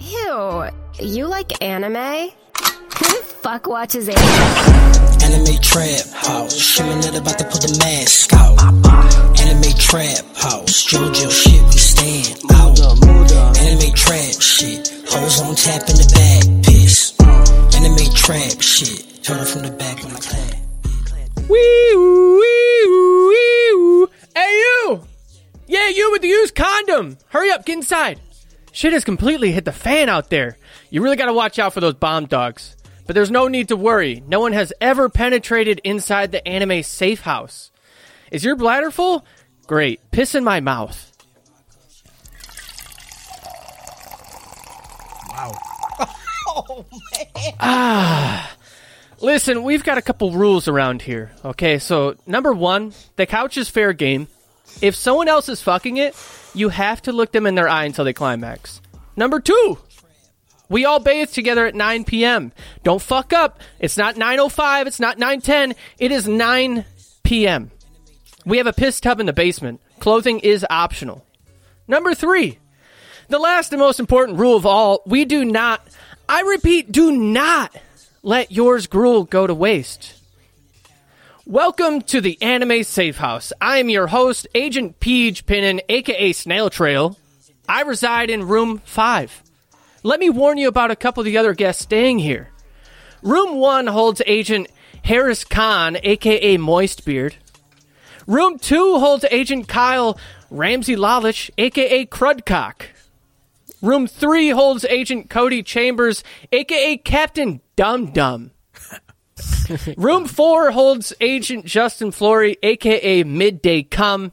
Ew, you like anime? Who the fuck watches anime? Anime trap house. Shimmin' about to put the mask out. Anime trap house. JoJo shit, we stand out. Anime trap shit. Hoes on tap in the back, piss. Anime trap shit. Turn it from the back when I clap. Wee wee wee Hey you! Yeah, you with the used condom! Hurry up, get inside! Shit has completely hit the fan out there. You really gotta watch out for those bomb dogs. But there's no need to worry. No one has ever penetrated inside the anime safe house. Is your bladder full? Great. Piss in my mouth. Wow. oh, man. Ah. Listen, we've got a couple rules around here. Okay, so number one, the couch is fair game. If someone else is fucking it, you have to look them in their eye until they climax. Number two, we all bathe together at 9 p.m. Don't fuck up. It's not 9.05, it's not 9.10, it is 9 p.m. We have a piss tub in the basement. Clothing is optional. Number three, the last and most important rule of all, we do not, I repeat, do not let yours gruel go to waste. Welcome to the Anime Safe House. I am your host, Agent Peach Pinnin, aka Snail Trail. I reside in room 5. Let me warn you about a couple of the other guests staying here. Room 1 holds Agent Harris Khan, aka Moistbeard. Room 2 holds Agent Kyle Ramsey Lalich, aka Crudcock. Room 3 holds Agent Cody Chambers, aka Captain Dum Dum. Room 4 holds Agent Justin Flory, aka Midday Come.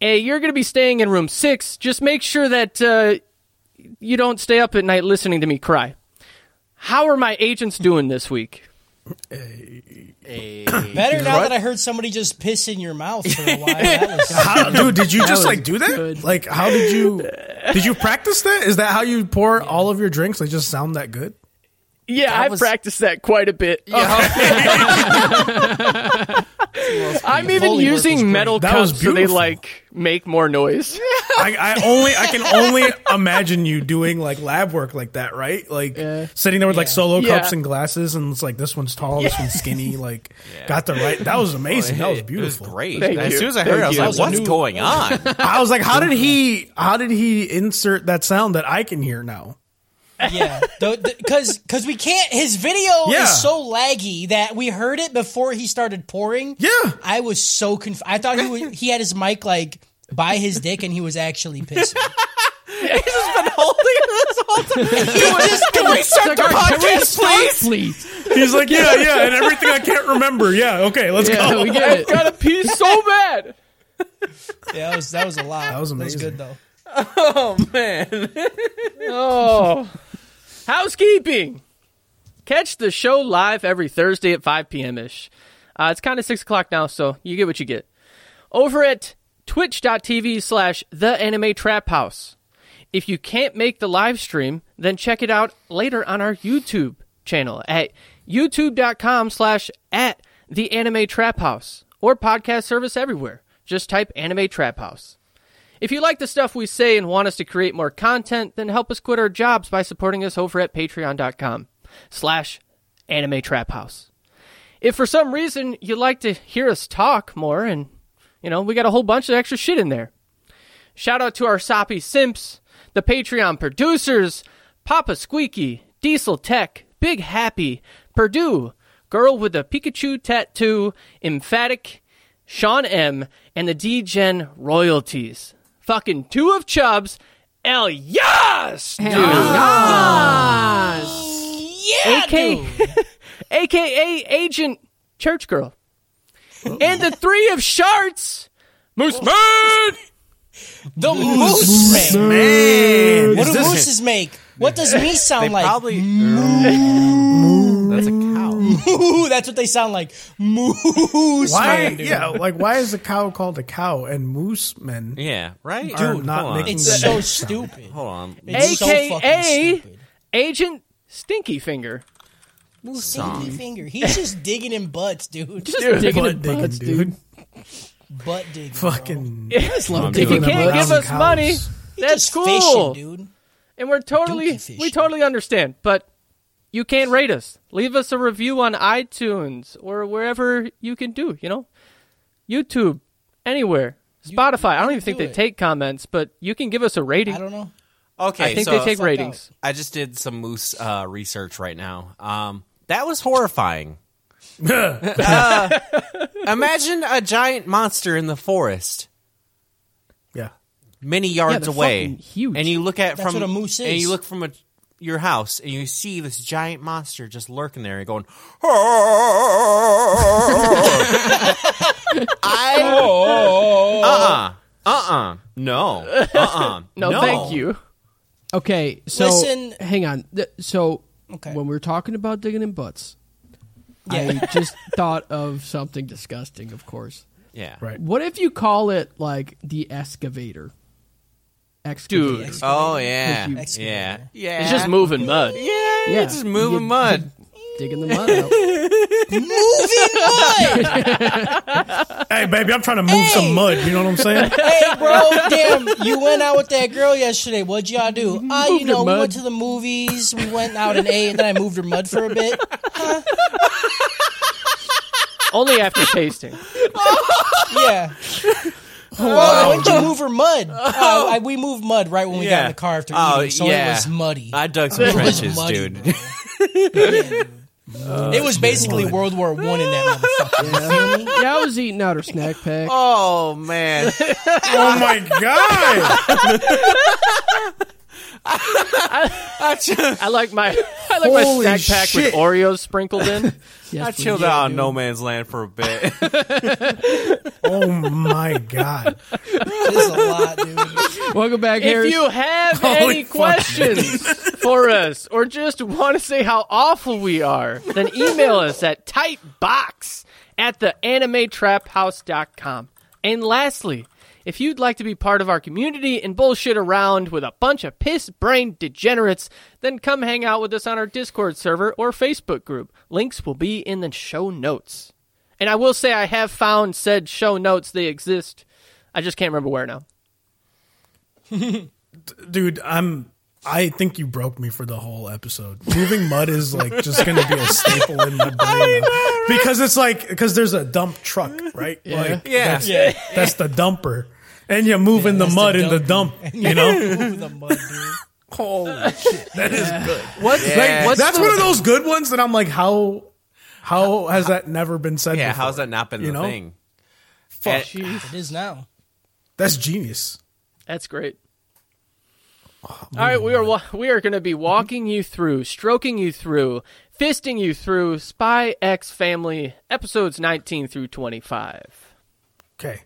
Hey, you're going to be staying in room 6. Just make sure that uh, you don't stay up at night listening to me cry. How are my agents doing this week? Better now that I heard somebody just piss in your mouth for a while. That was How, dude, did you just like do that? good. Like, how did you? Did you practice that? Is that how you pour all of your drinks? They just sound that good? Yeah, I've was- practiced that quite a bit. I'm even Foley using metal That cups so they like make more noise. I, I only, I can only imagine you doing like lab work like that, right? Like sitting there with like solo Yeah. cups and glasses, and it's like this one's tall, this one's skinny. Like, got the right. That was amazing. that was beautiful. It was great. Thank as you. soon as I heard it, I was Thank like, you. "What's going on?" I was like, how did he? How did he insert that sound that I can hear now? Yeah, because because we can't. His video Yeah. is so laggy that we heard it before he started pouring. Yeah. I was so confused. I thought he was, he had his mic like by his dick and he was actually pissing. He's just been holding this whole time. He just Can we start the podcast, please? please. He's like, yeah, yeah, and everything I can't remember. Yeah, okay, let's Yeah, go. we get I've it. got a pee so bad. yeah, that was that was a lot. That was That was amazing. good though. Oh man. oh. Housekeeping. Catch the show live every Thursday at 5 p.m. ish. Uh, it's kind of 6 o'clock now, so you get what you get. Over at twitch.tv slash the anime trap house. If you can't make the live stream, then check it out later on our YouTube channel at youtube.com slash at the anime trap house or podcast service everywhere. Just type anime trap house. If you like the stuff we say and want us to create more content, then help us quit our jobs by supporting us over at patreon.com slash anime trap house. If for some reason you'd like to hear us talk more and, you know, we got a whole bunch of extra shit in there. Shout out to our soppy simps, the Patreon producers, Papa Squeaky, Diesel Tech, Big Happy, Purdue, Girl with a Pikachu Tattoo, Emphatic, Sean M, and the D-Gen royalties. Fucking two of Chubbs. El yes! Dude. Yeah, AK, AKA Agent Church Girl. and the three of Sharts. Moose Man! the moose man. Man, What do mooses make? What does me sound They like? probably. That's a cow. Moo. That's what they sound like. Moose Why? man, dude. Yeah, like why is a cow called a cow and moose men? Yeah, right. Are Dude, not hold on. making It's so stupid. Hold on. It's AKA fucking stupid. Agent Stinky Finger. Stinky finger. He's just digging in butts, dude. Just Dude, Digging butt in digging, butts, dude. butt digging. Fucking. I just love If If you can't give us cows. money, He's that's just cool. fishing, dude. And we're totally we totally understand. But you can rate us. Leave us a review on iTunes or wherever you can do. You know, YouTube, anywhere, Spotify. I don't even think do they it. take comments, but you can give us a rating. I don't know. Okay, I think so they take Fuck ratings. I just did some moose uh, research right now. Um, that was horrifying. Uh, imagine a giant monster in the forest, Yeah. Many yards they're away, fucking huge. and you look at That's from what a moose and you look from a, your house, and you see this giant monster just lurking there and going. I uh uh uh uh no uh uh no, thank you. Okay, so Listen- hang on. So Okay. when we're talking about digging in butts, Yeah. I just thought of something disgusting. Of course. Yeah. Right. What if you call it like the excavator? Excavator. Dude. Oh yeah. You- Yeah. Yeah. It's just moving mud. Yeah. Yeah. It's just moving You- mud. digging the mud out. Moving mud. hey, baby, I'm trying to move some mud. You know what I'm saying? hey, bro, damn, you went out with that girl yesterday. What'd y'all do? Uh, you know, we mud. went to the movies. We went out and ate, and then I moved her mud for a bit. Only after tasting. Yeah. Well, when did you move her mud? Uh, I, we moved mud right when we got in the car after Oh, eating, so yeah. it was muddy. I dug some trenches, muddy, dude. bro. Yeah, dude. it was basically World War One in that motherfucker. You feel me? Yeah, I was eating out her snack pack. Oh man. Oh my god! I like my I like my Holy snack pack with. Oreos sprinkled in. Yes, I please. chilled out on no man's land for a bit. Oh my god! It is a lot, dude. Welcome back, If Harris. you have Holy any questions for us or just want to say how awful we are, then email us at tightbox at the animetraphouse.com. And lastly, if you'd like to be part of our community and bullshit around with a bunch of piss brain degenerates, then come hang out with us on our Discord server or Facebook group. Links will be in the show notes. And I will say I have found said show notes, they exist. I just can't remember where now. Dude, I'm. I think you broke me for the whole episode. Moving mud is like just going to be a staple in my brain now. because it's like because there's a dump truck, right? Like, Yeah. that's, that's the dumper, and you're moving the that's the mud in the dump. dump. You know, Move the mud, dude. holy shit, that is good. What's, Yeah. what's That's the- one of those good ones that I'm like, how how has that never been said? Yeah, before? how's that not been You the know? thing? Fuck, eh, And- ah. It is now. that's genius. That's great. Oh, All right, we are wa- we are going to be walking you through, stroking you through, fisting you through Spy X Family episodes 19 through 25. Okay.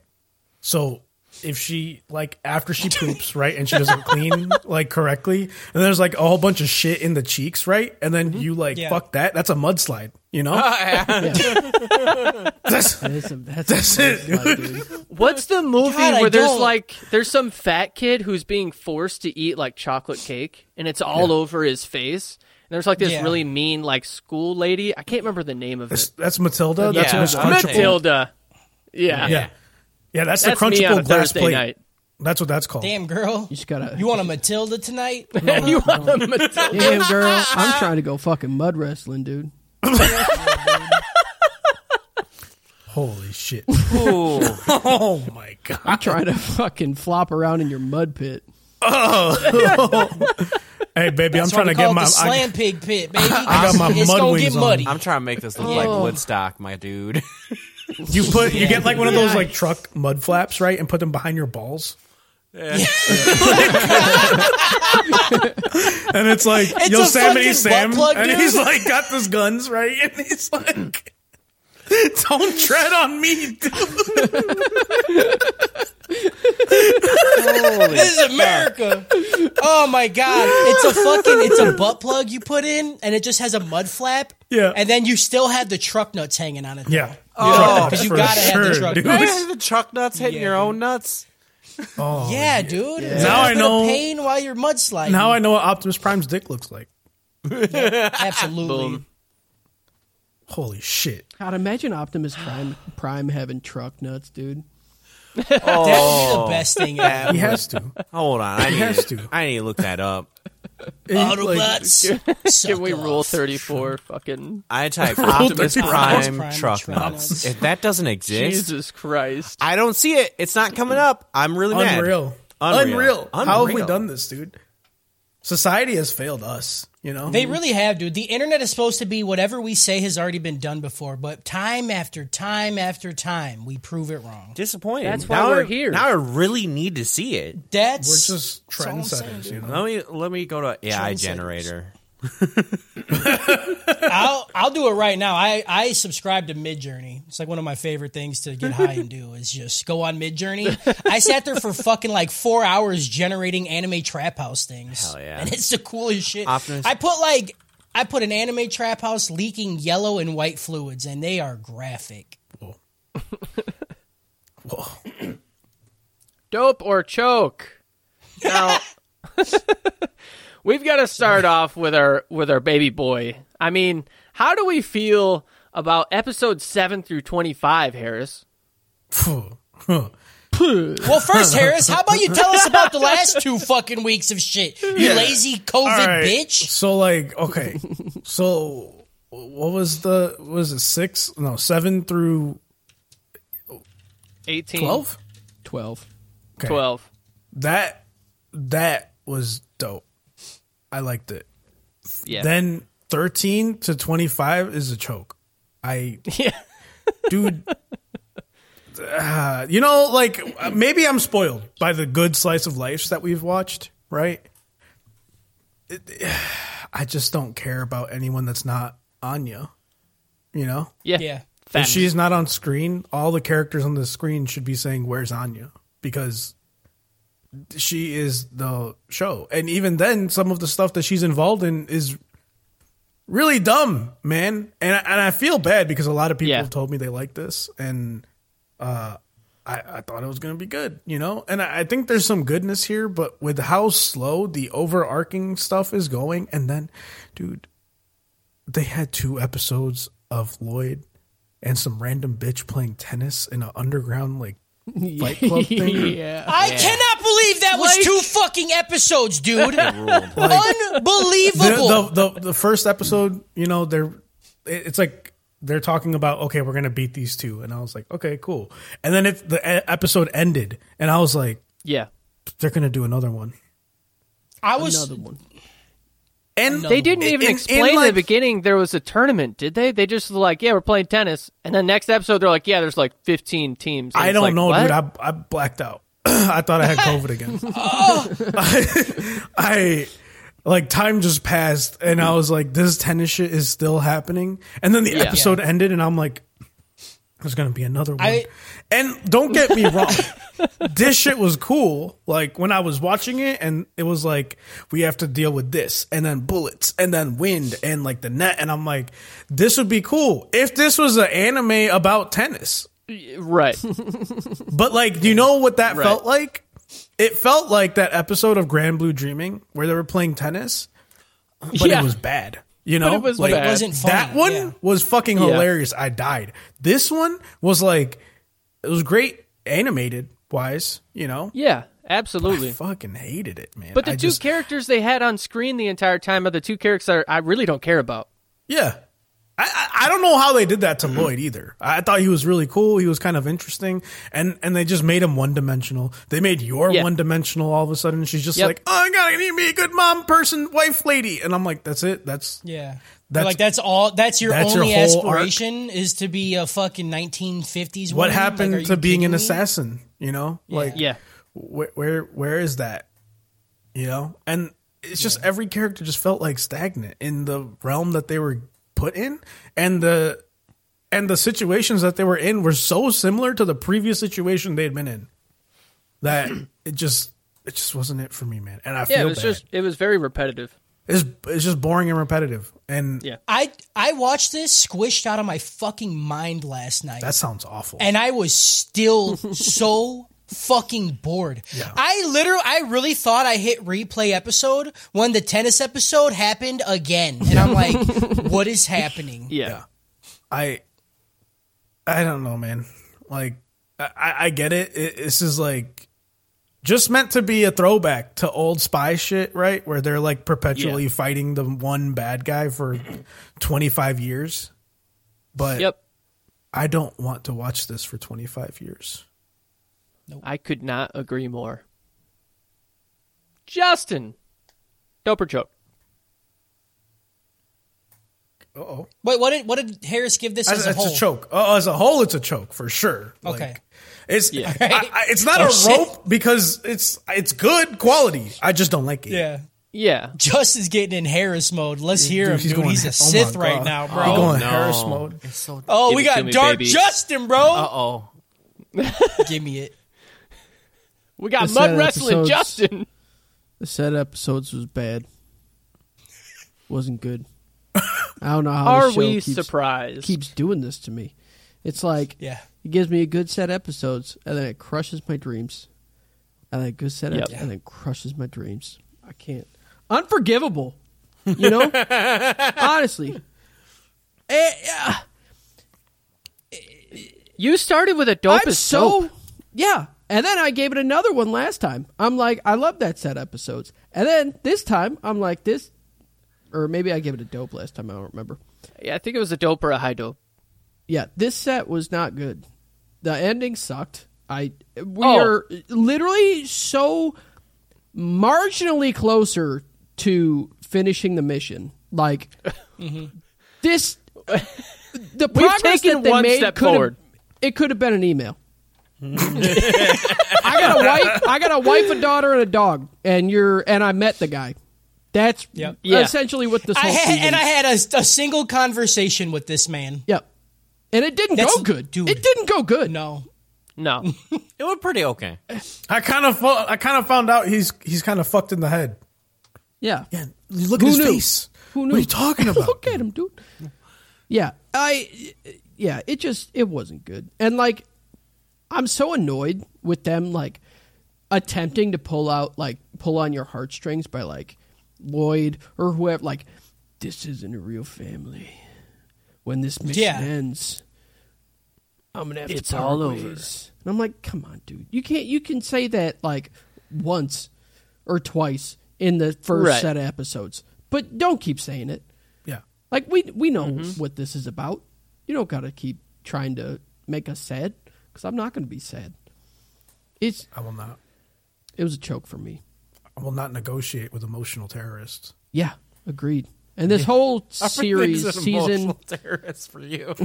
So if she like after she poops, right, and she doesn't clean like correctly, and there's like a whole bunch of shit in the cheeks, right? And then mm-hmm. you like Yeah. fuck that, that's a mudslide, you know? Oh, that's That's, a, that's, That's it, slide, dude. What's the movie God, I where there's don't- like there's some fat kid who's being forced to eat like chocolate cake and it's all over his face? And there's like this Yeah. really mean like school lady. I can't remember the name of that's, it. that's Matilda. That's Yeah, Miss I was Crunchable. Matilda. Yeah. Yeah. Yeah, that's, That's the me on Crunchable glass Thursday plate. night. That's what that's called. Damn, girl. You just gotta. You want a Matilda tonight? you want a Matilda? Damn, girl. I'm trying to go fucking mud wrestling, dude. Holy shit. Ooh. oh my god. I'm trying to fucking flop around in your mud pit. Oh. Hey baby, That's I'm trying to get my the I, slam pig pit, baby. got my it's mud gonna wings get on. muddy. I'm trying to make this look like oh. Woodstock, my dude. You put you get like one of those like truck mud flaps, right? And put them behind your balls. and it's like It's a Yosemite fucking Sam, plug, and he's like got those guns right, and he's like, "Don't tread on me, dude." This is America. Oh my god. It's a fucking it's a butt plug you put in and it just has a mud flap. Yeah. And then you still have the truck nuts hanging on it. Yeah, Oh, because you gotta have the truck dude. nuts. the truck nuts hitting Yeah, your dude. own nuts. Oh, Yeah, dude. It's Now a I bit know- of pain while you're mudsliding. now I know what Optimus Prime's dick looks like. Absolutely. Boom. Holy shit! God, imagine Optimus Prime, Prime having truck nuts, dude. That would be the oh, best thing ever. He has to. Hold on, I need, has to, to. I need to look that up. Autobots. Can we rule off. 34 fucking I type Optimus Prime, Prime truck truck nuts. nuts. If that doesn't exist, Jesus Christ. I don't see it. It's not coming up. I'm really mad. Unreal. Unreal. Unreal. How have we done this, dude? Society has failed us. You know, They really have, dude. The internet is supposed to be whatever we say has already been done before, but time after time after time, we prove it wrong. Disappointed. That's why Now we're I- here. Now I really need to see it. That's we're just that's all I'm saying, trendsetters. You know, Let me let me go to AI generator. I'll I'll do it right now. I I subscribe to Midjourney. It's like one of my favorite things to get high and do is just go on Midjourney. I sat there for fucking like four hours generating anime trap house things. Hell yeah. And it's the coolest shit. Optimus- I put like I put an anime trap house leaking yellow and white fluids, and they are graphic. Whoa, Dope or choke? Now, we've got to start off with our with our baby boy. I mean, how do we feel about episode 7 through 25, Harris? Well, first, Harris, how about you tell us about the last two fucking weeks of shit? You lazy COVID All right. bitch. So like, okay, so what was the what was it six? No, seven through 18 twelve. 12. 12. That that was dope. I liked it. Yeah. Then thirteen to twenty five is a choke. I yeah. dude. uh, you know, like maybe I'm spoiled by the good slice of life that we've watched, right? It, I just don't care about anyone that's not Anya. You know, Yeah. Yeah. if she's not on screen, all the characters on the screen should be saying, "Where's Anya?" Because she is the show, and even then, some of the stuff that she's involved in is really dumb, man. And I, and I feel bad because a lot of people Yeah. have told me they like this, and uh, I, I thought it was going to be good, you know. And I, I think there's some goodness here, but with how slow the overarching stuff is going, and then, dude, they had two episodes of Lloyd and some random bitch playing tennis in an underground like fight club thing. yeah. I cannot believe that was two fucking episodes, dude. The, Unbelievable. the, the the first episode, you know, they're it's like they're talking about okay, we're gonna beat these two, and I was like, okay, cool. And then it, the episode ended, and I was like, Yeah. they're gonna do another one. I was Another one. And They didn't even in- in, explain in like- the beginning there was a tournament, did they? They just were like, yeah, we're playing tennis. And then next episode, they're like, yeah, there's like 15 teams. And I don't like, know, what? dude. I, I blacked out. I thought I had COVID again. Oh. I, I like time just passed, and I was like, "This tennis shit is still happening." And then the Yeah. episode ended, and I'm like, "There's gonna be another one." I- and don't get me wrong, this shit was cool. Like when I was watching it, and it was like we have to deal with this, and then bullets, and then wind, and like the net, and I'm like, this would be cool if this was an anime about tennis. right. But like, do you know what that Right. felt like? It felt like that episode of Grand Blue Dreaming where they were playing tennis, but Yeah. it was bad. You know, it was like, bad. it wasn't funny. that one yeah. was fucking Yeah. hilarious. I died. This one was like, it was great animated wise. You know, Yeah, I absolutely. fucking hated it, man. But the I two just, characters they had on screen the entire time are the two characters that I really don't care about. yeah. I, I, I don't know how they did that to mm-hmm. Lloyd either. I thought he was really cool. He was kind of interesting, and and they just made him one dimensional. They made Yor Yeah. one dimensional all of a sudden. She's just Yep. like, oh, I gotta need me a good mom, person, wife, lady, and I'm like, that's it. That's Yeah. That's- like that's all that's your that's your only arc? aspiration is to be a fucking 1950s what woman? happened Like, to being an me? assassin. You know, like Yeah. where where where is that? You know, and it's just every character just felt like stagnant in the realm that they were put in, and the and the situations that they were in were so similar to the previous situation they had been in that it just it just wasn't it for me, man. And I feel Yeah, it was bad. just it was very repetitive. it's it's just boring and repetitive, and Yeah. I I watched this squished out of my fucking mind last night. that sounds awful. and I was still so fucking bored. I literally, I really thought I hit replay episode when the tennis episode happened again, and I'm like, what is happening? Yeah. I I don't know, man. Like I, I get it. it. This is like just meant to be a throwback to old spy shit, right? Where they're like perpetually Yeah. fighting the one bad guy for 25 years. But Yep. I don't want to watch this for 25 years. I could not agree more. Justin, dope or joke? Uh oh. Wait, what did what did Harris give this as As, a it's whole? a choke. Oh, as a whole, it's a choke for sure. Okay. Like, it's Yeah. I, I, it's not Oh, a shit. rope because it's it's good quality. I just don't like it. Yeah. Yeah. Justin's getting in Harris mode. Let's hear him, he's dude. going- He's a oh Sith right now, He's bro. going no. Harris mode. It's so. Oh, we got me, Dark baby. Justin, bro. Uh oh. Give me it. We got The mud wrestling episodes- Justin. The set episodes was bad. Wasn't good. I don't know how Are the show we keeps, surprised? keeps doing this to me. It's like Yeah. it gives me a good set of episodes and then it crushes my dreams. And then a good set Yep. and then crushes my dreams. I can't. Unforgivable. You know? Honestly. Eh, yeah. You started with a dope I'm so dope. yeah. And then I gave it another one last time. I'm like, I love that set episodes. And then this time, I'm like, this, or maybe I gave it a dope last time. I don't remember. Yeah, I think it was a dope or a high dope. Yeah, this set was not good. The ending sucked. I we Oh. are literally so marginally closer to finishing the mission. Like mm-hmm. this, the We've progress taken that they one made step could have- forward. It could have been an email. I got a wife. I got a wife, a daughter, and a dog, and you're and I met the guy. That's Yep. Yeah. essentially what this I whole had, and I had a, a single conversation with this man. yep, and it didn't That's- go good. dude. It didn't go good. No. No. It went pretty okay. I kind of fo- I kind of found out he's he's kind of fucked in the head. Yeah, Yeah, look Who at his knew? face. Who knew? What are you talking about? Look at him, dude. Yeah, I. Yeah, it just it wasn't good, and like, I'm so annoyed with them like attempting to pull out like pull on your heartstrings by like Lloyd or whoever. Like, this isn't a real family. When this mission Yeah. ends, I'm gonna have It's to all over. ways. And I'm like, come on, dude. You can't. You can say that like once or twice in the first Right. set of episodes, but don't keep saying it. Yeah. Like we we know Mm-hmm. what this is about. You don't got to keep trying to make us sad because I'm not going to be sad. It's I will not. it was a choke for me. I will not negotiate with emotional terrorists. Yeah, agreed. And this whole series an season, emotional terrorist for you.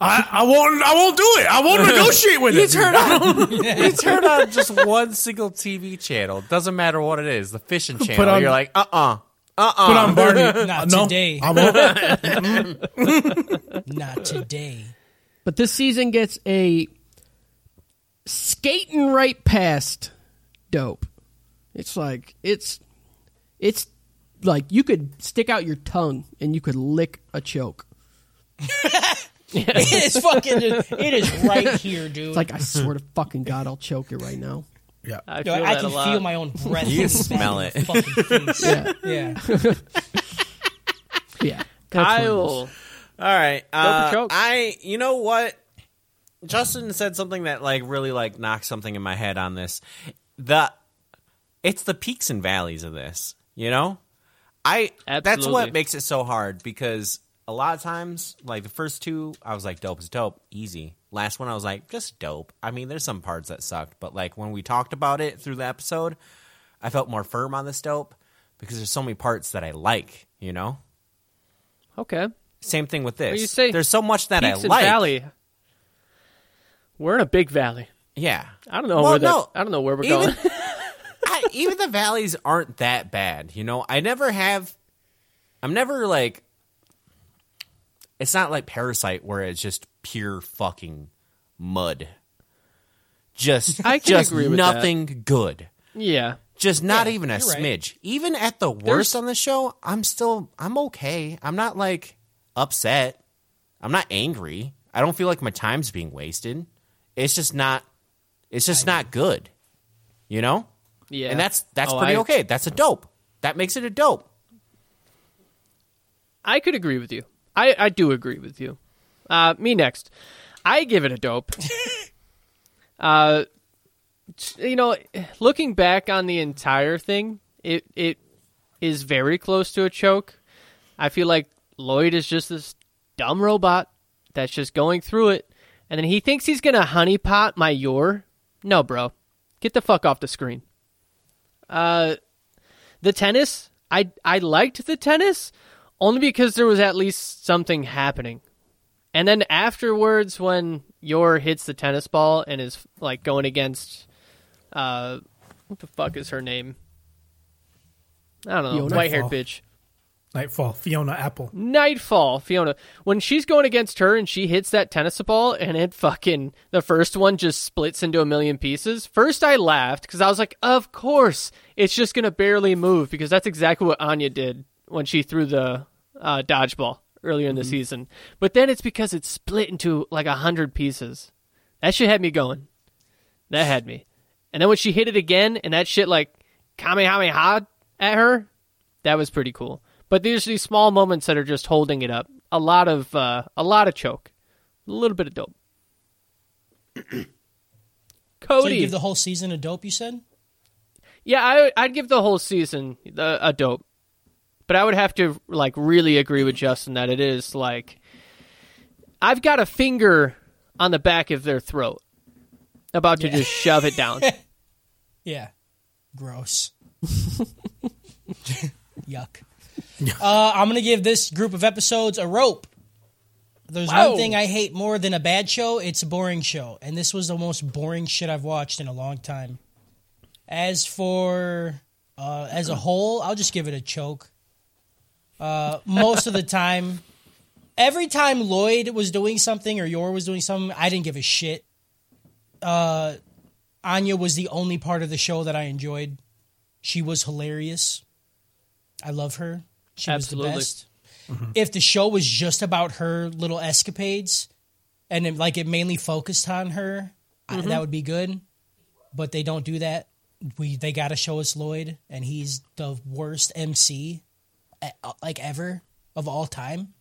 I, I won't. I won't do it. I won't negotiate with you it. turn on you turn on just one single TV channel. Doesn't matter what it is. The fishing channel. on- You're like, uh uh Uh uh Put on Barney. Not no, today. I won't. Not today. but this season gets a skating right past dope. It's like it's it's like you could stick out your tongue and you could lick a choke. It is fucking. It is right here, dude. It's like I swear to fucking god, I'll choke you right now. Yeah. I Yo, feel I can a lot. feel my own breath. You back smell it. Fucking. Yeah, Yeah. yeah. That's what it is. Kyle. All right. Uh, chokes. I, you know what? Justin said something that like really like knocked something in my head on this. The, it's the peaks and valleys of this. You know, I. That's what makes it so hard because a lot of times, like the first two, I was like, "Dope is dope, easy." Last one, I was like, "Just dope." I mean, there's some parts that sucked, but like when we talked about it through the episode, I felt more firm on this dope because there's so many parts that I like. You know. Okay. Same thing with this. you say There's so much that I like. Valley. We're in a big valley. Yeah. I don't know Well, where that, no. I don't know where we're Even- going. I, even the valleys aren't that bad. You know, I never have. I'm never like. It's not like Parasite where it's just pure fucking mud. Just, I can just agree with that. nothing good. yeah. Just not Yeah, even a you're right. smidge. Even at the worst There's- on the show, I'm still I'm okay. I'm not like upset. I'm not angry. I don't feel like my time's being wasted. It's just not it's just not good. You know? Yeah. And that's that's Oh, pretty I- okay. That's a dope. That makes it a dope. I could agree with you. I, I do agree with you. Uh, me next. I give it a dope. uh, you know, looking back on the entire thing, it it is very close to a choke. I feel like Lloyd is just this dumb robot that's just going through it, and then he thinks he's gonna honeypot my Yor. No, bro, get the fuck off the screen. Uh, the tennis, I I liked the tennis only because there was at least something happening. And then afterwards, when Yor hits the tennis ball and is like going against, uh, what the fuck is her name? I don't know, white haired bitch. Nightfall, Fiona Apple. Nightfall, Fiona. When she's going against her and she hits that tennis ball and it fucking the first one just splits into a million pieces. First I laughed because I was like, of course it's just gonna barely move because that's exactly what Anya did when she threw the uh, dodgeball earlier in the season. But then it's because it split into like a hundred pieces. That shit had me going. That had me. And then when she hit it again and that shit like kamehameha at her, that was pretty cool. But there's these small moments that are just holding it up. A lot of uh, a lot of choke, a little bit of dope. So you Cody, give the whole season a dope. You said. yeah, I, I'd give the whole season a, a dope, but I would have to like really agree with Justin that it is like I've got a finger on the back of their throat, about to just shove it down. Yeah. Gross. Yuck. Uh, I'm going to give this group of episodes a rope. There's Wow. one thing I hate more than a bad show, it's a boring show. And this was the most boring shit I've watched in a long time. As for uh, as a whole, I'll just give it a choke. Uh, most of the time, every time Lloyd was doing something or Yor was doing something, I didn't give a shit. Uh, Anya was the only part of the show that I enjoyed. She was hilarious. I love her. She Absolutely. was the best. Mm-hmm. If the show was just about her little escapades and it, like it mainly focused on her, I, mm-hmm. that would be good. But they don't do that. We they got to show us Lloyd and he's the worst MC like ever of all time.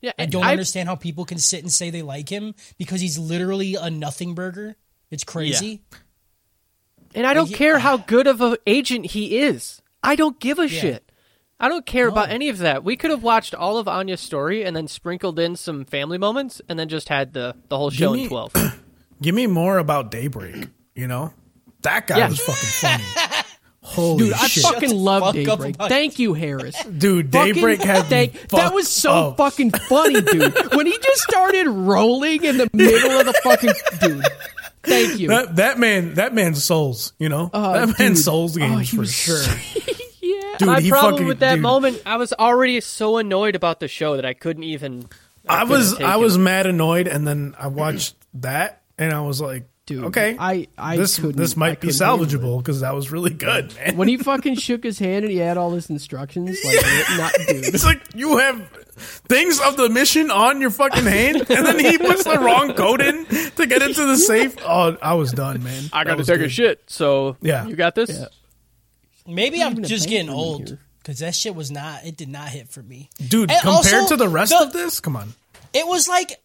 Yeah, I don't understand how people can sit and say they like him because he's literally a nothing burger. It's crazy. And I don't He- care uh, how good of an agent he is. I don't give a Yeah. shit. I don't care about any of that. We could have watched all of Anya's story and then sprinkled in some family moments and then just had the, the whole show me- in 12. Give me more about Daybreak. You know, that guy Yeah. was fucking funny. Holy shit. Dude, I fucking the love fuck Daybreak. Thank you, Harris. dude! Daybreak had me thank- that was so up. fucking funny, dude. When he just started rolling in the middle of the fucking dude. Thank you. That that man, that man's souls. You know, Oh, that dude. man's souls Oh, games he for was sure. Yeah. Dude, My he problem fucking- with that dude. moment, I was already so annoyed about the show that I couldn't even. I couldn't was take I it. was mad annoyed, and then I watched that, and I was like, Dude, okay, I- I this couldn't- this I might be couldn't handle it. salvageable because that was really good, man. when he fucking shook his hand and he had all his instructions, like, not dude. It's like you have things of the mission on your fucking hand, and then he puts the wrong code in to get into the safe. Oh, I was done, man. I got to was take a good. shit. So Yeah. you got this. Yeah. Maybe I'm just getting old because that shit was not. It did not hit for me. dude. And Compared also, to the rest the- of this, come on. It was like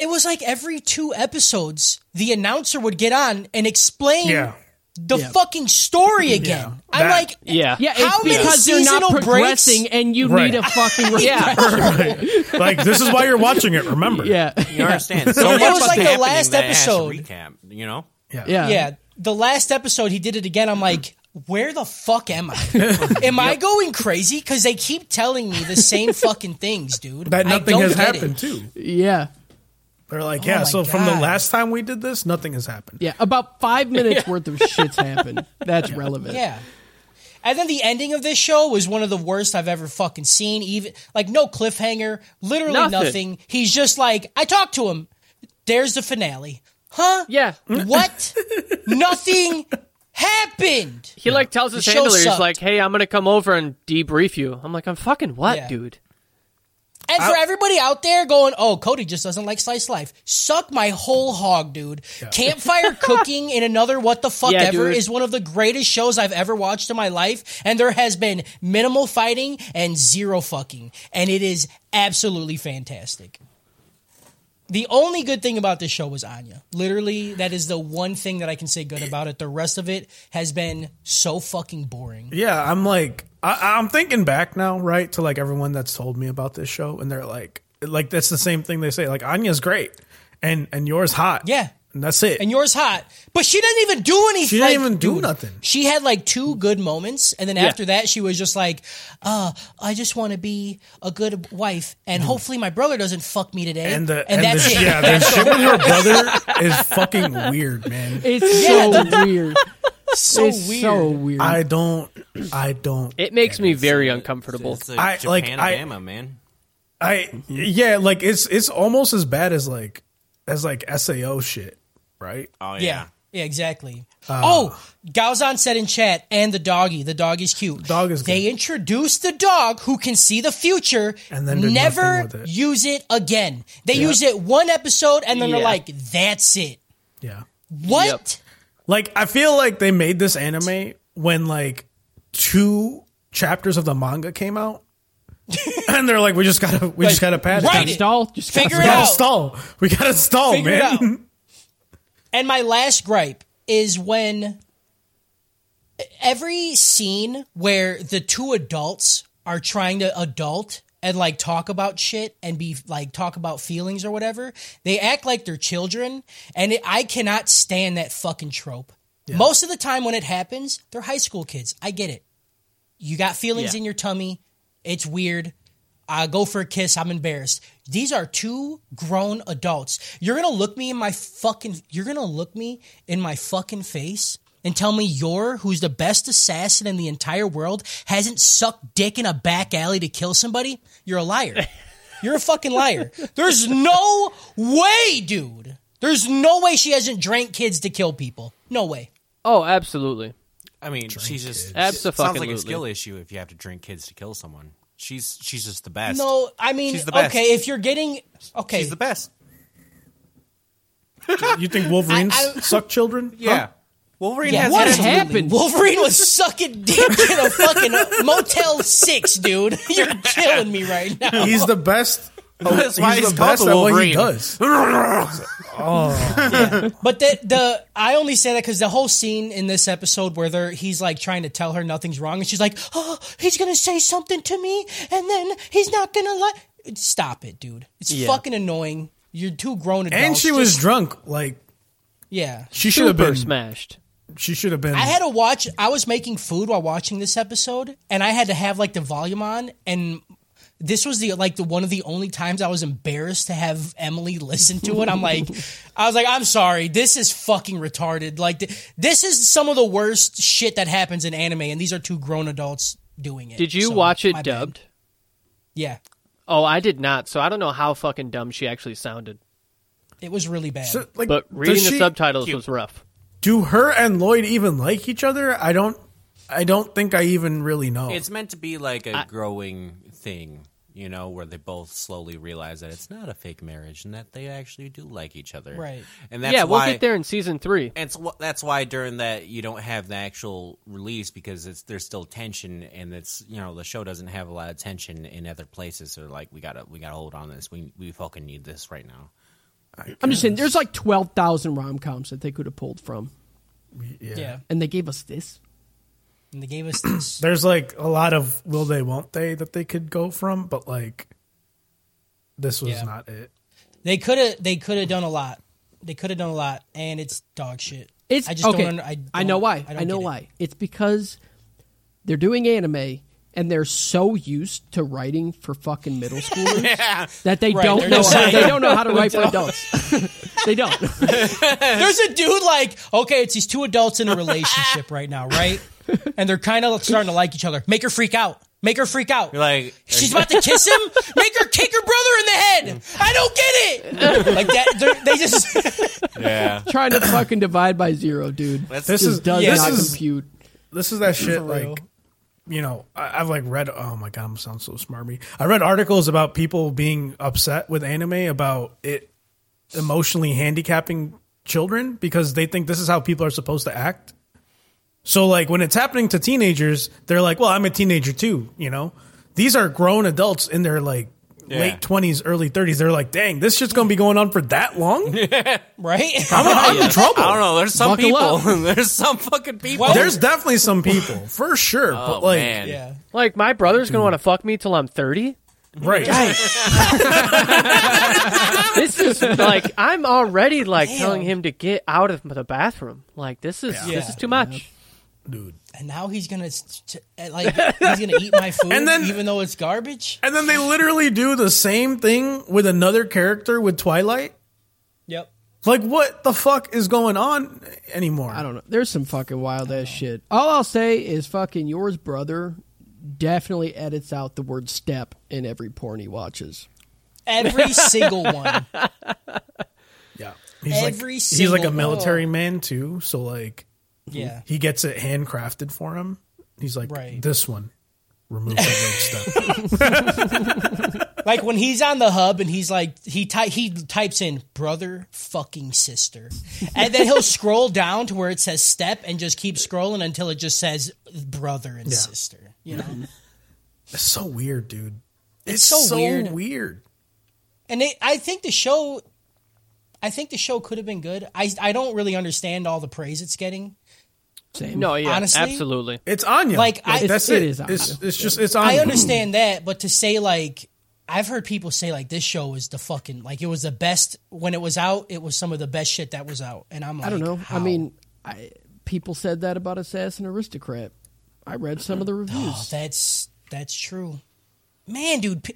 it was like every two episodes, the announcer would get on and explain Yeah. the Yeah. fucking story again. I'm That- like, Yeah. Yeah, How it's many because they're not seasonal breaks? progressing and you Right. need a fucking Yeah. refresh. Like this is why you're watching it. Remember? Yeah. You understand? So It was like the last that it has to episode. Recap, you know? yeah, Yeah. yeah, the last episode he did it again. I'm like, where the fuck am I? am I going crazy? Because they keep telling me the same fucking things, dude. That nothing has happened it. too. Yeah. They're like, Oh yeah. my So from the last time we did this, nothing has happened. Yeah. About five minutes worth of shit's happened. That's relevant. Yeah. And then the ending of this show was one of the worst I've ever fucking seen. Even like no cliffhanger, literally Nothing. nothing. He's just like, I talked to him. There's the finale. Huh? Yeah. What? nothing happened. He like tells his The show handler, he's sucked. like, "Hey, I'm gonna come over and debrief you." I'm like, "I'm fucking what, Yeah. dude?" And for everybody out there going, oh, Cody just doesn't like slice life. Suck my whole hog, dude. Campfire cooking in another what the fuck Yeah, ever dude. is one of the greatest shows I've ever watched in my life. And there has been minimal fighting and zero fucking. And it is absolutely fantastic. The only good thing about this show was Anya. Literally, that is the one thing that I can say good about it. The rest of it has been so fucking boring. Yeah, I'm like, I, I'm thinking back now, right, to like everyone that's told me about this show, and they're like, like that's the same thing they say. Like Anya's great, and and Yor's hot. Yeah. And that's it. And Yor's hot, but she doesn't even do anything. She didn't like, even do dude, nothing. She had like two good moments, and then after that, she was just like, "Uh, I just want to be a good wife, and hopefully my brother doesn't fuck me today." Mm. and the and, and that's the, it. yeah, the shit with her brother is fucking weird, man. It's Yeah, so weird. so it's weird. so weird. I don't, I don't, It makes me very uncomfortable. It's a I- Japan like, I- Bama, man. I yeah, like it's it's almost as bad as like as like Sao shit, right? Oh yeah. Yeah, yeah, exactly. Uh, oh, Gaozan said in chat, and the doggy. The doggy's cute. Dog is They good. introduced the dog who can see the future, And then never with it. use it again. They use it one episode, and then they're like, "That's it." Yeah. What? Yep. Like I feel like they made this anime when like two chapters of the manga came out. and they're like, we just gotta, we just gotta pad write it. it. Stall, just Figure We it gotta out. stall. We gotta stall, Figure it man. And my last gripe is when every scene where the two adults are trying to adult and like talk about shit and be like talk about feelings or whatever, they act like they're children, and it, I cannot stand that fucking trope. Most of the time when it happens, they're high school kids. I get it. You got feelings Yeah. in your tummy. It's weird. I go for a kiss. I'm embarrassed. These are two grown adults. You're gonna look me in my fucking. You're gonna look me in my fucking face and tell me you're who's the best assassin in the entire world hasn't sucked dick in a back alley to kill somebody. You're a liar. You're a fucking liar. There's no way, dude. There's no way she hasn't drank kids to kill people. No way. Oh, absolutely. I mean, she's just Abso-fucking-lutely. sounds like a skill issue if you have to drink kids to kill someone. She's she's just the best. No, I mean, She's the best. okay, if you're getting okay, she's the best. You think Wolverines I- I- suck children? Yeah. Wolverine Yeah, has What attitude. happened? Wolverine was sucking dick in a fucking Motel Six, dude. You're killing me right now. He's the best. That's why he's he's the called best the at what he Oh. Wolverine. does. But the the I only say that because the whole scene in this episode where they're he's like trying to tell her nothing's wrong, and she's like, "Oh, he's gonna say something to me, and then he's not gonna let." Stop it, dude. It's Yeah. fucking annoying. You're two grown adults. And she was Just- drunk. Like yeah. she should have Super been. smashed. She should have been. I had to watch. I was making food while watching this episode, and I had to have like the volume on. And this was the like the one of the only times I was embarrassed to have Emily listen to it. I'm like, I was like, I'm sorry, this is fucking retarded. Like th- this is some of the worst shit that happens in anime, and these are two grown adults doing it. Did you So, watch it my bad. dubbed? Yeah, Oh, I did not. So I don't know how fucking dumb she actually sounded. it was really bad. So, like, But does reading the she- subtitles was rough. Do her and Lloyd even like each other? I don't. I don't think I even really know. It's meant to be like a growing thing, you know, where they both slowly realize that it's not a fake marriage and that they actually do like each other. Right. And that's yeah, we'll get there in season three. And so that's why during that you don't have the actual release because it's there's still tension and it's you know the show doesn't have a lot of tension in other places. So like we gotta we gotta hold on this. We we fucking need this right now. I'm just saying, there's like twelve thousand rom coms that they could have pulled from, yeah. yeah, and they gave us this. And they gave us this. There's like a lot of will they won't they that they could go from, but like this was Yeah. not it. they could have. They could have done a lot. They could have done a lot, and it's dog shit. It's I just okay. don't. I, know don't- why. I, I, know get it. why. It's because they're doing anime and they're so used to writing for fucking middle schoolers that they Right, don't know. How, they don't know how to write for adults. they don't. There's a dude like, okay, it's these two adults in a relationship right now, right? And they're kind of starting to like each other. Make her freak out. Make her freak out. You're like She's about to kiss him. Make her kick her brother in the head. I don't get it. Like that. they're- They just. yeah. Trying to fucking divide by zero, dude. That's This just is does yeah, not this is compute. this is that shit For real. like you know I, I've like read oh my god I'm sound so smarmy I read articles about people being upset with anime about it emotionally handicapping children because they think this is how people are supposed to act so like when it's happening to teenagers they're like well I'm a teenager too you know these are grown adults in their like Yeah. late twenties, early thirties, they're like, "Dang, this shit's gonna be going on for that long." right? I'm, I'm in trouble. I don't know. There's some Buckle people. There's some fucking people. Well, There's definitely some people for sure, oh but like, man. yeah. Like my brother's gonna want to fuck me till I'm 30. right? This is like I'm already like Damn. telling him to get out of the bathroom. Like this is Yeah. this is too much. Dude. And now he's gonna s- t- eh, like he's gonna eat my food, And then- even though it's garbage. And then they literally do the same thing with another character with Twilight. Yep. Like, what the fuck is going on anymore? I don't know. There's some fucking wild ass shit. All I'll say is fucking Yor's brother definitely edits out the word step in every porn he watches. Every single one. Yeah, he's Every like he's like a single- military man too. So like, Yeah. he gets it handcrafted for him. He's like, Right. this one, remove the word step. Like when he's on the hub and he's like he ty- he types in brother fucking sister, and then he'll scroll down to where it says step and just keep scrolling until it just says brother and Yeah. sister. You know, It's so weird, dude. It's, so so, weird. weird. and it, I think the show, I think the show could have been good. I I don't really understand all the praise it's getting. Same. No, yeah, Honestly? absolutely. It's Anya. Like, I- that's It it. is Anya. it's just it's Anya. I understand that, but to say like I've heard people say like this show is the fucking like it was the best when it was out. It was some of the best shit that was out, and I'm like, I don't know. how? I mean, I, people said that about Assassin Aristocrat. I read some of the reviews. Oh, reviews. that's that's true, man, dude. p-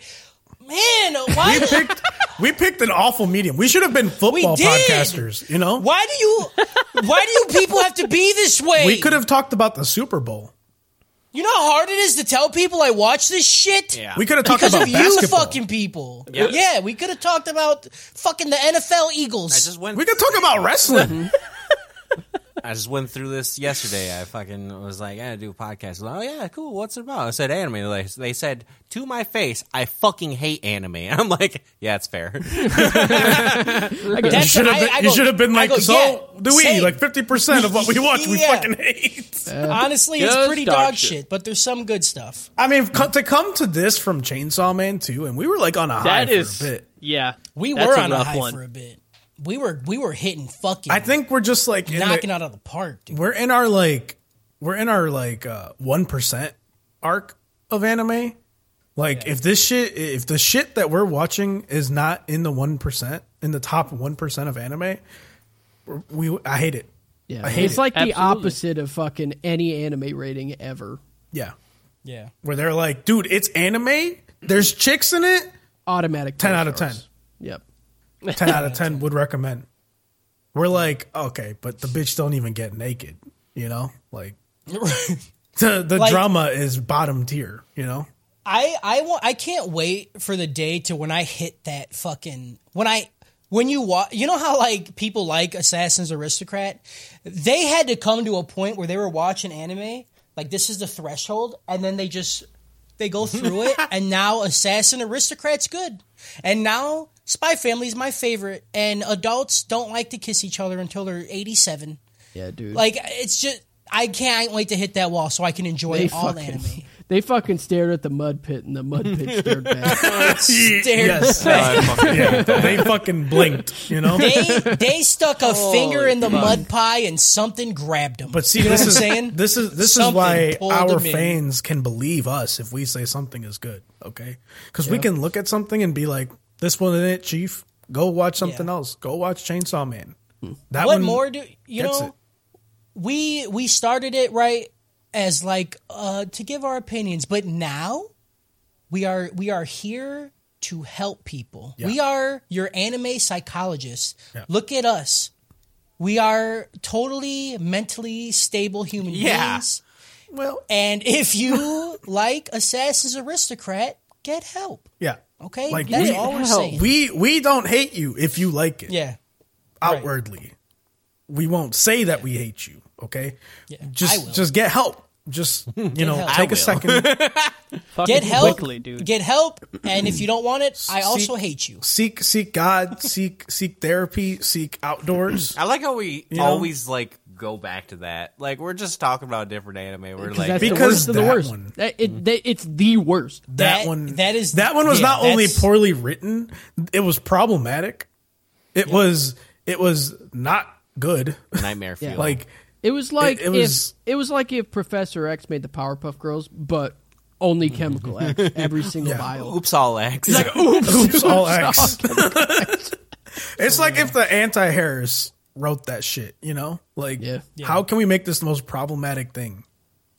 Man, why? We picked we picked an awful medium. We should have been football did. podcasters. You know, why do you? Why do you people have to be this way? we could have talked about the Super Bowl. You know how hard it is to tell people I watch this shit. Yeah. We could have talked Because about of you basketball. fucking people. Yeah. Yeah, we could have talked about fucking the NFL Eagles. I just went. We could talk about wrestling. I just went through this yesterday. I fucking was like, I gotta do a podcast. Like, Oh yeah, cool. What's it about? I said anime. They, they said to my face, I fucking hate anime. I'm like, yeah, it's fair. You should have been, I you go- should have been like, go, so yeah, do we? same. Like fifty percent of what we watch, we Yeah. fucking hate. Honestly, it's pretty dog dog shit. shit, but there's some good stuff. I mean, co- to come to this from Chainsaw Man too, and we were like on a high That for a bit. yeah. We were on a rough high one. for a bit. We were we were hitting fucking I think we're just like knocking the, out of the park, dude. we're in our like we're in our like uh one arc of anime. Like if this shit, if the shit that we're watching is not in the one percent, in the top one percent of anime, we I hate it. yeah, I hate it's it. like the opposite of fucking any anime rating ever. Yeah, Yeah. where they're like, dude, it's anime. There's chicks in it. Automatic 10 out of 10. Yep. Ten out of ten would recommend. We're like, okay, but the bitch don't even get naked. You know, like the the Like- drama is bottom tier. You know, I I want I can't wait for the day to when I hit that fucking when I when you watch you know how like people like Assassin's Aristocrat they had to come to a point where they were watching anime like this is the threshold and then they just they go through it and now Assassin Aristocrat's good and now Spy Family is my favorite and adults don't like to kiss each other until they're 87 Yeah, dude. like it's just I can't wait to hit that wall so I can enjoy they all fucking, anime. they fucking stared at the mud pit, and the mud pit stared back. yes, uh, yeah, they fucking blinked. You know, they they stuck a finger in the mud pie and something grabbed them. but see, you know this what I'm is saying? this is this is Something why our them in. fans can believe us if we say something is good. Okay, because we can look at something and be like, "This wasn't it, Chief. Go watch something Yeah. else. Go watch Chainsaw Man." That What one more do you know? it. We we started it right as like uh, to give our opinions, but now we are we are here to help people. Yeah. We are your anime psychologists. Yeah. Look at us. We are totally mentally stable human Yeah. beings. Well, And if you like Assassin's Aristocrat, get help. yeah. Okay? Like That's we, all we're saying. we we don't hate you if you like it. yeah. outwardly. We won't say that we hate you, okay? Yeah, Just just get help. Just you know, help. take a second, Get help. quickly, dude. Get help. And if you don't want it, I also hate you. seek seek God, seek seek therapy, seek outdoors. I like how we know? always like go back to that? Like we're just talking about different anime. We're like, that's the Because worst of the worst. one- That- it- that- it's the worst. that, That- one that is- that one was yeah, not only poorly written it was problematic it was it was not good nightmare fuel. like It was like it was- if it was like if Professor X made the Powerpuff Girls, but only Chemical X every single Yeah. vial. oops, all X. Like oops all x it's like if the anti-harris wrote that shit you know like Yeah. how can we make this the most problematic thing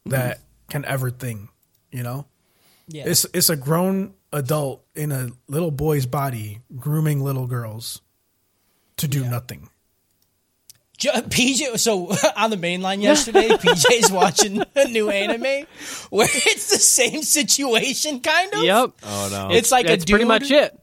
that can ever thing you know Yeah. it's it's a grown adult in a little boy's body grooming little girls to do nothing PJ, so on the main line yesterday, PJ's watching a new anime where it's the same situation, kind of. Yep. oh no, It's like That's a dude. pretty much it.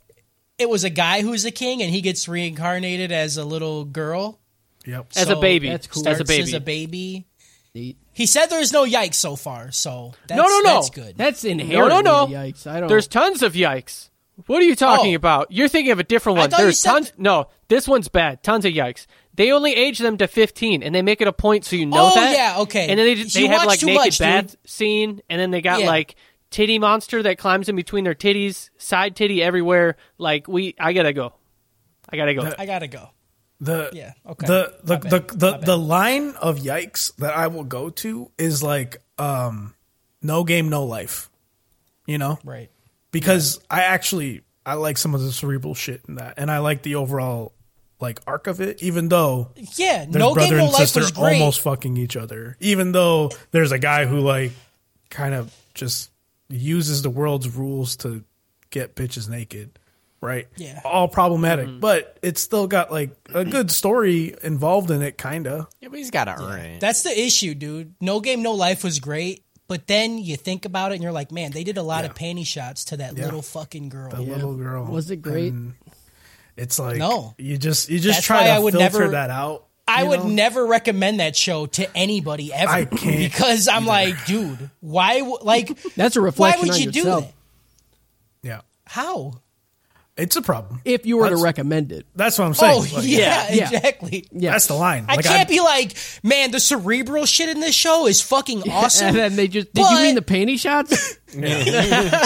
It was a guy who's a king, and he gets reincarnated as a little girl. Yep As a baby. that's cool. As a baby. As a baby. Neat. He said there's no yikes so far, so that's, No, no, no. that's good. That's no, inherently no. yikes. I don't. There's tons of yikes. What are you talking Oh. about? You're thinking of a different I one. you There's said tons. th- no, this one's bad. Tons of yikes. They only age them to 15, and they make it a point so you know Oh, that. yeah, okay. And then they You they have like naked much, dude. scene, and then they got Yeah. like titty monster that climbs in between their titties, side titty everywhere. Like we, I gotta go. I gotta go. I gotta go. The Yeah, okay. the the the the, the line of yikes that I will go to is like um no game no life you know Right. because I actually I like some of the cerebral shit in that and I like the overall like arc of it even though Yeah, no brother game, no and life sister was great. almost fucking each other even though there's a guy who like kind of just uses the world's rules to get bitches naked right Yeah. all problematic Mm-hmm. but it's still got like a good story involved in it kind of yeah, but he's got to earn it. That's the issue, dude. No game, no life was great, but then you think about it and you're like, man, they did a lot of panty shots to that Yeah. little fucking girl. the little girl Was it great? And it's like No. you just you just That's try to I would filter never- that out I you would know? never recommend that show to anybody ever I can't because I'm like, dude, why? w- Like, That's a reflection why would on you do that? yeah How? It's a problem If you were to recommend it, that's what I'm saying Oh Like, yeah, yeah. exactly. yeah. that's the line I can't be like, man, the cerebral shit in this show is fucking awesome. and then they just. Did you mean the panty shots? yeah,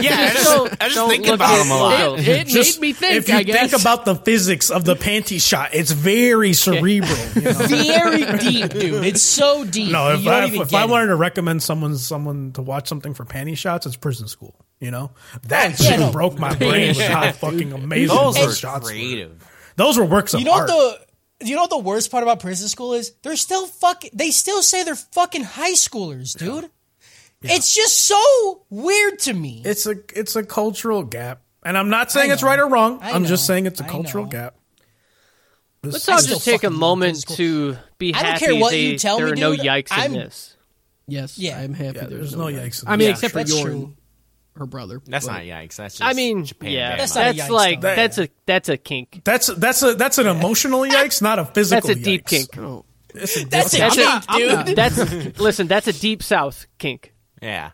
I just, Don't- I just don't think about at him a lot. It, it Just- made me think. if you I guess. think about the physics of the panty shot it's very cerebral you know? Very deep, dude. It's so deep. no if I, even if get I it. wanted to recommend someone someone to watch something for panty shots it's prison school you know that yeah, shit no. broke my brain with how fucking amazing Those those were shots were. creative. those were works of You know art what the you know what the worst part about prison school is? They're still fucking. They still say they're fucking high schoolers, dude. It's just so weird to me. it's a it's a cultural gap and i'm not saying it's right or wrong I i'm just saying it's a I cultural know. gap Let's all just take a moment to be happy. I don't care what they, you tell there me, are no yikes I'm- in this. yes, Yeah. I'm happy. yeah, there's, there's no yikes in I mean, this. except for That's Yorn, true. her brother. That's but- not yikes. That's just I mean, Japan yeah, bad that's, That's a yikes, like though. that's a that's a kink. That's that's a that's an emotional yikes, not a physical. That's a deep yikes. kink. Oh, It's a That's a different- That's kink, I'm dude. not- That's listen. That's a deep south kink. Yeah.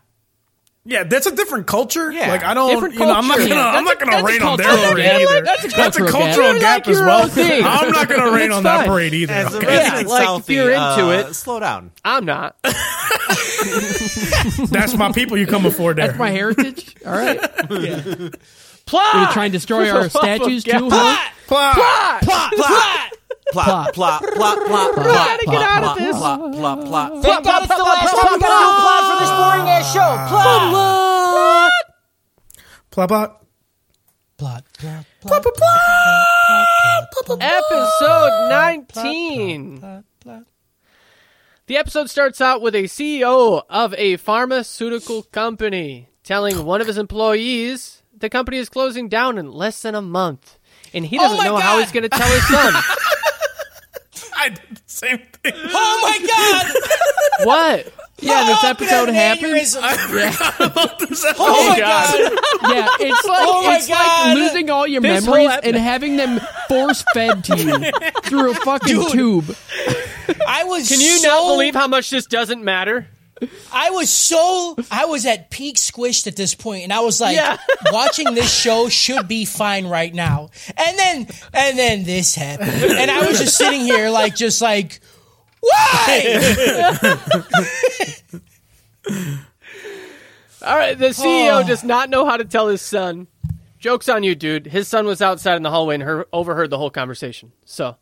yeah, that's a different culture. Yeah. like I don't, Different you know, I'm not gonna, I'm not That's a- gonna a rain on their cultural parade gap. either. That's a That's a cultural gap. gap like as well. thing. I'm not gonna rain on that parade either. As a okay? resident like, if you're into uh, it- slow down. I'm not. That's my people you come for there. that's my heritage. All right, Plot. Gonna try and destroy our statues too, God. huh? Plot. Plot. Plot, plot, plot, plot, plot, plot, plot, Gotta get out of this. plot, plot, plot. Thank God it's the last time we gotta do a plot for this boring ass show. Plot. Plot. Plot. Plot. Plot. Plot. Episode 19. The episode starts out with a CEO of a pharmaceutical company telling one of his employees the company is closing down in less than a month. And he oh doesn't my know how God. he's going to tell his son. I did the same thing. Oh my God! what? Yeah, this Oh, episode an happened. aneurysm. This episode- Oh my God. God! Yeah, it's oh like Oh my it's God. like losing all your This memories ep- and having them force fed to you through a fucking Dude. tube. I was. Can you so, not believe how much this doesn't matter? I was so. I was at peak squished at this point, and I was like, Yeah. watching this show should be fine right now. And then, and then this happened, and I was just sitting here, like, just like. Why? All right, the CEO Oh. does not know how to tell his son. Joke's on you, dude. His son was outside in the hallway and her- overheard the whole conversation. So,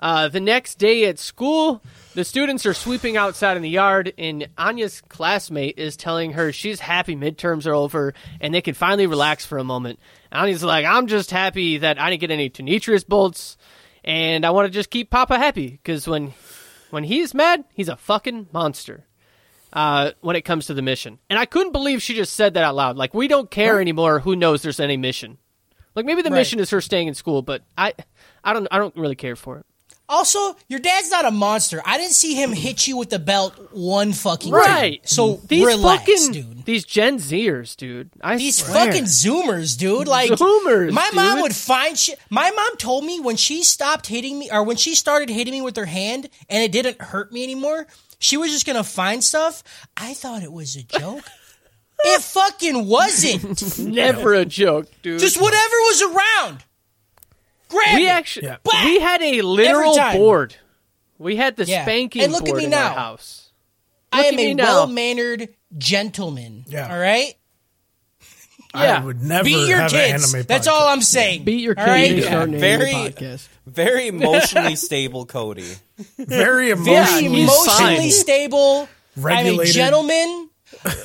uh, the next day at school, the students are sweeping outside in the yard, and Anya's classmate is telling her she's happy midterms are over and they can finally relax for a moment. Anya's like, I'm just happy that I didn't get any Tonitrus bolts, and I want to just keep Papa happy because when when he's mad, he's a fucking monster uh, when it comes to the mission. And I couldn't believe she just said that out loud. Like, we don't care anymore who knows there's any mission. Like maybe the Right. mission is her staying in school, but I I don't I don't really care for it. Also, your dad's not a monster. I didn't see him hit you with the belt one fucking Right. time. So These relax, fucking dude. these Gen Zers, dude. I These swear. fucking Zoomers, dude. Like Zoomers, my mom would find shit. My mom told me when she stopped hitting me, or when she started hitting me with her hand, and it didn't hurt me anymore. She was just gonna find stuff. I thought it was a joke. it fucking wasn't. never a joke, dude. just whatever was around. Grab we it. actually Yeah. we had a literal board. We had the Yeah. spanking And look at board me in now. our house. I am a now. well mannered gentleman. Yeah. All right. Yeah. I would never Beat your have an kids. anime That's podcast. all I'm saying. Beat your kids. right? and Yeah. Very- Very emotionally stable Cody. Very Very emotionally he's emotionally fine. stable. I'm a gentleman.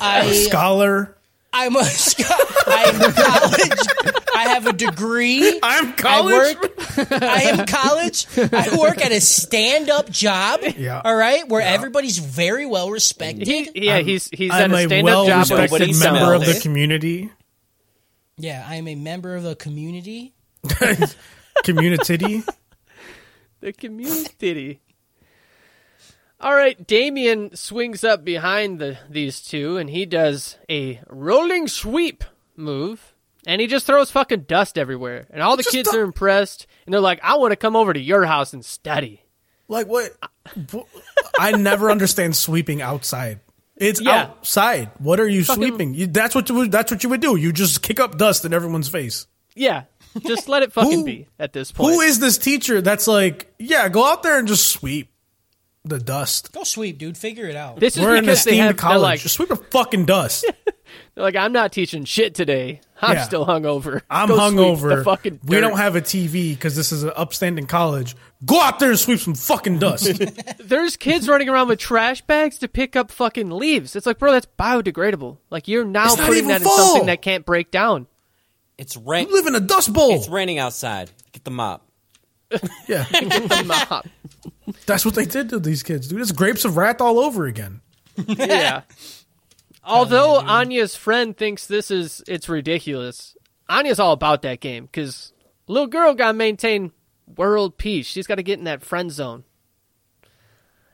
I scholar. I'm a sc- I'm in college. I have a degree. I'm I college. work. I am college. I work at a stand-up job. Yeah. All right, where everybody's very well respected. He, yeah, he's he's I'm at a a stand-up job. where he well-respected sits member of the smells. community. yeah, I am a member of the community. Community. The community. All right, Damien swings up behind the these two, and he does a rolling sweep move, and he just throws fucking dust everywhere. And all the Just kids the- are impressed, and they're like, "I want to come over to your house and study." like what? I never understand sweeping outside. It's Yeah. outside. What are you Fucking- sweeping? You, that's what you would. That's what you would do. You just kick up dust in everyone's face. Yeah, just let it fucking Who- be at this point. Who is this teacher that's like, yeah, go out there and just sweep the dust? Go sweep, dude. Figure it out. this is We're in because they esteemed have. They're college. like, just sweep the fucking dust. they're like, I'm not teaching shit today. I'm Yeah. still hungover. I'm Go sweep hungover. The fucking we don't have a TV because this is an upstanding college. Go out there and sweep some fucking dust. There's kids running around with trash bags to pick up fucking leaves. It's like, bro, that's biodegradable. Like you're now putting even that in something that can't break down. It's rain. you live in a dust bowl. It's raining outside. Get the mop. yeah, The mop. that's what they did to these kids, dude. It's grapes of wrath all over again. yeah. Although Anya's friend thinks this is it's ridiculous, Anya's all about that game because little girl got to maintain world peace. She's got to get in that friend zone.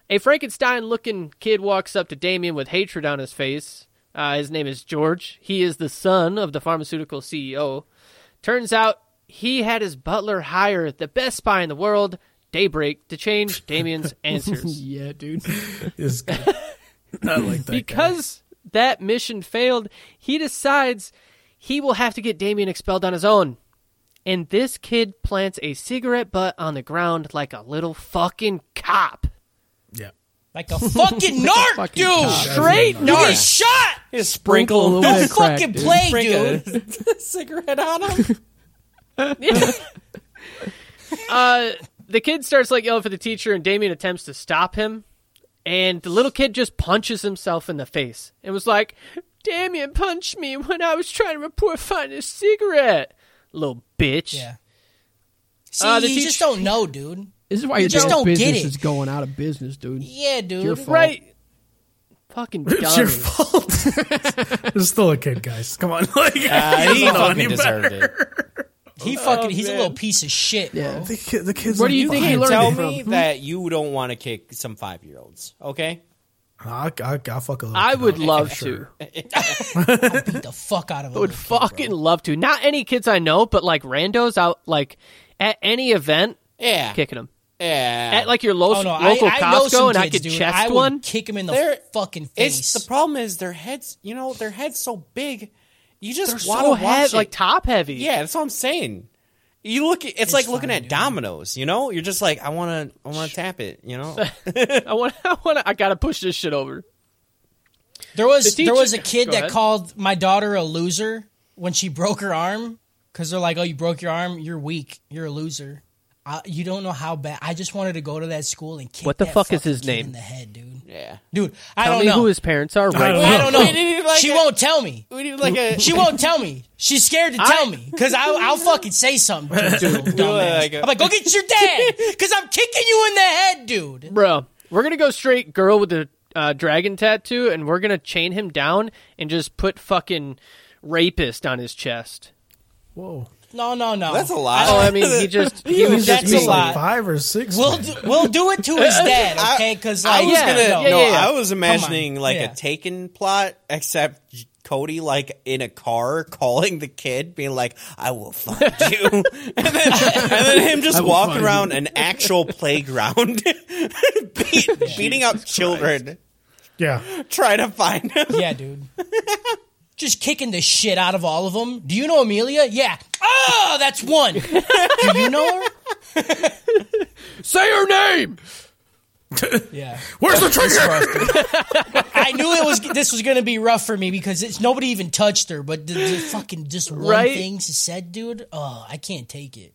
A Frankenstein-looking kid walks up to Damien with hatred on his face. Uh, his name is George. He is the son of the pharmaceutical CEO. Turns out he had his butler hire the best spy in the world, Daybreak, to change Damien's answers. Yeah, dude. I like that. because that mission failed, he decides he will have to get Damien expelled on his own. And this kid plants a cigarette butt on the ground like a little fucking cop. yeah, Like a fucking narc, Fucking dude. cop. Straight You get shot. Just Sprinkle a sprinkle little bit of crack, Fucking dude. play, sprinkle dude. a cigarette on him. Uh, the kid starts like yelling for the teacher, and Damien attempts to stop him. And the little kid just punches himself in the face and was like, Damien punched me when I was trying to report finding a cigarette. Little bitch. Yeah. See, Uh, the you teach- just don't know, dude. This is why you your just don't get business it. is going out of business, dude. Yeah, dude. your fault. Right. Fucking dumb. it's your fault. It's still a kid, guys. Come on, like Uh, he doesn't know fucking deserved better. it. He fucking, oh, he's a little piece of shit, bro. Yeah. The, kid, the kids. Where do you think he learned tell it me from? that you don't want to kick some five year olds, okay? I'll, I'll, I'll fuck a little I kid would up, love sure. to. Beat the fuck out of him. I would fucking love to. Not any kids I know, but like randos out like at any event, Yeah. kicking them. Yeah. At like your lo- Oh no, local I, I know Costco, some and I kids, could dude. chest I would one. kick him in the They're- fucking face. it's the problem is their heads, you know, their head's so big. You just They're want so to heavy, watch it. like top heavy. Yeah, that's what I'm saying. You look. It's, like looking fine, at dude. dominoes. You know, you're just like, I want to, I want to tap it. You know, I want. I want. I gotta push this shit over. There was The teacher- there was a kid that ahead. called my daughter a loser when she broke her arm because they're like, "Oh, you broke your arm. You're weak. You're a loser. I, you don't know how bad." I just wanted to go to that school and kick What the that fuck is his name? in the head, dude. Yeah. Dude, I Tell don't me know. who his parents are. Right don't now. I don't know. We need like she a- won't tell me. We need like a. She won't tell me. She's scared to tell me because I'll, I'll fucking say something. To her, little dumbass. like a- I'm like, go get your dad because I'm kicking you in the head, dude. Bro, we're gonna go straight girl with the uh, dragon tattoo, and we're gonna chain him down and just put fucking rapist on his chest. Whoa. No, no, no. That's a lot. Oh, I mean, he just he was That's a being- lot. Five or six. We'll do, we'll do it to his dad, okay? Because I was Yeah, gonna. yeah, no, yeah, yeah. I was imagining like yeah. a Taken plot, except Cody like in a car calling the kid, being like, "I will find you," and then and then him just will walking find around an actual playground, beat, beating up children, yeah. trying to find him. yeah, dude. Just kicking the shit out of all of them. Do you know Amelia? Yeah. Oh, that's one. Do you know her? say her name. Yeah. Where's the trigger? I knew it was. This was gonna be rough for me because it's nobody even touched her, but the, the fucking just one Right? thing she said, dude. Oh, I can't take it.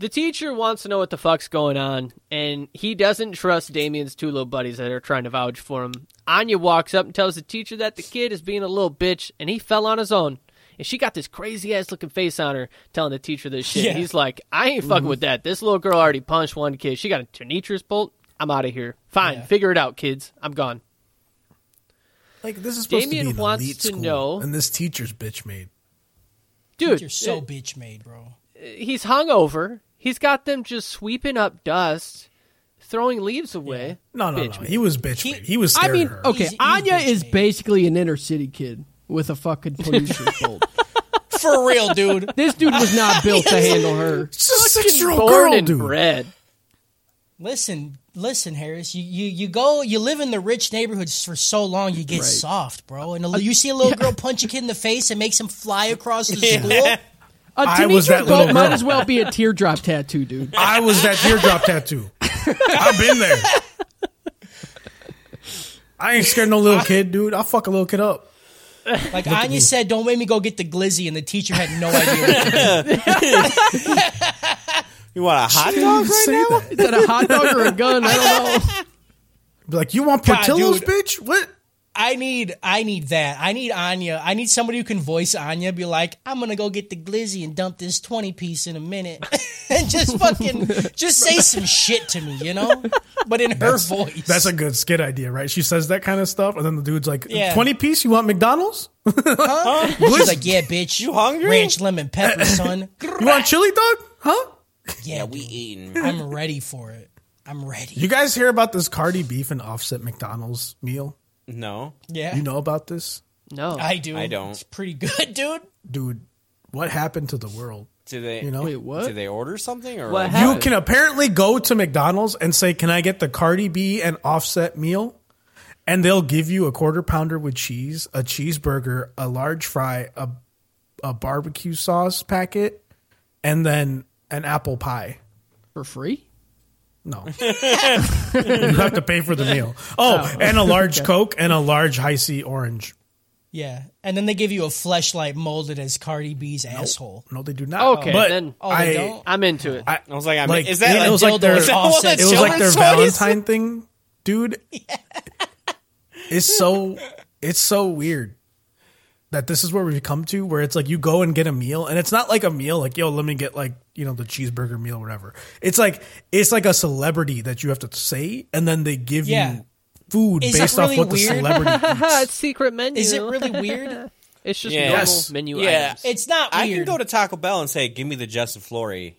The teacher wants to know what the fuck's going on, and he doesn't trust Damien's two little buddies that are trying to vouch for him. Anya walks up and tells the teacher that the kid is being a little bitch, and he fell on his own. And she got this crazy ass looking face on her, telling the teacher this shit. Yeah. He's like, "I ain't fucking with that. This little girl already punched one kid. She got a tonitrus bolt. I'm out of here. Fine, Yeah. figure it out, kids. I'm gone." Like this is supposed Damien to be an wants elite to school, know- and this teacher's bitch made. Dude, You're so uh, bitch made, bro. he's hungover. He's got them just sweeping up dust, throwing leaves away. No, no, Bitch no. made. He was bitch He- He was I mean, her. okay, He's- he's Anya is made. basically an inner city kid with a fucking pollution bolt. For real, dude. This dude was not built to handle her. She's a six-year-old girl, and dude. bred. Listen, listen, Harris. You, you you go. You live in the rich neighborhoods for so long, you get Right. soft, bro. And a, uh, you see a little girl punch a kid in the face and makes him fly across the school. A I was teenager that little bolt might girl. as well be a teardrop tattoo, dude. I was that teardrop tattoo. I've been there. I ain't scared no little kid, dude. I'll fuck a little kid up. Like Anya said, "Don't make me go get the glizzy," and the teacher had no idea. What. You want a hot dog right Say now? that. Is that a hot dog or a gun? I don't know. Be like, you want God, Portillo's, dude. bitch? What? I need, I need that. I need Anya. I need somebody who can voice Anya. Be like, I'm gonna go get the glizzy and dump this twenty piece in a minute, and just fucking, just say some shit to me, you know? But in her voice. That's a good skit idea, right? She says that kind of stuff, and then the dude's like, Yeah. 20 piece? You want McDonald's? huh? She's like, yeah, bitch. You hungry? Ranch lemon pepper, son. You want chili dog? Huh? Yeah, We eating. I'm ready for it. I'm ready. You guys hear about this Cardi B and offset McDonald's meal? No, yeah, You know about this? No. I do. I don't. It's pretty good, dude. Dude, what happened to the world? do they? You know? Wait, what? Did they order something or What like- happened? You can apparently go to McDonald's and say, "Can I get the Cardi B and Offset meal?" And they'll give you a quarter pounder with cheese, a cheeseburger, a large fry, a a barbecue sauce packet, and then an apple pie. For free? No, you have to pay for the meal. Oh, oh and a large Coke and a large high C orange. Yeah, and then they give you a fleshlight molded as Cardi B's asshole. No, they do not. Okay, but then- Oh, I, don't? I'm into it. I was like, I mean, like, is that it, like, was like dildo their with offset it was like their? Valentine thing, dude. It's so it's so weird that this is where we've come to, where it's like you go and get a meal, and it's not like a meal, like yo, let me get like you know the cheeseburger meal, or whatever. It's like it's like a celebrity that you have to say, and then they give Yeah. you food Is it based really off what weird? the celebrity eats. it's secret menu. Is it really weird? It's just Yeah. normal Yes. menu Yeah. items. It's not I can go to Taco Bell and say, "Give me the Justin Flory."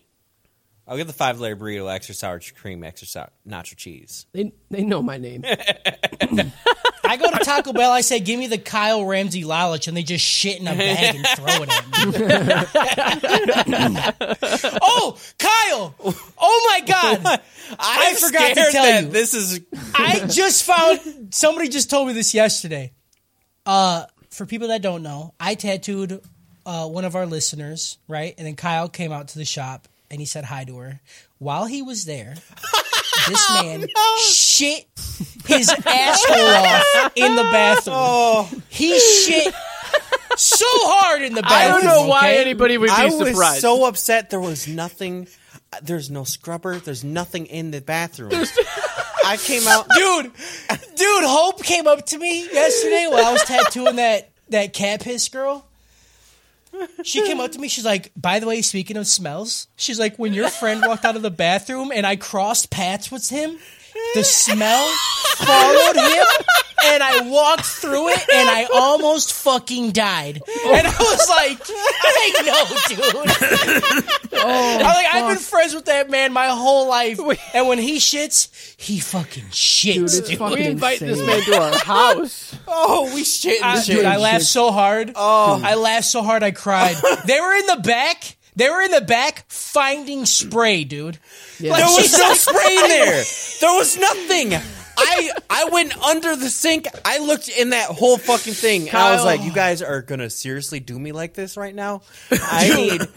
I'll get the five layer burrito, extra sour cream, extra sour nacho cheese. They they know my name. I go to Taco Bell. I say, "Give me the Kyle Ramsey Lalich," and they just shit in a bag and throw it at me. oh, Kyle! Oh my God! I forgot to tell that you. This is I just found somebody just told me this yesterday. Uh, for people that don't know, I tattooed uh, one of our listeners, right? And then Kyle came out to the shop and he said hi to her. While he was there, this man shit his asshole off in the bathroom. Oh. He shit so hard in the bathroom. I don't know why anybody would be I surprised. was so upset. There was nothing. There's no scrubber. There's nothing in the bathroom. I came out. dude, dude, Hope came up to me yesterday while I was tattooing that that cat piss girl. She came up to me. She's like, "By the way, speaking of smells, she's like, when your friend walked out of the bathroom and I crossed paths with him, the smell followed him, and I walked through it, and I almost fucking died. And I was like, I know, dude. Oh, I'm like, I've been friends with that man my whole life, and when he shits, he fucking shits, Dude, dude. fucking we invite this man to our house. Oh, we shit I, the dude. I laughed so hard. Oh, I laughed so hard I cried. they were in the back. They were in the back finding spray, dude. Yeah. There was no spray in there. There was nothing. I I went under the sink. I looked in that whole fucking thing, and I was like, "You guys are gonna seriously do me like this right now?" I need.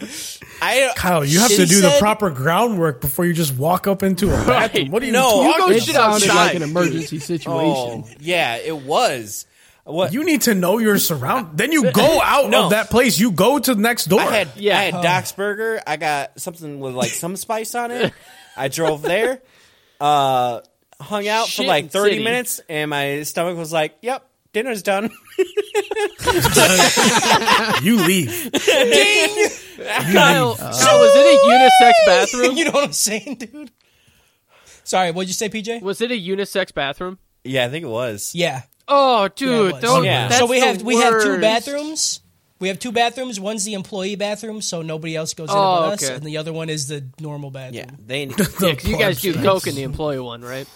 I Kyle, you have to do the proper groundwork before you just walk up into a bathroom. What do you know? you go It shit sounded outside, like an emergency oh, situation. Oh, yeah, it was. What You need to know your surround. Then you go out No. of that place. You go to the next door. I had Yeah. I had Doc's Burger. I got something with like some spice on it. I drove there, uh, hung out for like thirty city. minutes, and my stomach was like, "Yep, dinner's done." you leave. Kyle, Kyle, was it a unisex bathroom? you know what I'm saying, dude? Sorry, what'd you say, PJ? Was it a unisex bathroom? yeah, I think it was. Yeah. Oh, dude, was. don't. Yeah. That's so we the have we have two bathrooms. We have two bathrooms. One's the employee bathroom, so nobody else goes in Oh, but us, and the other one is the normal bathroom. Yeah, they. Yeah, 'cause you guys do coke in the employee one, right?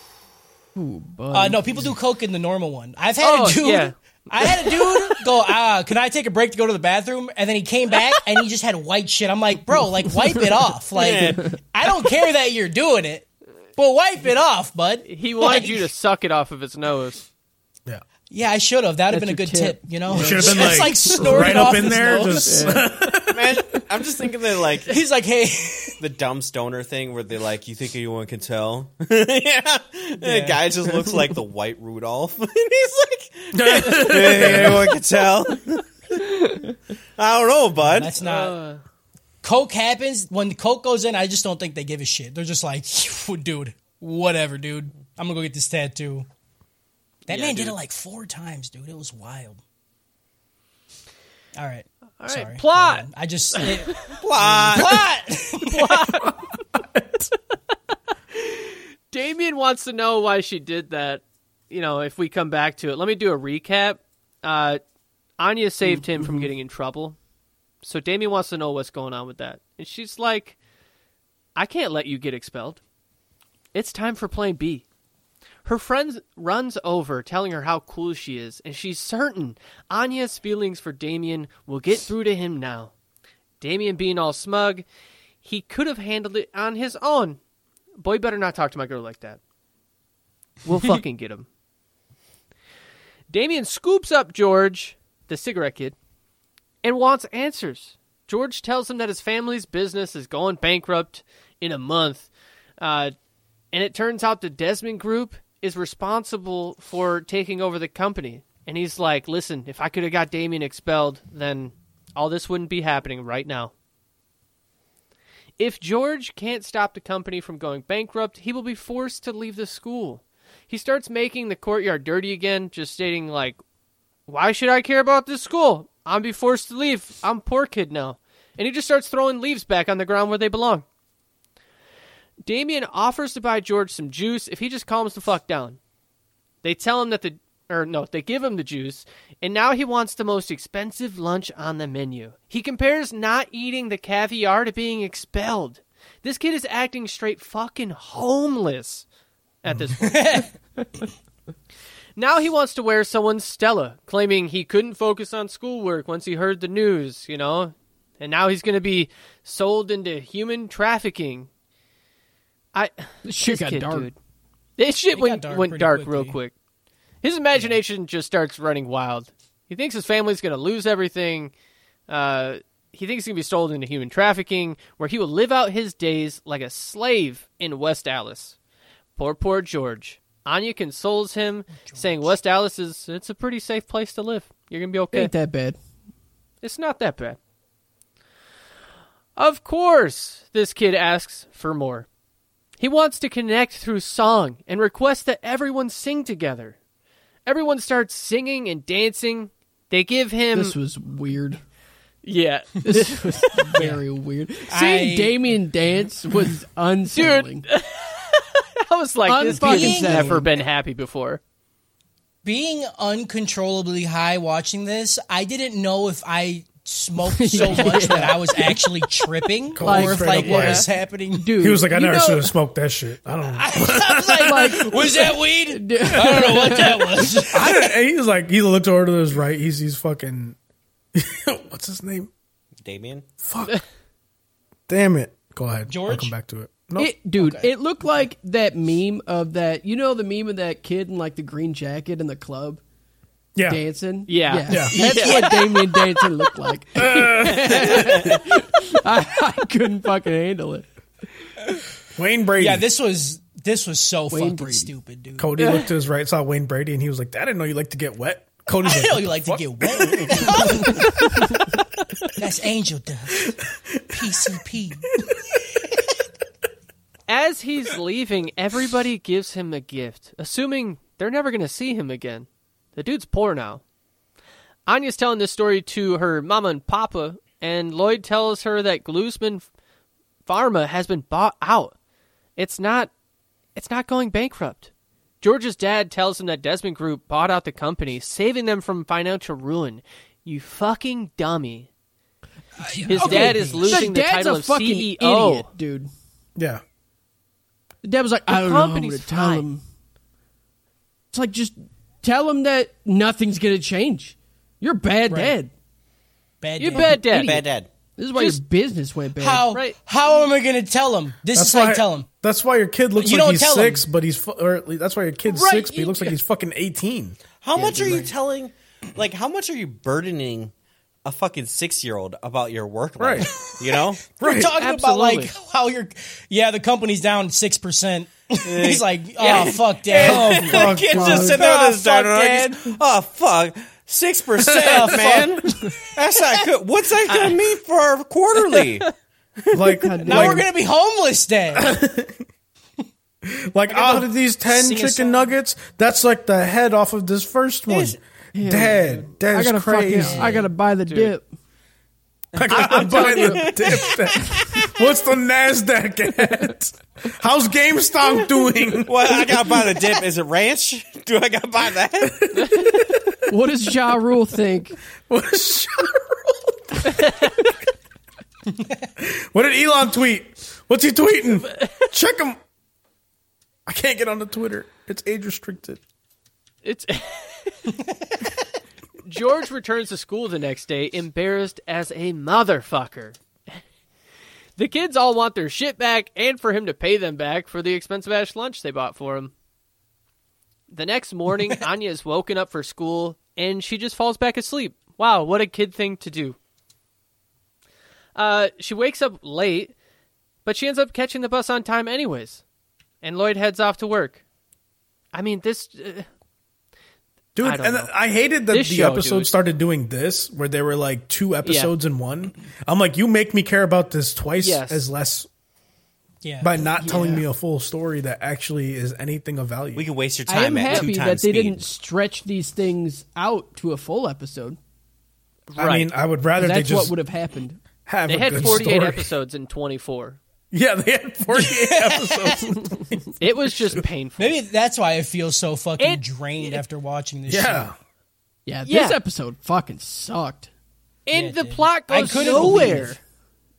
Ooh. Uh, no, people do coke in the normal one. I've had Oh, a dude. yeah. I had a dude go, ah, can I take a break to go to the bathroom? And then he came back and he just had white shit. I'm like, bro, like wipe it off. Like, I don't care that you're doing it, but wipe it off, bud. He wanted Like, you to suck it off of his nose. Yeah. Yeah, I should have. That would have been a good tip. tip. You know, Should have been It's like, snorting right off up in his there. nose. Just Man, I'm just thinking that like He's like, hey, the dumb stoner thing where they like, you think anyone can tell? yeah. And the guy just looks like the white Rudolph, and he's like, "You think anyone can tell? I don't know, bud. that's not. Uh, Coke happens when Coke goes in. I just don't think they give a shit. They're just like, dude, whatever, dude. I'm gonna go get this tattoo. That Yeah, man did it like four times, dude. It was wild. All right. all right, Sorry. plot. I just it, Plot. plot. Damien wants to know why she did that. You know, if we come back to it, let me do a recap. Uh, Anya saved him from getting in trouble, so Damien wants to know what's going on with that. And she's like, "I can't let you get expelled. It's time for Plan B." Her friend runs over, telling her how cool she is, and she's certain Anya's feelings for Damien will get through to him now. Damien being all smug, he could have handled it on his own. Boy, better not talk to my girl like that. We'll fucking get him. Damien scoops up George, the cigarette kid, and wants answers. George tells him that his family's business is going bankrupt in a month, uh, and it turns out the Desmond Group is responsible for taking over the company. And he's like, "Listen, if I could have got Damien expelled, then all this wouldn't be happening right now." If George can't stop the company from going bankrupt, he will be forced to leave the school. He starts making the courtyard dirty again, just stating like, "Why should I care about this school? I'm be forced to leave. I'm poor kid now." And he just starts throwing leaves back on the ground where they belong. Damien offers to buy George some juice if he just calms the fuck down. They tell him that the or no, they give him the juice, and now he wants the most expensive lunch on the menu. He compares not eating the caviar to being expelled. This kid is acting straight fucking homeless at this point. now he wants to wear someone's Stella, claiming he couldn't focus on schoolwork once he heard the news, you know? And now he's going to be sold into human trafficking. I This shit got kid, dark. dude. This shit It went dark went dark real quick. His imagination just starts running wild. He thinks his family's going to lose everything. Uh, he thinks he's going to be sold into human trafficking, where he will live out his days like a slave in Westalis. Poor, poor George. Anya consoles him, saying Westalis is it's a pretty safe place to live. You're gonna be okay. Ain't that bad. It's not that bad. Of course, this kid asks for more. He wants to connect through song and requests that everyone sing together. Everyone starts singing and dancing. They give him This was weird. yeah. This was very weird. Seeing I- Damien dance was unsettling. I was like, this Unfucking kid's settling. never been happy before. Being uncontrollably high watching this, I didn't know if I smoked so much that I was actually tripping, Like, or if like what like- was happening. Dude, He was like, I you never know- should have smoked that shit. I don't know. I was like, was that weed? I don't know what that was. I didn't, and he was like, he looked over to his right. He's he's fucking. what's his name? Damien. Fuck. Damn it. Go ahead. I'll George? come back to it. No. It, dude, Okay. it looked like that meme of that. You know the meme of that kid in like the green jacket in the club yeah. dancing. Yeah. Yeah. that's what Damien dancing looked like. Uh. I, I couldn't fucking handle it. Wayne Brady. Yeah, this was this was so Wayne fucking Brady. stupid, dude. Cody looked to his right, saw Wayne Brady, and he was like, I didn't know you like to get wet. Cody's I like, know you the like to get wet. That's Angel dust. PCP. As he's leaving, everybody gives him a gift, assuming they're never going to see him again. The dude's poor now. Anya's telling this story to her mama and papa, and Lloyd tells her that Glusman Pharma has been bought out. It's not it's not going bankrupt. George's dad tells him that Desmond Group bought out the company, saving them from financial ruin. You fucking dummy. His dad is losing the, dad's title a of fucking CEO. idiot, dude. Yeah. The dad was like, I don't know how to tell him. It's like just tell him that nothing's gonna change. You're bad Right. dad. Bad You dad. bad dad. Bad dad. This is why Just- your business went bad. How Right. how am I gonna tell him? This That's is how why. I tell him. That's why your kid looks You like don't he's tell him. six, but he's fu- or that's why your kid's Right, six, but he looks like he's fucking eighteen. How much are you telling? Like, how much are you burdening a fucking six year old about your work life? Right. You know? We're talking about like how you're. Yeah, the company's down six percent. He's like, oh fuck, dad. the kid's just sitting oh, there with his Oh, fuck, dad. Dad. Oh fuck. Six percent, man. That's not good. What's that gonna mean for our quarterly? Like, Now like, we're gonna be homeless, dad. like out of these ten sing a chicken song. nuggets, that's like the head off of this first one. Dad, I that's gotta crazy. fucking, I gotta buy the dip. I gotta buy the dip. That- What's the Nasdaq at? How's GameStop doing? Well, I gotta buy the dip. Is it ranch? Do I gotta buy that? What does Ja Rule think? What's what did Elon tweet? What's he tweeting? Check him. I can't get on the Twitter. It's age restricted. It's George returns to school the next day, embarrassed as a motherfucker. The kids all want their shit back and for him to pay them back for the expensive ass lunch they bought for him. The next morning, Anya is woken up for school and she just falls back asleep. Wow, what a kid thing to do. Uh, she wakes up late, but she ends up catching the bus on time anyways. And Lloyd heads off to work. I mean, this. Uh, Dude, I don't and know. I hated that This the show, episode dude. started doing this, where they were like two episodes in one. I'm like, you make me care about this twice Yes. as less Yeah. by not telling me a full story that actually is anything of value. We can waste your time. I am time at two happy that they speed. didn't stretch these things out to a full episode. I mean, I would rather they That's just what would have happened. have They a had good 48 story. episodes in 24. Yeah, they had 48 episodes. It was just painful. Maybe that's why I feel so fucking It- drained after watching this. Yeah. Yeah, this Yeah. episode fucking sucked. and Yeah, the dude. plot I goes couldn't nowhere. believe-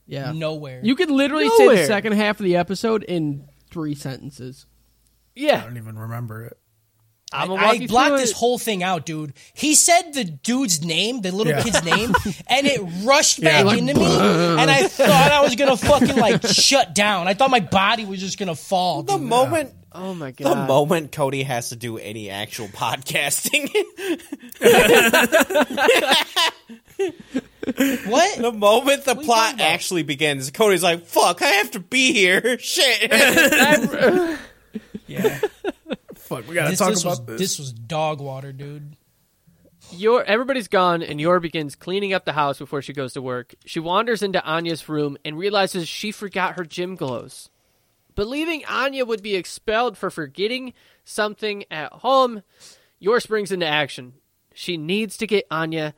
Yeah, Nowhere. You could literally say the second half of the episode in three sentences. Yeah. I don't even remember it. I'm gonna walk I you blocked this it. whole thing out, dude. He said the dude's name, the little Yeah. kid's name, and it rushed back like, into me, and I thought I was gonna fucking like shut down. I thought my body was just gonna fall. The dude. moment, Oh my god, the moment Cody has to do any actual podcasting, What? The moment the you plot actually begins, Cody's like, "Fuck, I have to be here." Shit. Yeah. Fuck, we gotta This, talk this was, about this. this was dog water, dude. Yor everybody's gone, and Yor begins cleaning up the house before she goes to work. She wanders into Anya's room and realizes she forgot her gym clothes. Believing Anya would be expelled for forgetting something at home, Yor springs into action. She needs to get Anya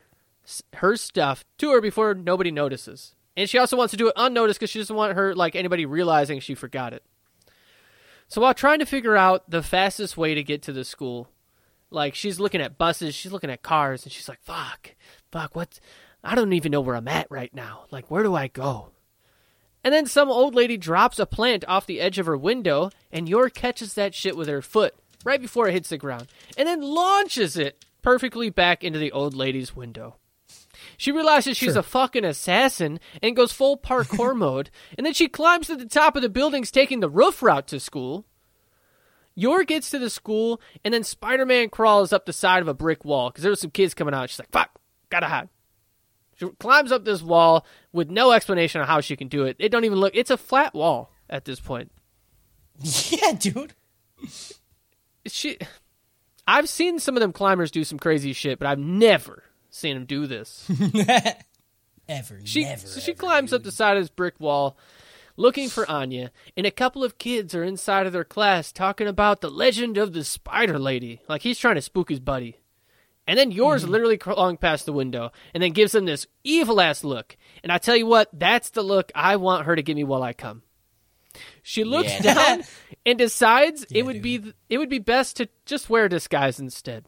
her stuff to her before nobody notices. And she also wants to do it unnoticed because she doesn't want her like anybody realizing she forgot it. So while trying to figure out the fastest way to get to the school, like she's looking at buses, she's looking at cars, and she's like, "Fuck, fuck, what? I don't even know where I'm at right now. Like, where do I go?" And then some old lady drops a plant off the edge of her window, and Yor catches that shit with her foot right before it hits the ground, and then launches it perfectly back into the old lady's window. She realizes she's a fucking assassin and goes full parkour mode, and then she climbs to the top of the buildings, taking the roof route to school. Yor gets to the school, and then Spider Man crawls up the side of a brick wall because there were some kids coming out. She's like, fuck, gotta hide. She climbs up this wall with no explanation on how she can do it. It don't even look, it's a flat wall at this point. Yeah, dude. She, I've seen some of them climbers do some crazy shit, but I've never seen him do this. Ever, She never. so she ever, climbs up the side of this brick wall, looking for Anya, and a couple of kids are inside of their class talking about the legend of the Spider Lady. Like he's trying to spook his buddy, and then Yor's Mm-hmm. literally crawling past the window, and then gives him this evil ass look. And I tell you what, that's the look I want her to give me while I come. She looks Yeah. down and decides Yeah, it would be it would be best to just wear a disguise instead.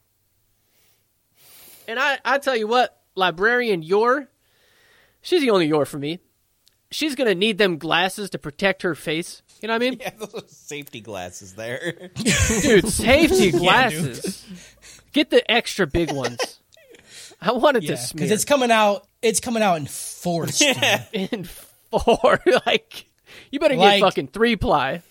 And I I tell you what, librarian Yor, she's the only Yor for me. She's gonna need them glasses to protect her face. You know what I mean, yeah, those safety glasses there. dude? Safety Yeah, dude. glasses. Get the extra big ones. I wanted Yeah, to because it's coming out. It's coming out in force. dude. in four. like you better Like- get fucking three ply.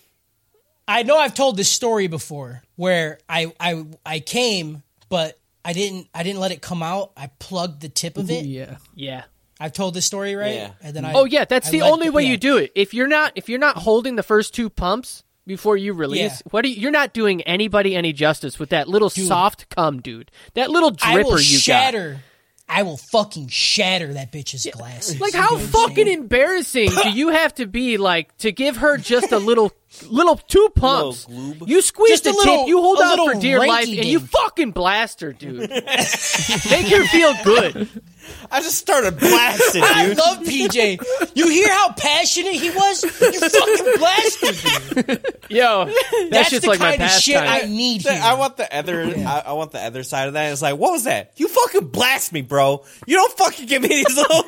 I know I've told this story before where I I I came, but I didn't I didn't let it come out. I plugged the tip of it. Yeah. Yeah. I've told this story right, Yeah. and then I. Oh yeah, that's I the let only way yeah. you do it. If you're not if you're not holding the first two pumps before you release, Yeah. what are you, you're not doing anybody any justice with that little soft cum, dude. That little I will dripper you shatter. I will fucking shatter that bitch's glasses. Like how know what I'm fucking saying? embarrassing do you have to be like to give her just a little little two pumps? Little. You squeeze Just the a little- tip, you hold a on for dear life, ranky and you fucking blast her, dude. Make her feel good. I just started blasting, I love PJ. You hear how passionate he was? You fucking blasted, me. Yo, that's, That's just the like my kind of shit I need here. I want the other. I, I want the other side of that. It's like, what was that? You fucking blast me, bro. You don't fucking give me these little.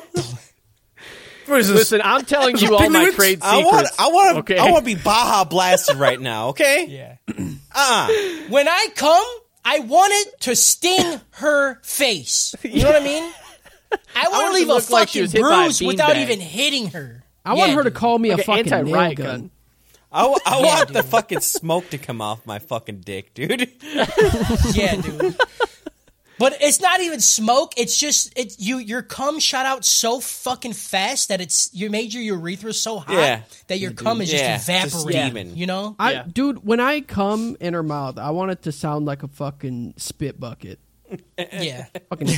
What is? Listen, I'm telling you all my Pigments? trade I secrets. want. I want to. Okay. I want to be Baja blasted right now. Okay. yeah. Uh. When I come, I want it to sting her face. You know what I mean? I want want to leave a look like she fucking was hit by a bruise without beanbag. even hitting her. I want Yeah, her to call me Like a fucking nail anti-riot gun. gun. I, w- I want the fucking smoke to come off my fucking dick, dude. Yeah, dude. But it's not even smoke. It's just it's you. Your cum shot out so fucking fast that it's you made your urethra so hot Yeah. that your mm-hmm. cum is Yeah, just just evaporating. steaming. you know? I, Yeah. dude, when I come in her mouth, I want it to sound like a fucking spit bucket. yeah. Fucking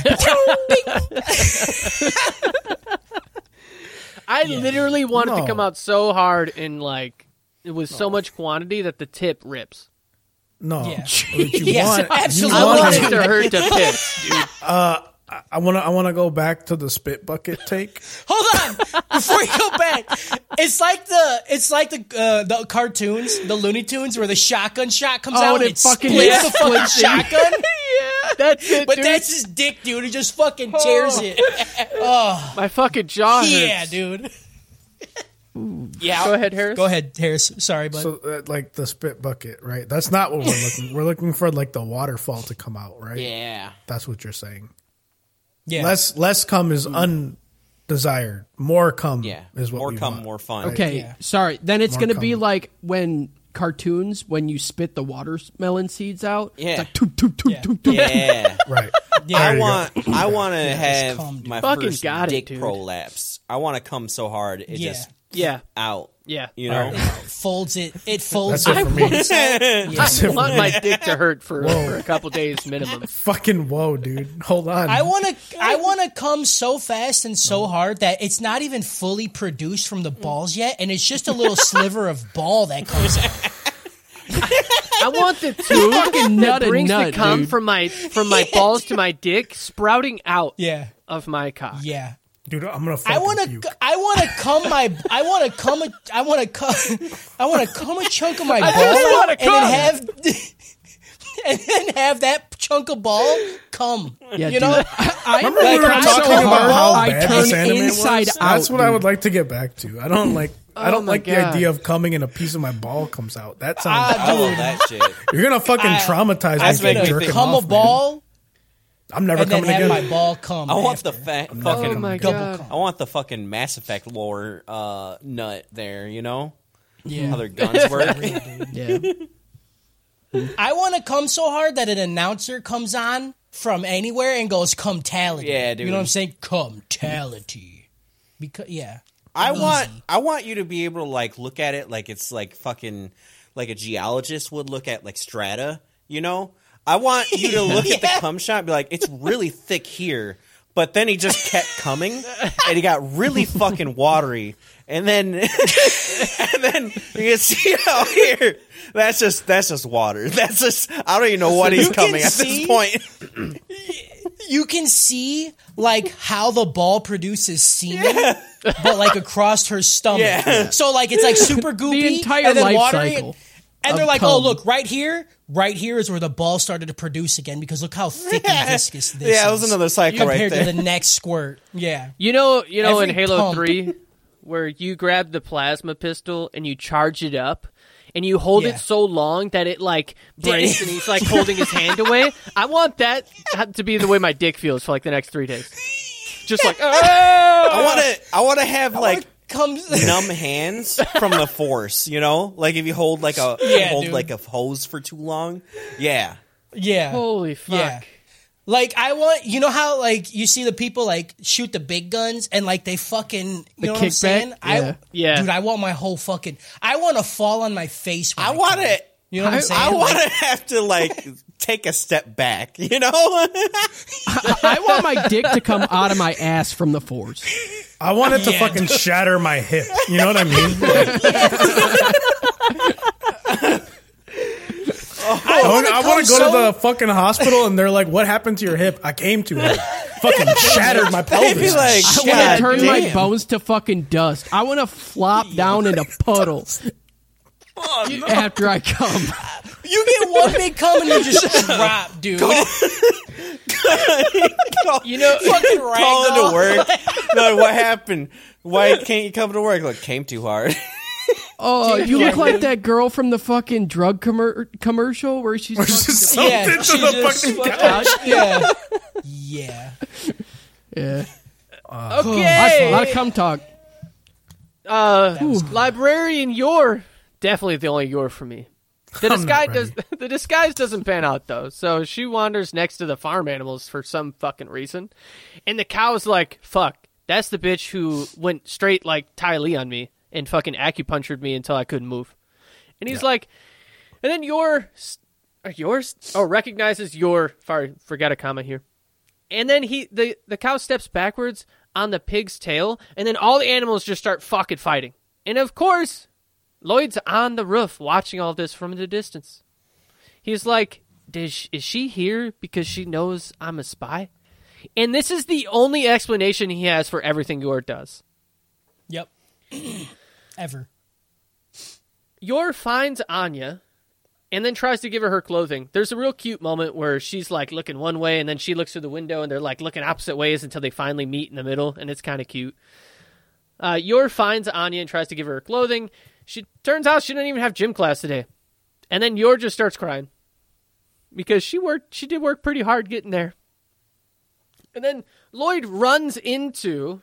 I literally wanted to come out so hard and like it was so much quantity that the tip rips. No, Yeah. what you Yes, want? absolutely. I You want wanted it- to hurt the tip, dude. I want to. I want to go back to the spit bucket take. Hold on, before we go back, it's like the it's like the uh, the cartoons, the Looney Tunes, where the shotgun shot comes Oh, out and and it it fucking splits yeah, the fucking splits it. shotgun. That's it, But dude. that's his dick, dude. He just fucking tears Oh. it. My fucking jaw hurts. Yeah, dude. Yeah. Go ahead, Harris. Go ahead, Harris. Sorry, bud. So, uh, like the spit bucket, right? That's not what we're looking. We're looking for like the waterfall to come out, right? Yeah. That's what you're saying. yeah. Less, less cum is undesired. More cum, Yeah. is what more we come, want. more fun. okay, Yeah. sorry. Then it's More gonna be like when cartoons when you spit the watermelon seeds out. Yeah. It's like toot, toot, toot, Yeah. toot, toot. Yeah. Right. Yeah, I want I want to just have cum, my Fucking first got it, dick dude. prolapse. I want to come so hard it Yeah. just Yeah, out. yeah. You know? folds it. It folds. That's it it for me. folds out. Yeah. I want my dick to hurt for, for a couple days minimum. Fucking whoa, dude. Hold on. I want to. I want to come so fast and so hard that it's not even fully produced from the balls yet, and it's just a little sliver of ball that comes out. I want the tube Fucking nut that and brings nut, the cum dude. from my from my balls to my dick sprouting out Yeah, of my cock. yeah. Dude, I'm gonna fucking I want to. I want to come my. I want to come. A, I want to come. I want to come a chunk of my ball wanna and then have. And then have that chunk of ball come. Yeah, you dude. know, I, Remember like, we were I'm talking so about how hard, I bad turn this anime inside was? out. That's what I would like to get back to. I don't like. I don't my like the idea of coming and a piece of my ball comes out. That sounds. Ah, I love that shit. you're gonna fucking I- traumatize That's me. making for me come off, a man. ball I'm never and then coming have again. my ball come. I want after. the fa- Oh fucking my double god! cum. I want the fucking Mass Effect lore uh, nut there, you know? Yeah. How their guns work. Yeah. I want to come so hard that an announcer comes on from anywhere and goes "Cumtality." Yeah, dude. You know what I'm saying? Cumtality. Because yeah, I want I want you to be able to like look at it like it's like fucking like a geologist would look at like strata, you know? I want you to look at the cum shot and be like, it's really thick here. But then he just kept coming and he got really fucking watery. And then and then you can see out here. That's just that's just water. That's just I don't even know what he's You can coming at see- this point. you can see like how the ball produces semen, but like across her stomach. Yeah. So like it's like super goopy, entire and then life watery, cycle And they're of like, "Oh, cum. look, right here, right here is where the ball started to produce again because look how thick and viscous this Yeah, it is was another cycle right compared there. to the next squirt." Yeah, You know, you know, in Halo pump. Three, where you grab the plasma pistol and you charge it up, and you hold Yeah. it so long that it like breaks, and he's like holding his hand away. I want that to be the way my dick feels for like the next three days. Just like, I want to ah! I want to have like comes. numb hands from the force, you know? Like if you hold like a Yeah, hold dude. like a hose for too long. Yeah. yeah, holy fuck. Yeah. Like I want, you know how like you see the people like shoot the big guns and like they fucking, you The know what I'm kickback? saying? Yeah. I, Yeah. dude, I want my whole fucking, I want to fall on my face. When I come. want to You know what I, am saying? I want Like, to have to like take a step back, you know? I want my dick to come out of my ass from the force. I want it to Yeah. fucking shatter my hip. You know what I mean? I want, I want to go so- to the fucking hospital and they're like, "What happened to your hip?" I came to it. Fucking shattered my They'd pelvis. like, I want to turn my bones to fucking dust. I want to flop down in a puddle after I come. you get one big cum and you just drop, dude. You know, fucking Call into ragdoll. work. no, what happened? Why can't you come to work? Like came too hard. Oh, you look like that girl from the fucking drug commer- commercial where she's Just fucking- Yeah, something to she the just fucking fucking- couch. Yeah, yeah. yeah. okay. A lot of cum talk. Uh, librarian, Yor definitely the only Yor for me. The disguise does the disguise doesn't pan out though. So she wanders next to the farm animals for some fucking reason, and the cow's like, "Fuck, that's the bitch who went straight like Ty Lee on me and fucking acupunctured me until I couldn't move." And he's like, and then Yor uh, yours oh recognizes Yor sorry forgot a comma here, and then he the the cow steps backwards on the pig's tail, and then all the animals just start fucking fighting, and of course. Lloyd's on the roof watching all this from the distance. He's like, Is she here because she knows I'm a spy? And this is the only explanation he has for everything Yor does. Yep. Ever. Yor finds Anya and then tries to give her her clothing. There's a real cute moment where she's like looking one way and then she looks through the window and they're like looking opposite ways until they finally meet in the middle and it's kind of cute. Uh, Yor finds Anya and tries to give her her clothing. She turns out she didn't even have gym class today. And then Yor just starts crying because she worked she did work pretty hard getting there. And then Lloyd runs into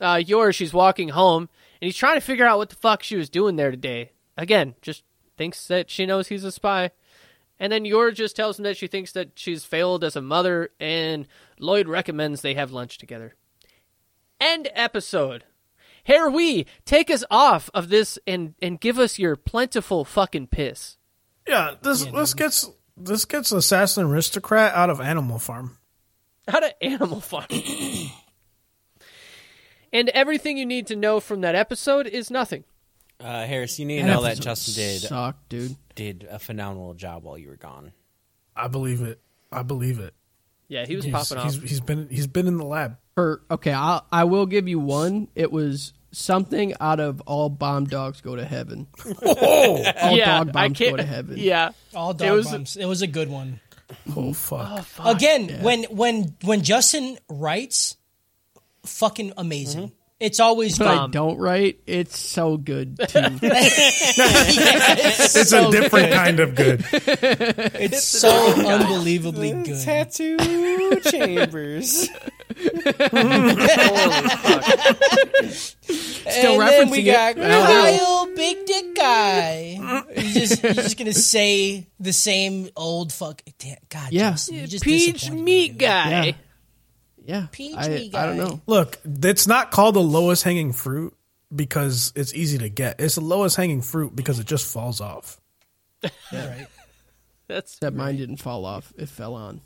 uh, Yor. She's walking home and he's trying to figure out what the fuck she was doing there today. Again, just thinks that she knows he's a spy. And then Yor just tells him that she thinks that she's failed as a mother, and Lloyd recommends they have lunch together. End episode. Here we take us off of this and and give us your plentiful fucking piss. Yeah, this this gets this gets assassin aristocrat out of Animal Farm. Out of Animal Farm. and everything you need to know from that episode is nothing. Uh, Harris, you need to That know that Justin did sucked, dude. did a phenomenal job while you were gone. I believe it. I believe it. Yeah, he was He's, popping off. he's, he's been he's been in the lab. For okay, I I will give you one. It was something out of all bomb dogs go to heaven. all yeah, dog I bombs can't. go to heaven. Yeah, All It dog was- bombs. It was a good one. Oh fuck! Again, when when when Justin writes, fucking amazing. Mm-hmm. It's always But good. I don't write. It's so good too. It's a different kind of good. It's so unbelievably good. Tattoo chambers. And then we referencing got it. I Kyle, big dick guy. he's just he's just gonna say the same old fuck. Damn, God, Yeah. Justin, you just peach disappointed meat me. guy. Yeah. yeah, Peach I, me I don't guy. know. Look, it's not called the lowest hanging fruit because it's easy to get. It's the lowest hanging fruit because it just falls off. Yeah, right. That's That mine didn't fall off. It fell on.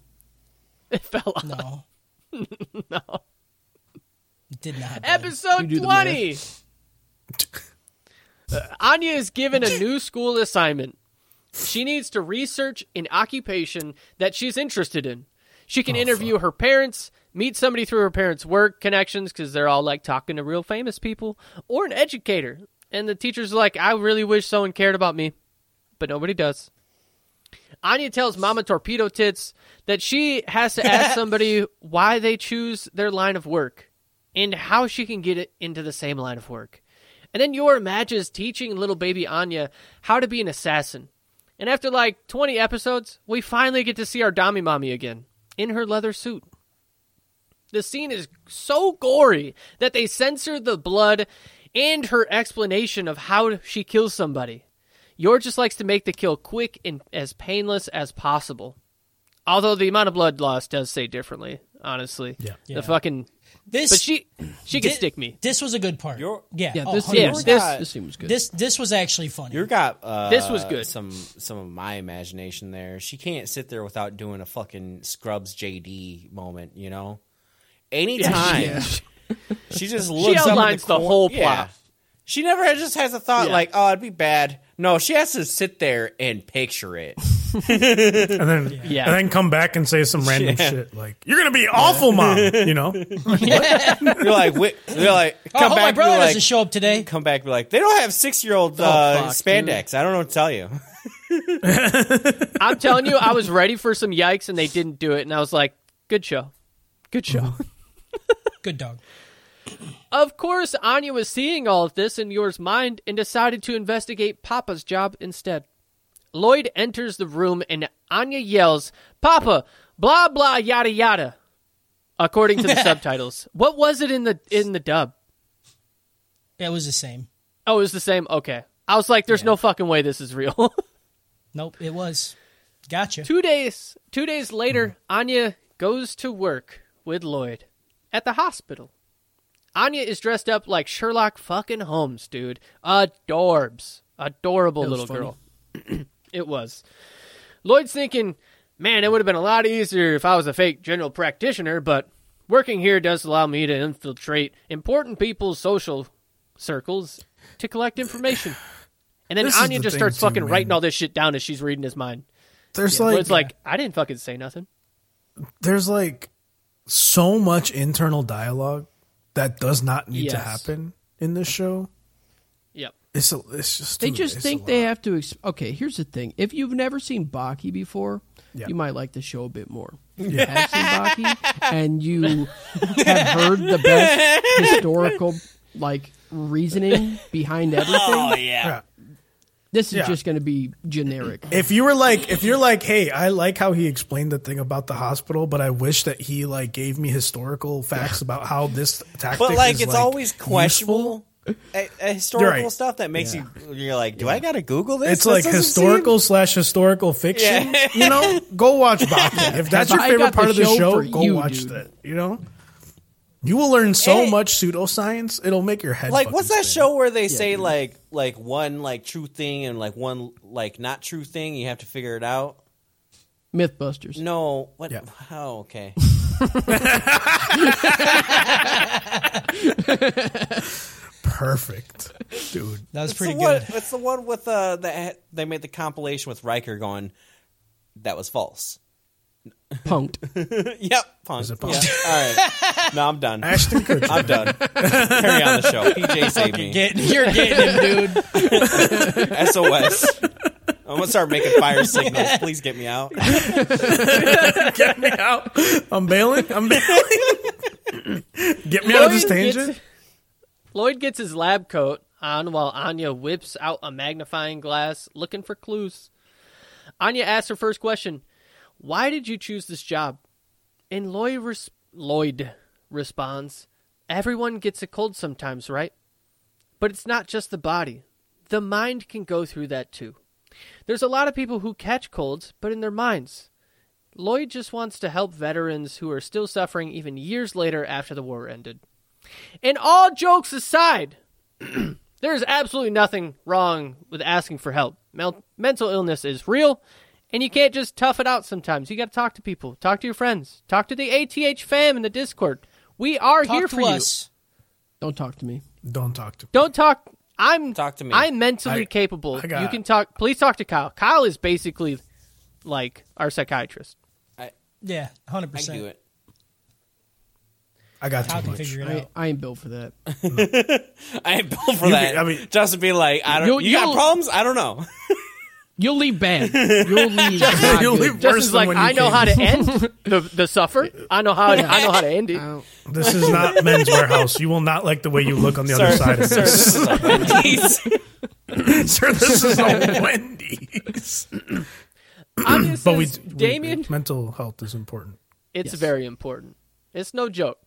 it fell off. No, No. it did not. bud. Episode You do the twenty. Uh, Anya is given a new school assignment. She needs to research an occupation that she's interested in. She can interview her parents, meet somebody through her parents' work connections because they're all like talking to real famous people, or an educator. And the teacher's like, I really wish someone cared about me, but nobody does. Anya tells Mama Torpedo Tits that she has to ask somebody why they choose their line of work and how she can get it into the same line of work. And then Yor imagines teaching little baby Anya how to be an assassin. And after like 20 episodes, we finally get to see our Dami Mommy again in her leather suit. The scene is so gory that they censor the blood and her explanation of how she kills somebody. Yor just likes to make the kill quick and as painless as possible. Although the amount of blood loss does say differently, honestly. Yeah. Yeah. The fucking This, but she she could thi- stick me. This was a good part. You're- yeah, Yeah, oh, this, 100%. yeah, this, this- this scene was good. this this was actually funny. You got uh, This was good. Some some of my imagination there. She can't sit there without doing a fucking Scrubs JD moment. You know, anytime Yeah. she just looks up at outlines the cor- whole Yeah. plot. She never just has a thought Yeah. like, "Oh, it'd be bad." No, she has to sit there and picture it. And then Yeah. and then come back and say some random shit like, "You're gonna be awful, mom." You know? You're like, wait, you're like, oh, come my back, brother be like, doesn't show up today. come back, be like, they don't have six year old uh, fuck, spandex. I don't know what to tell you. I'm telling you, I was ready for some yikes and they didn't do it, and I was like, good show. Good show. Good dog. Of course, Anya was seeing all of this in Yor's mind and decided to investigate Papa's job instead. Lloyd enters the room and Anya yells, Papa, blah blah yada yada. According to the subtitles. What was it in the in the dub? It was the same. Oh, it was the same? Okay. I was like, there's no fucking way this is real. Nope, it was. Gotcha. Two days two days later, mm. Anya goes to work with Lloyd at the hospital. Anya is dressed up like Sherlock fucking Holmes, dude. Adorbs. Adorable little girl. it was. Lloyd's thinking, man, it would have been a lot easier if I was a fake general practitioner, but working here does allow me to infiltrate important people's social circles to collect information. And then This Anya the just starts too, fucking man. writing all this shit down as she's reading his mind. There's Where like it's like, I didn't fucking say nothing. there's like so much internal dialogue that does not need to happen in this show. Yep. It's a, it's just They dude, just it's think they have to. Ex- okay, here's the thing: if you've never seen Baki before, Yeah. you might like the show a bit more. If you have seen Baki and you have heard the best historical like reasoning behind everything, Oh, Yeah. This is Yeah. just going to be generic. If you were like, if you're like, hey, I like how he explained the thing about the hospital, but I wish that he like gave me historical facts about how this tactic. But like, is, it's always questionable. a, a historical right. stuff that makes you you're like, do I gotta Google this? It's This like doesn't historical slash historical fiction. Yeah. You know, go watch Baki. If that's your favorite part the of the show show, go you, watch dude. that. You know, you will learn so Hey. much pseudoscience. It'll make your head like what's that spin. show where they say like like one like true thing and like one like not true thing you have to figure it out Mythbusters. no what Yeah. oh okay Perfect, dude. That was it's pretty good. one, it's the one with uh that they made the compilation with Riker going that was false Punked. yep punk. Is it punk? Yeah. all right no I'm done Ashton Kutcher. I'm done carry on the show PJ save me Get, you're getting him, dude. SOS I'm gonna start making fire signals please get me out Get me out. I'm bailing. I'm bailing. Get me out of this Lloyd tangent. gets- Lloyd gets his lab coat on while Anya whips out a magnifying glass looking for clues. Anya asks her first question Why did you choose this job? And Lloyd, res- Lloyd responds Everyone gets a cold sometimes, right? But it's not just the body, the mind can go through that too. There's a lot of people who catch colds, but in their minds. Lloyd just wants to help veterans who are still suffering even years later after the war ended. And all jokes aside, there's absolutely nothing wrong with asking for help. Mel- mental illness is real, and you can't just tough it out sometimes. You got to talk to people, talk to your friends, talk to the ATH fam in the Discord. We are here Talk for to you. Don't talk to me. Don't talk to. Don't talk. I'm Talk to me. I'm mentally I- capable. I got- you can talk. Please talk to Kyle. Kyle is basically like our psychiatrist. Yeah, hundred I can percent. do it I got Kyle too much. I. I ain't built for that. I ain't built for You that. can- I mean- Justin be like, I don't. You'll- you got problems? I don't know. You'll leave bad. You'll leave. not You'll good. leave worse Justin's than like, when you I know came. how to end the the suffer. I know how I know how to end it. Uh, This is not Men's Wearhouse. You will not like the way you look on the other side of sir, this. this is a Wendy's. Sir, this is a Wendy's. But we, says, we- mental health is important. it's Yes. very important. It's no joke.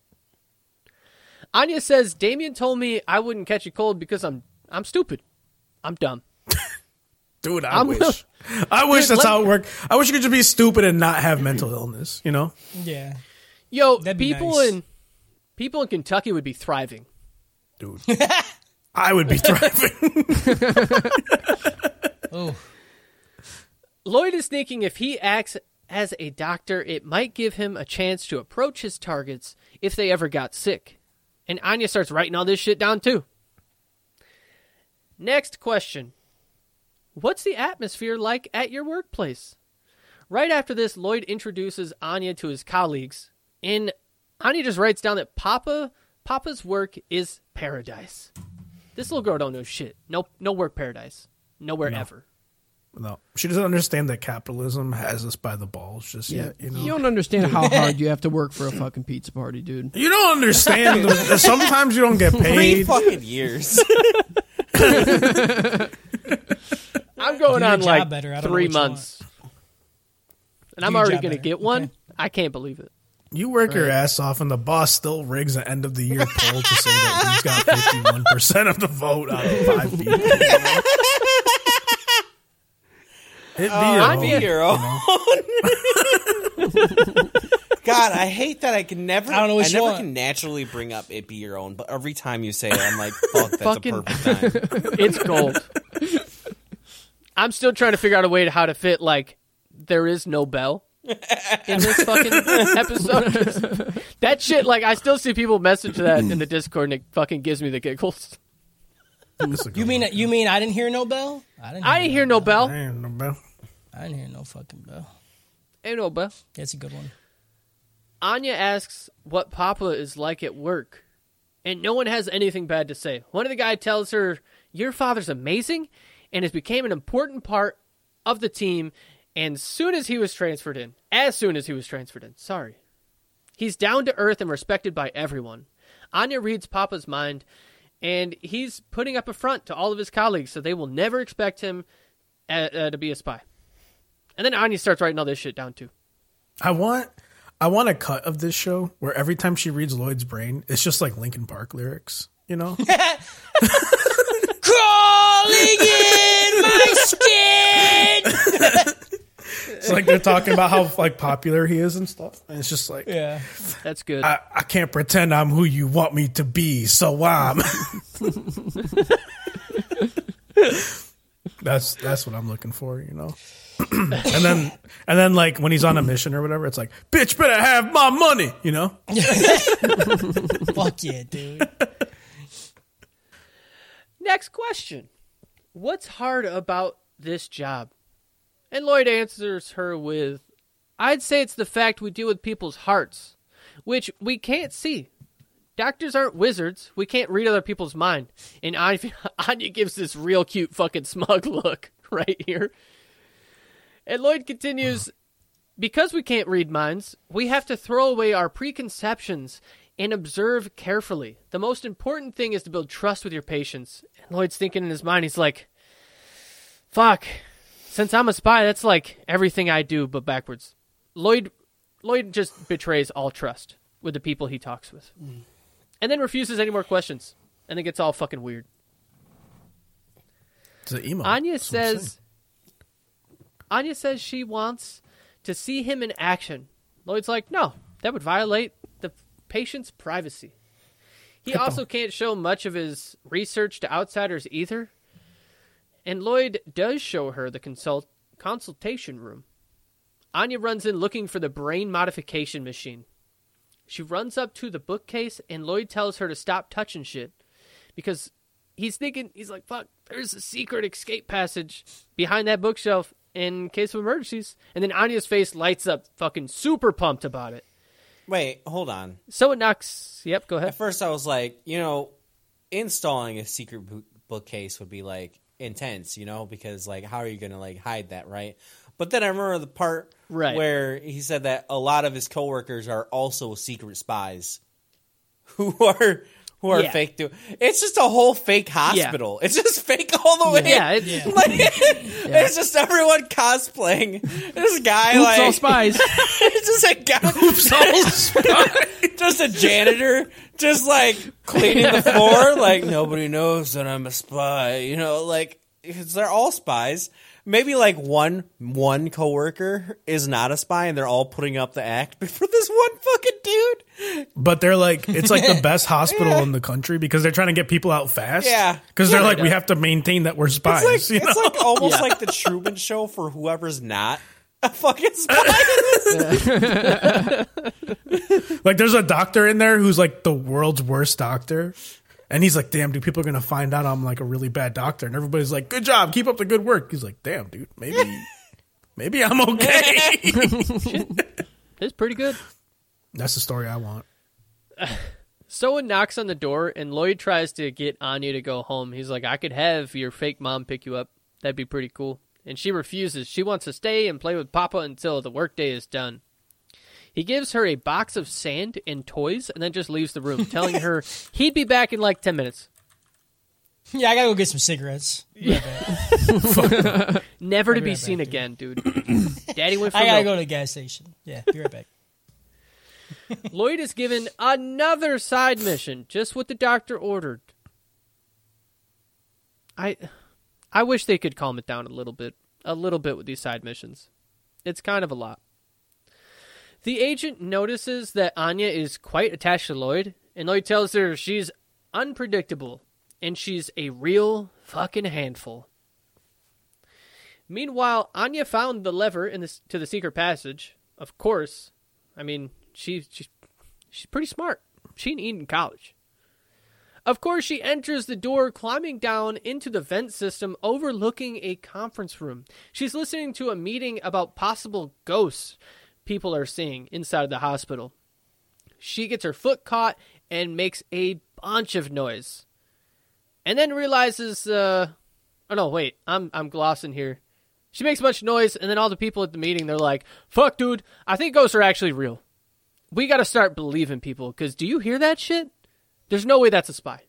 Anya says, Damian told me I wouldn't catch a cold because I'm I'm stupid. I'm dumb. Dude, I I'm- wish. I wish Dude, that's let- how it worked. I wish you could just be stupid and not have mental illness. You know, Yeah, Yo, That'd be people nice. in people in Kentucky would be thriving. dude. I would be thriving. Oh, Lloyd is thinking if he acts as a doctor, it might give him a chance to approach his targets if they ever got sick. And Anya starts writing all this shit down too. Next question What's the atmosphere like at your workplace? Right after this, Lloyd introduces Anya to his colleagues, and Anya just writes down that Papa Papa's work is paradise. This little girl don't know shit. No, no work paradise. Nowhere ever. no, she doesn't understand that capitalism has us by the balls just yet. You know, You don't understand how hard you have to work for a fucking pizza party, dude. You don't understand. that sometimes you don't get paid. Three paid. fucking years. I'm going on like better. I don't know three months, and I'm already going to get one. Okay. I can't believe it. You work your ass off, and the boss still rigs an end of the year poll to say that he's got fifty one percent of the vote out of five people. It'd be your I'd own, be Be your own. God, I hate that I can never. I don't know I never want. can naturally bring up it be your own, but every time you say it, I'm like, fuck, that's Fucking- a perfect time. It's gold. I'm still trying to figure out a way to how to fit like there is no bell in this fucking episode. that shit, like I still see people message that in the Discord, and it fucking gives me the giggles. This is a good you mean one. you mean I didn't hear no bell? I didn't. I didn't hear no bell. Man, no bell. I didn't hear no fucking bell. Ain't no bell. That's a good one. Anya asks what Papa is like at work, and no one has anything bad to say. One of the guy tells her, "Your father's amazing, and has became an important part of the team." And as soon as he was transferred in, as soon as he was transferred in, sorry, he's down to earth and respected by everyone. Anya reads Papa's mind, and he's putting up a front to all of his colleagues, so they will never expect him uh, uh, to be a spy. And then Anya starts writing all this shit down too. I want I want a cut of this show where every time she reads Lloyd's brain, it's just like Linkin Park lyrics. You know, Crawling in my skin. It's like they're talking about how like popular he is and stuff, and it's just like, Yeah. That's good. I, I can't pretend I'm who you want me to be, so I'm. that's that's what I'm looking for, you know. and then and then like when he's on a mission or whatever, it's like, bitch, better have my money, you know. Fuck yeah, dude. Next question. What's hard about this job? And Lloyd answers her with I'd say it's the fact we deal with people's hearts, which we can't see. Doctors aren't wizards. We can't read other people's mind. And Anya, Anya gives this real cute fucking smug look right here. And Lloyd continues Because we can't read minds, we have to throw away our preconceptions and observe carefully. The most important thing is to build trust with your patients. And Lloyd's thinking in his mind, he's like, fuck. Since I'm a spy, that's like everything I do, but backwards. Lloyd Lloyd just betrays all trust with the people he talks with. Mm. And then refuses any more questions. And it gets all fucking weird. It's an emo. Anya That's what I'm saying. says Anya says she wants to see him in action. Lloyd's like, no, that would violate the patient's privacy. He also can't show much of his research to outsiders either. And Lloyd does show her the consult consultation room. Anya runs in looking for the brain modification machine. She runs up to the bookcase and Lloyd tells her to stop touching shit because he's thinking he's like fuck there's a secret escape passage behind that bookshelf in case of emergencies and then anya's face lights up fucking super pumped about it Wait, hold on. so it knocks yep go ahead. At first, I was like, you know, installing a secret bookcase would be like intense, you know, because like, how are you gonna like hide that, right? But then I remember the part Right. where he said that a lot of his coworkers are also secret spies who are who are Yeah. fake. Do it's just a whole fake hospital. It's just fake all the way. yeah, it's, Like, it's just everyone cosplaying this guy Oops, like all spies. it's just a guy. just a janitor, just like cleaning the floor. Like nobody knows that I'm a spy. You know, like 'cause they're all spies. Maybe like one one coworker is not a spy, and they're all putting up the act. But for this one fucking dude, But they're like, it's like the best hospital in the country because they're trying to get people out fast. Yeah. Because they're like, we have to maintain that we're spies. it's like you it's like almost like the Truman Show for whoever's not a fucking spy. Like, there's a doctor in there who's like the world's worst doctor. And he's like, damn, dude, people are going to find out I'm like a really bad doctor. And everybody's like, good job. Keep up the good work. He's like, damn, dude, maybe, maybe I'm okay. it's pretty good That's the story I want. someone knocks on the door and lloyd tries to get anya to go home he's like i could have your fake mom pick you up that'd be pretty cool and she refuses she wants to stay and play with papa until the workday is done He gives her a box of sand and toys and then just leaves the room, telling her he'd be back in like 10 minutes. Yeah, I gotta go get some cigarettes. Never to be be right seen back, again, dude. Daddy went for I gotta milk. go to the gas station. Yeah, be right back. Lloyd is given another side mission, just what the doctor ordered. I I wish they could calm it down a little bit. A little bit with these side missions. It's kind of a lot. The agent notices that Anya is quite attached to Lloyd, and Lloyd tells her she's unpredictable and she's a real fucking handful. Meanwhile, Anya found the lever in this to the secret passage. Of course, I mean she she's she's pretty smart. She ain't Eton College. Of course, she enters the door, climbing down into the vent system overlooking a conference room. She's listening to a meeting about possible ghosts people are seeing inside the hospital. She gets her foot caught and makes a bunch of noise. And then realizes, uh, oh no, wait, I'm, I'm glossing here. She makes a bunch of noise, and then all the people at the meeting, they're like, fuck, dude, I think ghosts are actually real. We gotta start believing people, because do you hear that shit? There's no way that's a spy.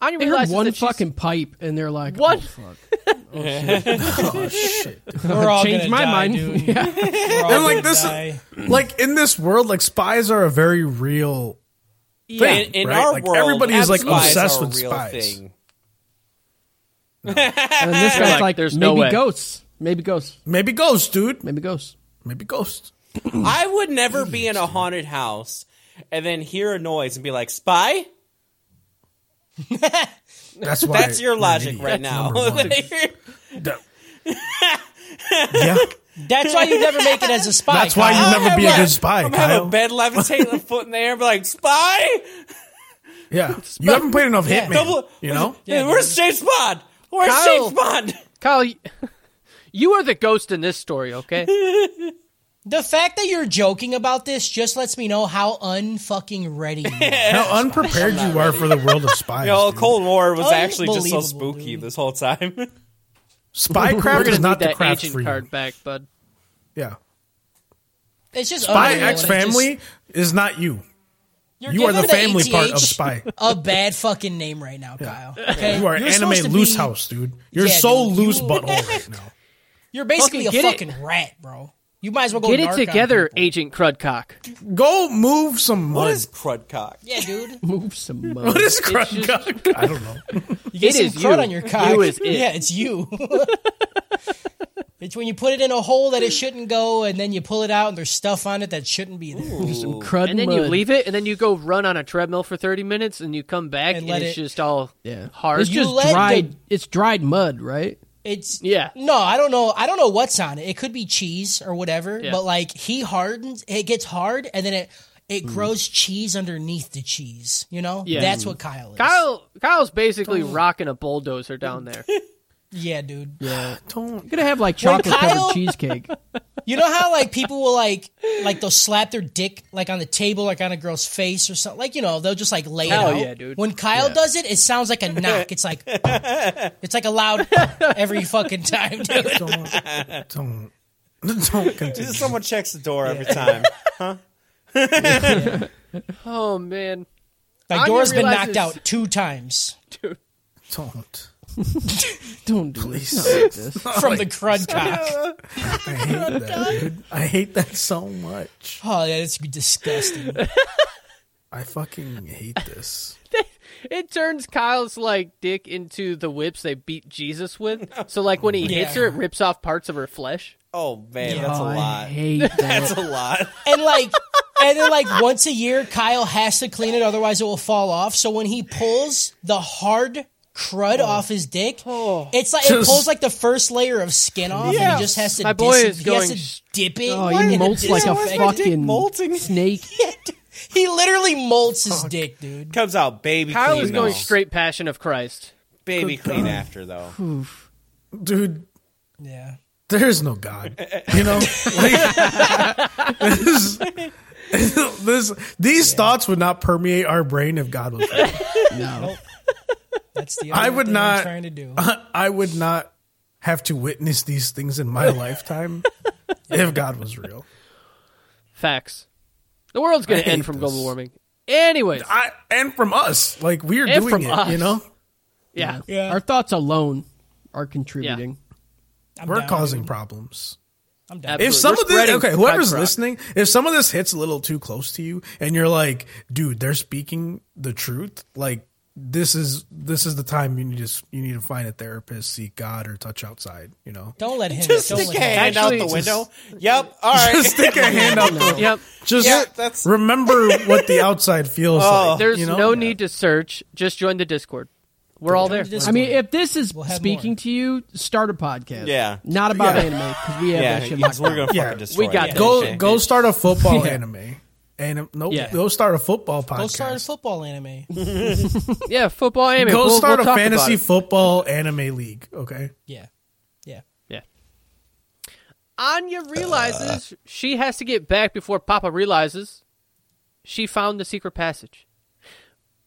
Anya They heard one that she's- fucking pipe, and they're like, "What? "Oh fuck!" Oh shit! We're all Changed my die, mind. dude. Yeah. We're And like this, die. like in this world, like spies are a very real in, thing. in right? our like, world, everybody is like obsessed with real spies. thing. And this guy's like, like, "There's no maybe way." ghosts, maybe ghosts, Maybe ghosts, dude. maybe ghosts. Maybe ghosts. I would never be in a haunted house and then hear a noise and be like, "Spy." That's why. That's your logic right now. That- yeah, That's why you never make it as a spy. that's why Kyle. you never be a good spy, I'm have a bed levitate, a foot in the air, and be like, "Spy." Yeah, you haven't played enough Hitman. Double- You know, Yeah, where's James Bond? Where's Kyle. James Bond? Kyle, you are the ghost in this story, okay? The fact that you're joking about this just lets me know how unfucking ready you are. how unprepared you are for the world of spies. You know, dude. Cold War was actually just so spooky dude. this whole time. We're Spycraft gonna is not the craft agent for you. card back, bud. Yeah, It's just Spy unreal, X and it just- Family is not you. you're You are the giving family part of Spy. A bad fucking name right now, Kyle. Okay? You are You're anime loose be- house, dude. You're Yeah, so dude, loose you- butthole right now. You're basically Fucking a get it. fucking rat, bro. You might as well go Get it together, people. Agent Crudcock. Go move some mud. what is Crudcock? Yeah, dude. Move some mud. what is Crudcock? just- I don't know. You get It some is crud you. on your cock. You is it. Yeah, it's you. it's when you put it in a hole that it shouldn't go, and then you pull it out, and there's stuff on it that shouldn't be there. some crud And then you leave it, and then you go run on a treadmill for 30 minutes, and you come back, And and, it's it- just all Yeah, hard. It's just dried. the- It's dried mud, right? It's Yeah. No, I don't know. I don't know what's on it. It could be cheese or whatever. Yeah. But like he hardens, it gets hard, and then it it Mm. grows cheese underneath the cheese. You know, Yeah. that's what Kyle is. Kyle, Kyle's basically rocking a bulldozer down there. yeah, dude. Don't. You're gonna have like chocolate Kyle- covered cheesecake. You know how like people will like like they'll slap their dick like on the table, like on a girl's face or something. Like you know they'll just like lay Hell it out. yeah, dude. When Kyle does it, it sounds like a knock. It's like it's like a loud every fucking time, dude. Don't. Don't. Don't continue. Someone checks the door every time. Huh? Oh, man. Like Anya Dora's been realizes- knocked out two times Dude. Don't. Don't do this. Not like this. from the crud cock. I hate that, dude. I hate that so much. Oh, yeah, it's disgusting. I fucking hate this. It turns Kyle's like dick into the whips they beat Jesus with. So like when he hits her, it rips off parts of her flesh. Oh man, Yeah. that's a Oh, I lot. hate that. That's a lot. and like and then like once a year Kyle has to clean it otherwise it will fall off so when he pulls the hard crud oh. off his dick oh. it's like it pulls like the first layer of skin off and he just has to My boy dis- is he has to dip it oh, he the molts like a fucking molting. snake. he literally molts his dick dude Comes out baby Kyle clean. is going though. straight Passion of Christ. baby clean after though. Dude, yeah there's no God. You know? Like, this, this, these thoughts would not permeate our brain if God was real. No. that's the I would thing I'm not- trying to do I would not have to witness these things in my lifetime if God was real. Facts. The world's going to end from this. global warming. Anyways, I, and from us. Like, we are And doing from it, us. you know? yeah. yeah Our thoughts alone are contributing. I'm We're down, causing dude. problems. I'm down. Absolutely. If some We're of this, okay, whoever's listening, if some of this hits a little too close to you, and you're like, dude, they're speaking the truth, like this is this is the time you need to you need to find a therapist, seek God, or touch outside. You know, don't let him Just don't stick let a hand Actually, out the just- window. Yep. All right. just stick a hand out. the Yep. Just Yeah, that's- remember what the outside feels Oh. like. There's you know? no need to search. Just join the Discord. We're all there. I mean, if this is We'll have speaking more. to you, start a podcast. Yeah. Not about Yeah. anime because we have yeah, that shit yes, locked we're down. gonna Yeah. fucking destroy. We got it. Go Okay. go start a football anime. And nope, Yeah. go start a football podcast. go start a football anime Yeah, football anime. Go We'll- start we'll a talk about fantasy it. football anime league. Okay. yeah yeah Yeah. Anya realizes uh. she has to get back before Papa realizes she found the secret passage.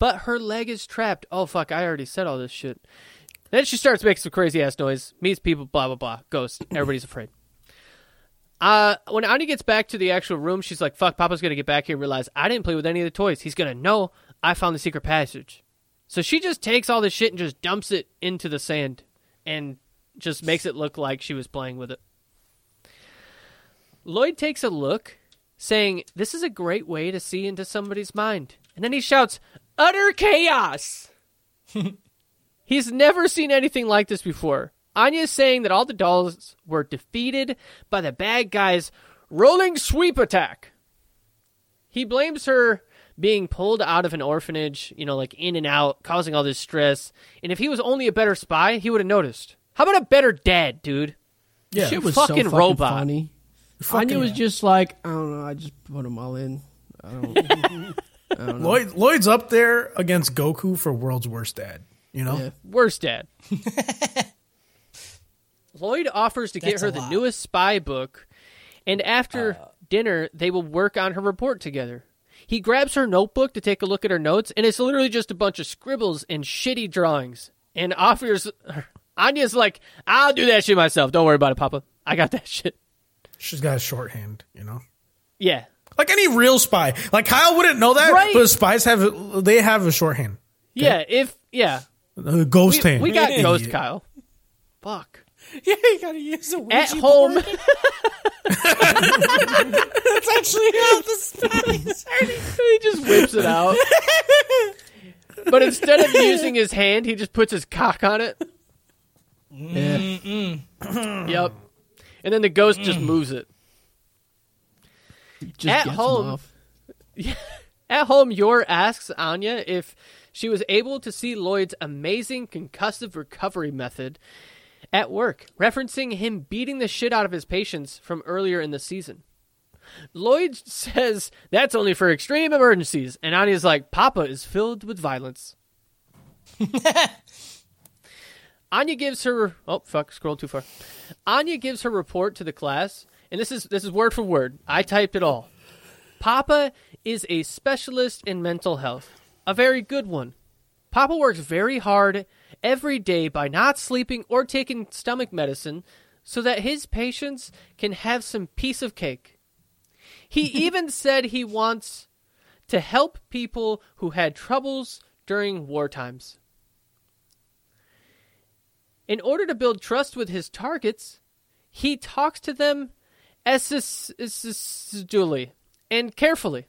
But her leg is trapped. Oh fuck, I already said all this shit. Then she starts making some crazy ass noise, meets people, blah blah blah. Ghost. Everybody's afraid. Uh, when Anya gets back to the actual room, she's like, "Fuck, Papa's gonna get back here and realize I didn't play with any of the toys. He's gonna know I found the secret passage." So she just takes all this shit and just dumps it into the sand, and just makes it look like she was playing with it. Lloyd takes a look, saying, This is a great way to see into somebody's mind. And then he shouts, Utter chaos! He's never seen anything like this before. Anya is saying that all the dolls were defeated by the bad guy's rolling sweep attack. He blames her being pulled out of an orphanage, you know, like in and out, causing all this stress. And if he was only a better spy, he would have noticed. How about a better dad, dude? Yeah, Shit was fucking so fucking robot. funny. Fucking- Anya was just like, I don't know, I just put them all in. I don't. Lloyd, Lloyd's up there against Goku for world's worst dad. You know, Yeah. Worst dad. Lloyd offers to get That's her the lot. newest spy book, and after Uh. dinner, they will work on her report together. He grabs her notebook to take a look at her notes, and it's literally just a bunch of scribbles and shitty drawings. And offers Anya's like, "I'll do that shit myself. Don't worry about it, Papa. I got that shit." she's got a shorthand. You know, Yeah, like any real spy. Like Kyle wouldn't know that, Right. but spies have they have a shorthand, yeah. If yeah, a ghost we, hand. we got Ghost Kyle. Fuck. Yeah, you gotta use a At home, That's actually how the spies. he just whips it out. But instead of using his hand, he just puts his cock on it. Yeah. Yep. And then the ghost just mm. moves it. Just At gets 'em home. off. At home, Yor asks Anya if she was able to see Lloyd's amazing concussive recovery method at work, referencing him beating the shit out of his patients from earlier in the season. Lloyd says that's only for extreme emergencies, and Anya's like, Papa is filled with violence. Anya gives her oh fuck, scroll too far. Anya gives her report to the class, and this is this is word for word. I typed it all. Papa is a specialist in mental health, a very good one. Papa works very hard every day by not sleeping or taking stomach medicine so that his patients can have some piece of cake. He even said he wants to help people who had troubles during war times. In order to build trust with his targets, he talks to them assiduously and carefully.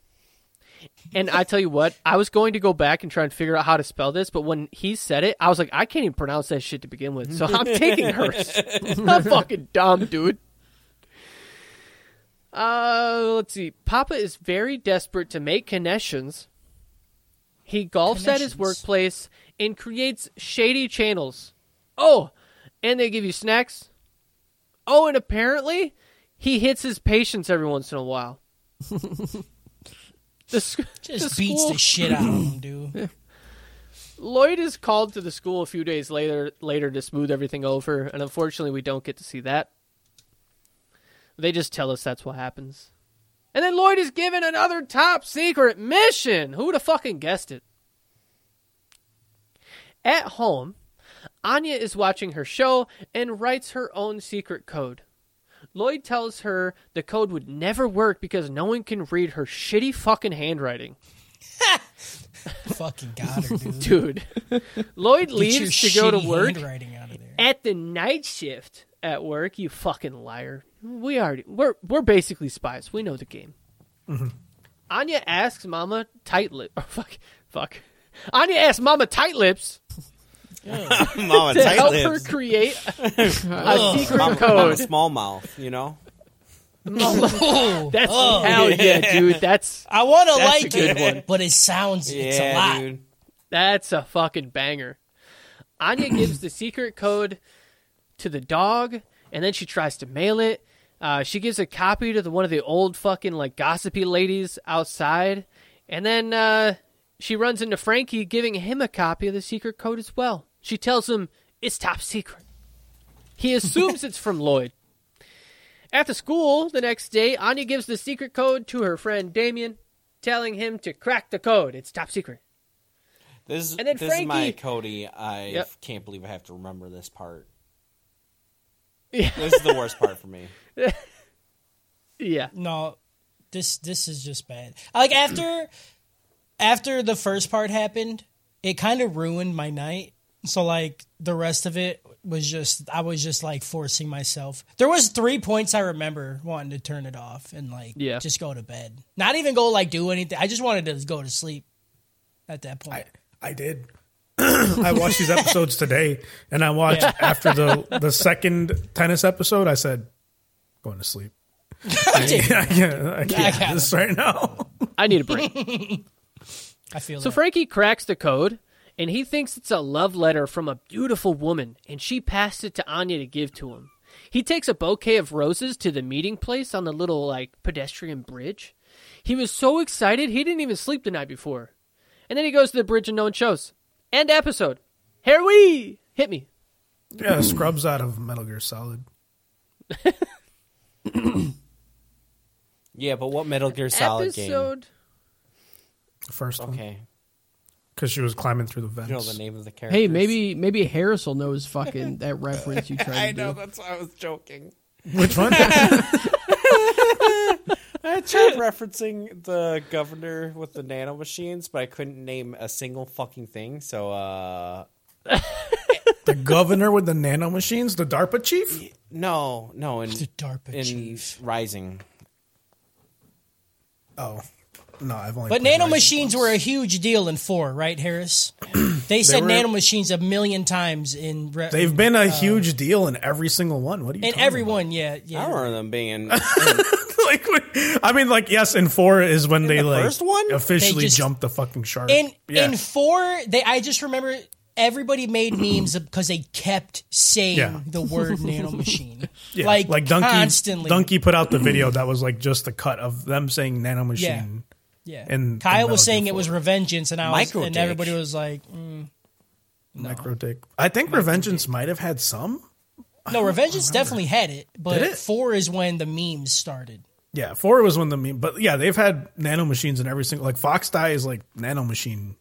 And I tell you what, I was going to go back and try and figure out how to spell this, but when he said it, I was like, I can't even pronounce that shit to begin with. So I'm taking hers. I'm fucking dumb, dude. Uh, let's see. Papa is very desperate to make connections. He golfs at his workplace and creates shady channels. Oh, and they give you snacks. Oh, and apparently he hits his patients every once in a while. the, sc- Just the beats school- the shit out of him, dude. Lloyd is called to the school a few days later later to smooth everything over, and unfortunately we don't get to see that. They just tell us that's what happens. And then Lloyd is given another top secret mission. Who would have fucking guessed it? At home, Anya is watching her show and writes her own secret code. Lloyd tells her the code would never work because no one can read her shitty fucking handwriting. Fucking got her, dude. Dude. Lloyd Get leaves to go to work out of there. at the night shift at work. You fucking liar. We already we're we're basically spies. We know the game. Mm-hmm. Anya asks Mama Tight Lip. Oh, fuck, fuck. Anya asks Mama Tight Lips Mama to tight help her lips. create a secret Mama, code. Mama small mouth, you know. Oh, That's oh. hell yeah, dude. That's I want to That's a like good it, one. but it sounds it's a Yeah, lot. dude. That's a fucking banger. Anya gives the secret code to the dog, and then she tries to mail it. Uh, she gives a copy to the, one of the old fucking like gossipy ladies outside, and then uh, she runs into Frankie, giving him a copy of the secret code as well. She tells him it's top secret. He assumes it's from Lloyd. At the school the next day, Anya gives the secret code to her friend Damian, telling him to crack the code. It's top secret. This, And then this is my Cody. I Yep. can't believe I have to remember this part. Yeah. This is the worst part for me. Yeah. No, this this is just bad. Like after after the first part happened, it kind of ruined my night. So like the rest of it was just I was just like forcing myself. There was three points I remember wanting to turn it off and like Yeah. just go to bed. Not even go like do anything. I just wanted to go to sleep. at that point. I, I did. I watched these episodes today, and I watched Yeah. after the the second tennis episode. I said, "Going to sleep." I can't, I can't I do got this right now. I need a break. I feel So that. Frankie cracks the code, and he thinks it's a love letter from a beautiful woman, and she passed it to Anya to give to him. He takes a bouquet of roses to the meeting place on the little like pedestrian bridge. He was so excited he didn't even sleep the night before. And then he goes to the bridge and no one shows. End episode. Here we hit me. Yeah, scrubs out of Metal Gear Solid. Yeah, but what Metal Gear Solid game? episode. The first one, Okay, because she was climbing through the vents. you know the name of the character. Hey, maybe maybe Harris will know his fucking that reference you tried to I know do. that's why I was joking. Which one? I tried referencing the governor with the nano machines, but I couldn't name a single fucking thing. So, uh, the governor with the nano machines, the DARPA chief. no, no, in The DARPA in chief. Rising. Oh, no, I've only. But played nano machines were a huge deal in four, right, Harris? They said were- nano machines a million times in re- They've been a uh, huge deal in every single one. What are you? in talking every about? one. Yeah, I yeah. remember them being. like, when- I mean, like, yes, in four is when they the like first one? officially just- jumped the fucking shark. In yeah. in four, they I just remember everybody made memes because they kept saying Yeah. the word nano machine, Yeah, like like Donkey. constantly. Donkey put out the video that was like just the cut of them saying nano machine. Yeah, And Kyle was saying it was 4. Revengeance, and I was, Micro and everybody was like, mm. Micro dick. I think Revengeance might have had some. "No, Revengeance definitely had it, but it? four is when the memes started." Yeah, four was when the meme, but yeah, they've had nano machines in every single. Like Fox Die is like nano machine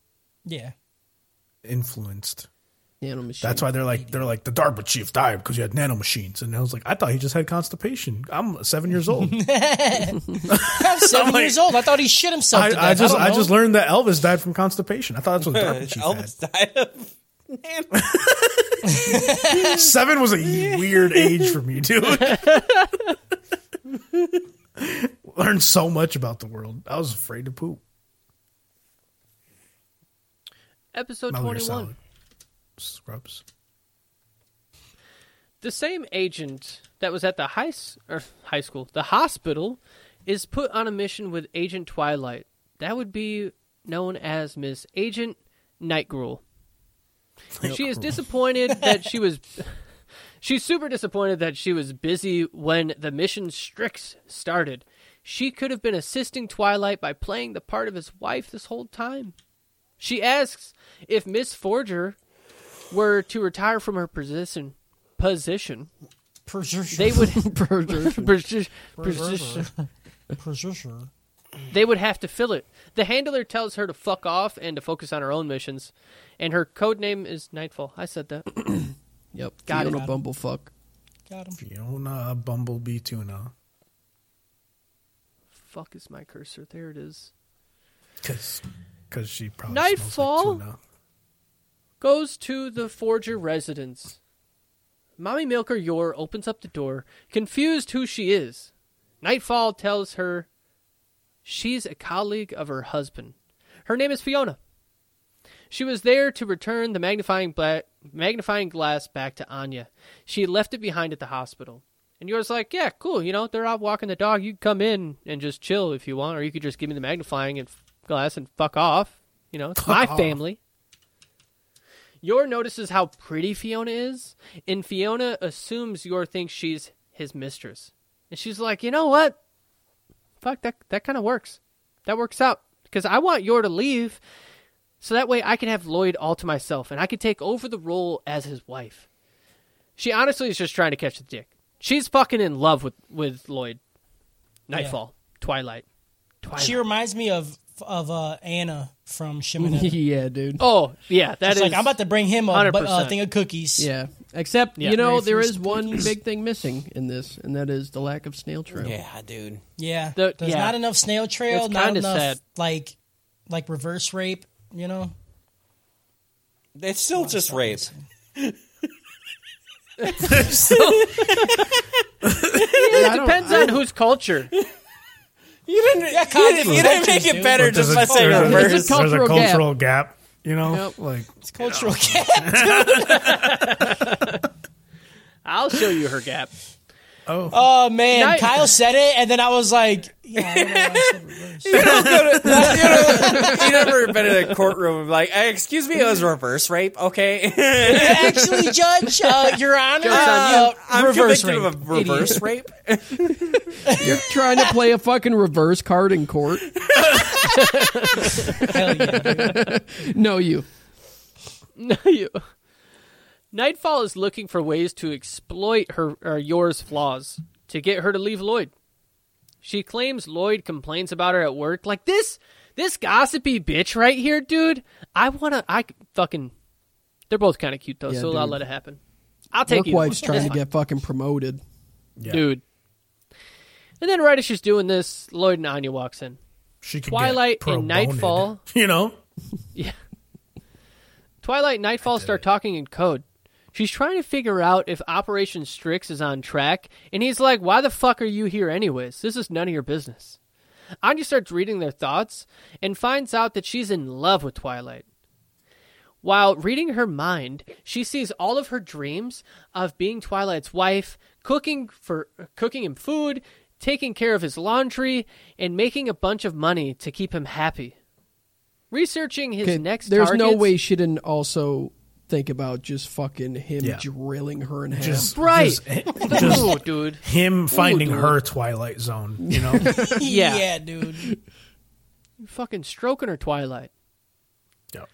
Yeah, influenced. Nano machine. That's why they're like they're like the DARPA chief died because you had nano machines, and I was like, I thought he just had constipation. I'm seven years old. I'm seven like- years old. I thought he shit himself. to I, I just don't I, just learned that Elvis died from constipation. I thought that's what the DARPA chief Elvis died of. Seven was a weird age for me, dude. Learned so much about the world. I was afraid to poop. Episode 21. Solid. Scrubs. The same agent that was at the high, or er, high school, the hospital, is put on a mission with Agent Twilight. That would be known as Miss Agent Nightgruel. She is disappointed that she was. She's super disappointed that she was busy when the mission Strix started. She could have been assisting Twilight by playing the part of his wife this whole time. She asks if Miss Forger were to retire from her position, position, position. they would position, position, they would have to fill it. The handler tells her to fuck off and to focus on her own missions, and her code name is Nightfall. I said that. Yep. Got it. Fiona Bumblefuck. Got him. Fiona Bumblebee Tuna. fuck is my cursor? There it is. Because cuz she probably Nightfall? Smells like tuna. Goes to the Forger residence. Mommy Milker Yor opens up the door, confused who she is. Nightfall tells her she's a colleague of her husband. Her name is Fiona. She was there to return the magnifying, bla- magnifying glass back to Anya. She left it behind at the hospital. And Yor's like, yeah, cool. You know, they're out walking the dog. You can come in and just chill if you want, or you could just give me the magnifying and f- glass and fuck off. You know, it's my family. Yor notices how pretty Fiona is, and Fiona assumes Yor thinks she's his mistress. And she's like, you know what? Fuck, that, that kind of works. That works out. Because I want Yor to leave so that way I can have Lloyd all to myself, and I can take over the role as his wife. She honestly is just trying to catch the dick. She's fucking in love with, with Lloyd. Nightfall. Twilight. Twilight. She reminds me of of uh, Anna from Shimoneta. yeah, dude. oh, yeah, that It's is. like I'm about to bring him a bu- uh, 100%. thing of cookies. Yeah. Except, Yeah. you know, Very there first is one big thing missing in this, and that is the lack of snail trail. Yeah, dude. Yeah, The- there's yeah. not enough snail trail, It's not kinda enough sad. like like reverse rape. You know, It's still just rape. Yeah, I it don't- depends on whose culture. You didn't. Yeah, you didn't, you didn't make it better just by saying there's a- reverse. It's a there's a cultural gap. gap. You know, Yep. like Cultural gap. I'll show you her gap. Oh. oh man, Night- Kyle said it, and then I was like, "Yeah, I don't know why I said reverse." you never been in a courtroom like, "Hey, excuse me, it was reverse rape, okay? Actually, Judge, uh, Your Honor, Joke's on uh, I'm reverse convicted rape. of a reverse rape. You're trying to play a fucking reverse card in court. Yeah. No, you. No, you. Nightfall is looking for ways to exploit her or yours flaws to get her to leave Lloyd. She claims Lloyd complains about her at work. Like this, this gossipy bitch right here, dude. I wanna, I fucking. They're both kind of cute though, Yeah, so I'll let it happen. I'll take Work you, wife's trying to get fucking promoted. yeah, dude. And then right as she's doing this, Lloyd and Anya walks in. she could Twilight get and Nightfall. You know, Yeah. Twilight and Nightfall start talking in code. She's trying to figure out if Operation Strix is on track, and he's like, Why the fuck are you here anyways? This is none of your business. Anya starts reading their thoughts and finds out that she's in love with Twilight. While reading her mind, she sees all of her dreams of being Twilight's wife, cooking for cooking him food, taking care of his laundry, and making a bunch of money to keep him happy. Researching his Okay, next there's no way she didn't also think about just fucking him Yeah. drilling her in half. just Right. just, just Ooh, dude. him finding dude. her Twilight Zone. You know, Yeah. yeah, dude. Fucking stroking her Twilight. Yeah.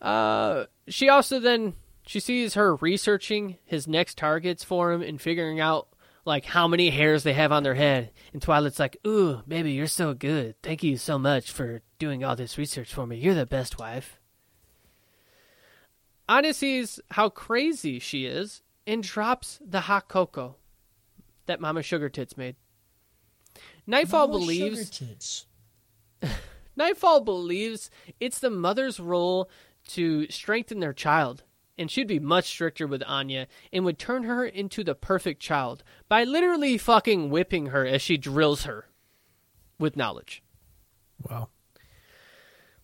Uh, she also then she sees her researching his next targets for him and figuring out like how many hairs they have on their head. And Twilight's like, "Ooh, baby, you're so good. Thank you so much for doing all this research for me. You're the best wife." Anya sees how crazy she is and drops the hot cocoa that Mama Sugar Tits made. Nightfall Mama believes Sugar tits. Nightfall believes it's the mother's role to strengthen their child, and she'd be much stricter with Anya and would turn her into the perfect child by literally fucking whipping her as she drills her with knowledge. wow.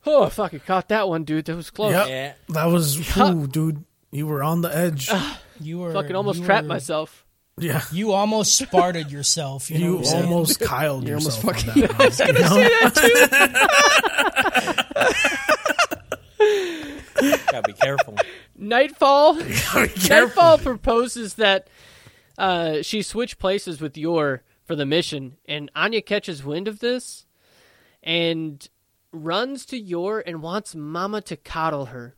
Oh, I fucking caught that one, dude. That was close. Yep. Yeah. That was, ooh, dude. You were on the edge. You were Fucking almost you trapped were- myself. yeah. You almost sparted yourself. You, know You what I'm saying? almost Kyled You almost yourself fucking- on that one. you know? Gotta be careful. Nightfall. Careful. Nightfall proposes that uh, she switch places with Yor for the mission, and Anya catches wind of this and runs to Yor and wants Mama to coddle her.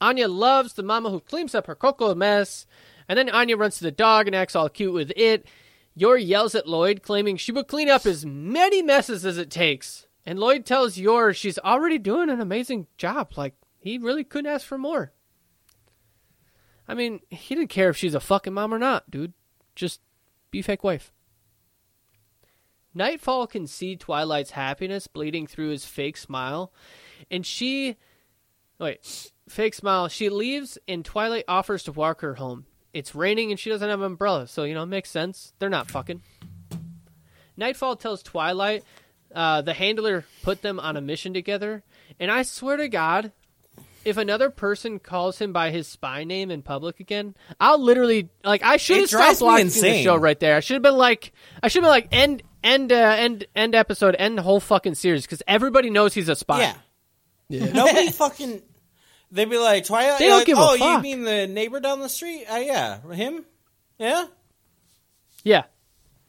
Anya loves the mama who cleans up her cocoa mess, and then Anya runs to the dog and acts all cute with it. Yor yells at Lloyd, claiming she will clean up as many messes as it takes. And Lloyd tells Yor she's already doing an amazing job. Like, he really couldn't ask for more. I mean, he didn't care if she's a fucking mom or not, dude. Just be fake wife. Nightfall can see Twilight's happiness bleeding through his fake smile, and she. Wait, fake smile. She leaves, and Twilight offers to walk her home. It's raining, and she doesn't have an umbrella, so, you know, it makes sense. They're not fucking. Nightfall tells Twilight uh, the handler put them on a mission together, and I swear to God, if another person calls him by his spy name in public again, I'll literally like I should have stopped watching the show right there. I should have been like I should have been like end end uh, end end episode end the whole fucking series because everybody knows he's a spy. Yeah. Yeah. Nobody fucking. They'd be like, Twilight. They don't like, give a oh, you mean the neighbor down the street? Uh, yeah, him. Yeah. yeah,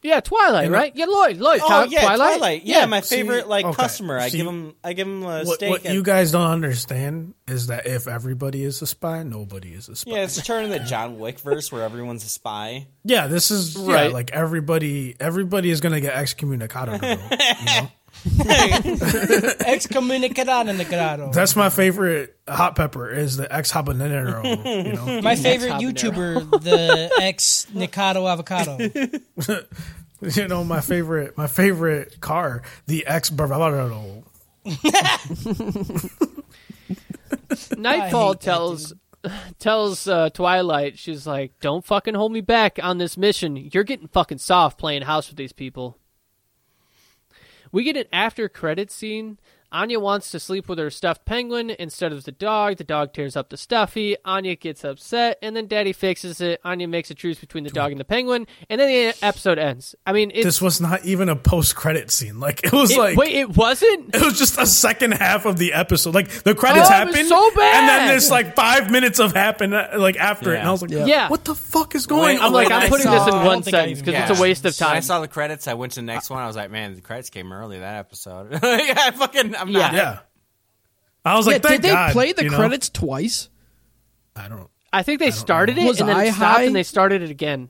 yeah. Twilight, right? Yeah, Lloyd, Lloyd. Oh Twi- yeah, Twilight. Yeah, my See, favorite like okay. customer. I See, give him. I give him a What, steak. what and- you guys don't understand is that if everybody is a spy, nobody is a spy. yeah, it's turning the John Wick verse where everyone's a spy. Yeah, this is yeah, Right. like everybody everybody is gonna get excommunicado. you know? Excommunicado in the grado. That's my favorite hot pepper is the ex habanero. You know, My favorite. YouTuber, the ex Nikado Avocado. you know my favorite my favorite car, the ex bravado. Nightfall hate that, tells tells uh, Twilight, she's like, "Don't fucking hold me back on this mission. You're getting fucking soft playing house with these people." We get an after credit scene. Anya wants to sleep with her stuffed penguin instead of the dog. The dog tears up the stuffy. Anya gets upset, and then Daddy fixes it. Anya makes a truce between the dog and the penguin, and then the episode ends. I mean, it's, This was not even a post credit scene. Like it was it- like wait, it wasn't. it was just a second half of the episode. Like the credits Oh, happened, so bad. and then there's like five minutes of happen uh, like after it, and I was like, Yeah. Yeah. what the fuck is going Wait, on? I'm like, I'm I putting saw- this in one don't think I sentence even- because it's a waste of When I saw the credits. I went to the next one. I was like, man, the credits came early that episode. yeah, I fucking, I'm not. yeah. I was Yeah, like, did they God, play the you know? credits twice? I don't. I think they started it Was and then I it stopped high? and they started it again.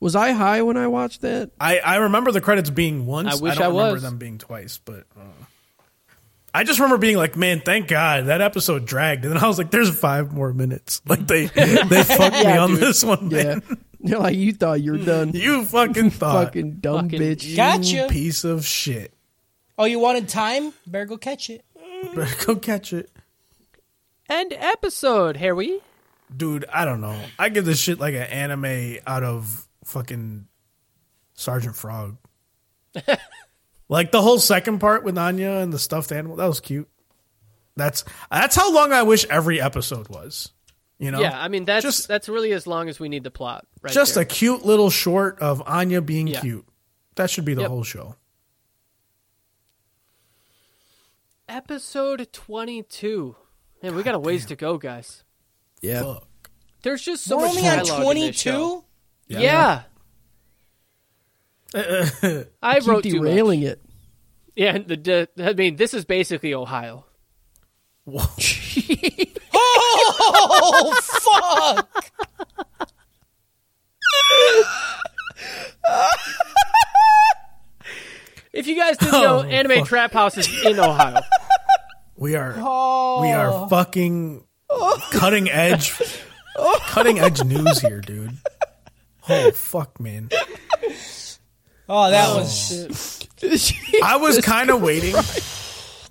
Was I high when I watched that? I I remember the credits being once. I wish don't I remember was. them being twice, but. Uh, I just remember being like, "Man, thank God that episode dragged," and then I was like, "There's five more minutes." Like they they fucked me on dude. this one, Yeah. man. You're like, you thought you were done. You fucking thought, fucking dumb Fucking- bitch. Gotcha. you piece of shit. Oh, you wanted time? Better go catch it. Better go catch it. End episode, Harry. dude, I don't know. I give this shit like an anime out of fucking Sergeant Frog. like the whole second part with Anya and the stuffed animal, that was cute. That's that's how long I wish every episode was. You know, Yeah, I mean that's Just- that's really as long as we need the plot. Right just there. a cute little short of Anya being Yeah. cute. That should be the Yep. whole show. Episode twenty-two. Man, we got a ways to go, guys. Yeah. Fuck. There's just so We're much only on dialogue in this show. 22? Yeah. I Keep wrote too much. derailing it. Yeah, the, the I mean, this is basically Ohio. Oh, fuck! If you guys didn't know, Oh, Anime fuck. Trap House is in Ohio. We are we Oh. are fucking cutting edge cutting edge news here, dude. Oh fuck, man. Oh, that oh. was I was kind of waiting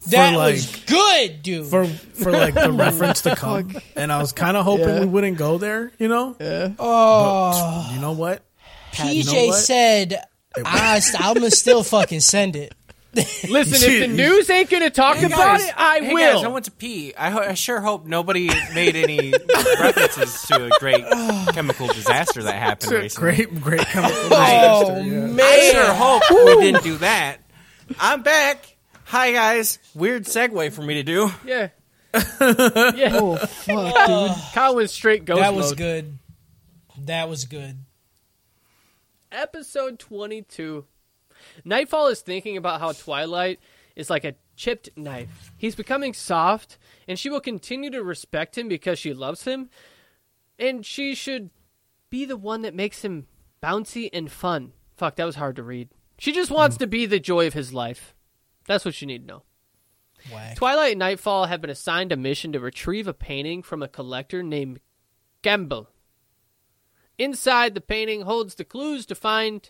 that like- was good, dude. for for like the reference to come, and I was kind of hoping Yeah. we wouldn't go there. You know, oh, you know what? Oh. PJ know what? said, I, I'm gonna still fucking send it. Listen, if the news ain't gonna talk Hey, about guys. it, I Hey, will. Guys, I went to pee. I, ho- I sure hope nobody made any references to a great chemical disaster that happened recently. Great, great chemical Oh disaster. yeah. man, I sure hope we didn't do that. I'm back. Hi guys. Weird segue for me to do. yeah. yeah. Oh, fuck, oh. dude. Kyle went straight ghost that was mode. good. That was good. Episode 22. Nightfall is thinking about how Twilight is like a chipped knife. He's becoming soft, and she will continue to respect him because she loves him, and she should be the one that makes him bouncy and fun. Fuck, that was hard to read. She just wants hmm. to be the joy of his life. That's what you need to know. Whack. Twilight and Nightfall have been assigned a mission to retrieve a painting from a collector named Campbell. Inside, the painting holds the clues to find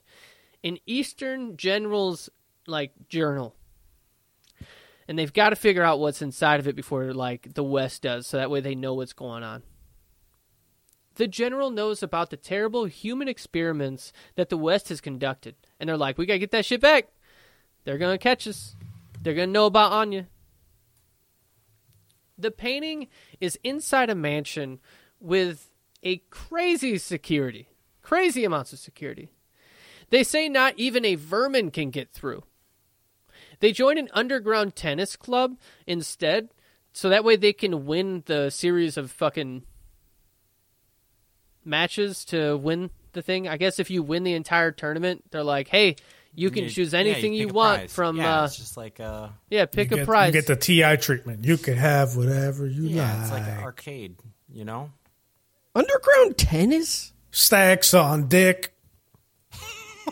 an Eastern general's like journal, and they've got to figure out what's inside of it before like the West does, so that way they know what's going on. The general knows about the terrible human experiments that the West has conducted, and they're like, "We gotta get that shit back. They're gonna catch us. They're gonna know about Anya." The painting is inside a mansion with a crazy security, crazy amounts of security. They say not even a vermin can get through. They join an underground tennis club instead, so that way they can win the series of fucking matches to win the thing. I guess if you win the entire tournament, they're like, "Hey, you can You- choose anything pick you a want prize. from Yeah, uh it's just like uh yeah, pick You a get, prize." You get the TI treatment. You can have whatever you yeah, like. it's like an arcade, you know? Underground tennis? Stacks on dick.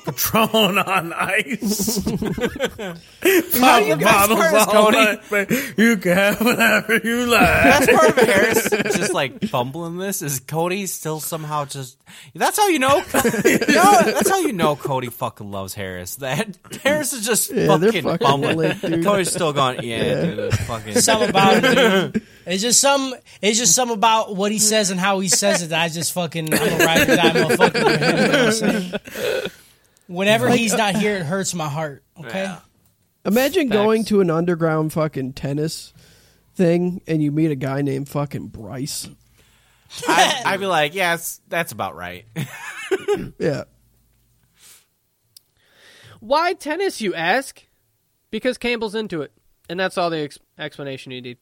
Patron on ice. Pop you bottles first, all Cody. night, babe. You can have whatever you like. That's part of Harris just like fumbling this is Cody still somehow just that's how you know no, that's how you know Cody fucking loves Harris. That Harris is just Yeah, they're fucking fucking fumbling. lit, dude. Cody's still going, yeah, dude, fucking Some about it, dude. It's just some. It's just some about what he says and how he says it. That I just fucking. I'm a ride or die motherfucker with him. You know what I'm saying? Whenever he's uh, not here, it hurts my heart. Okay. Yeah. Imagine Facts. going to an underground fucking tennis thing and you meet a guy named fucking Bryce. I'd, I'd be like, yes, that's about right. Yeah. Why tennis, you ask? Because Campbell's into it, and that's all the ex- explanation you need.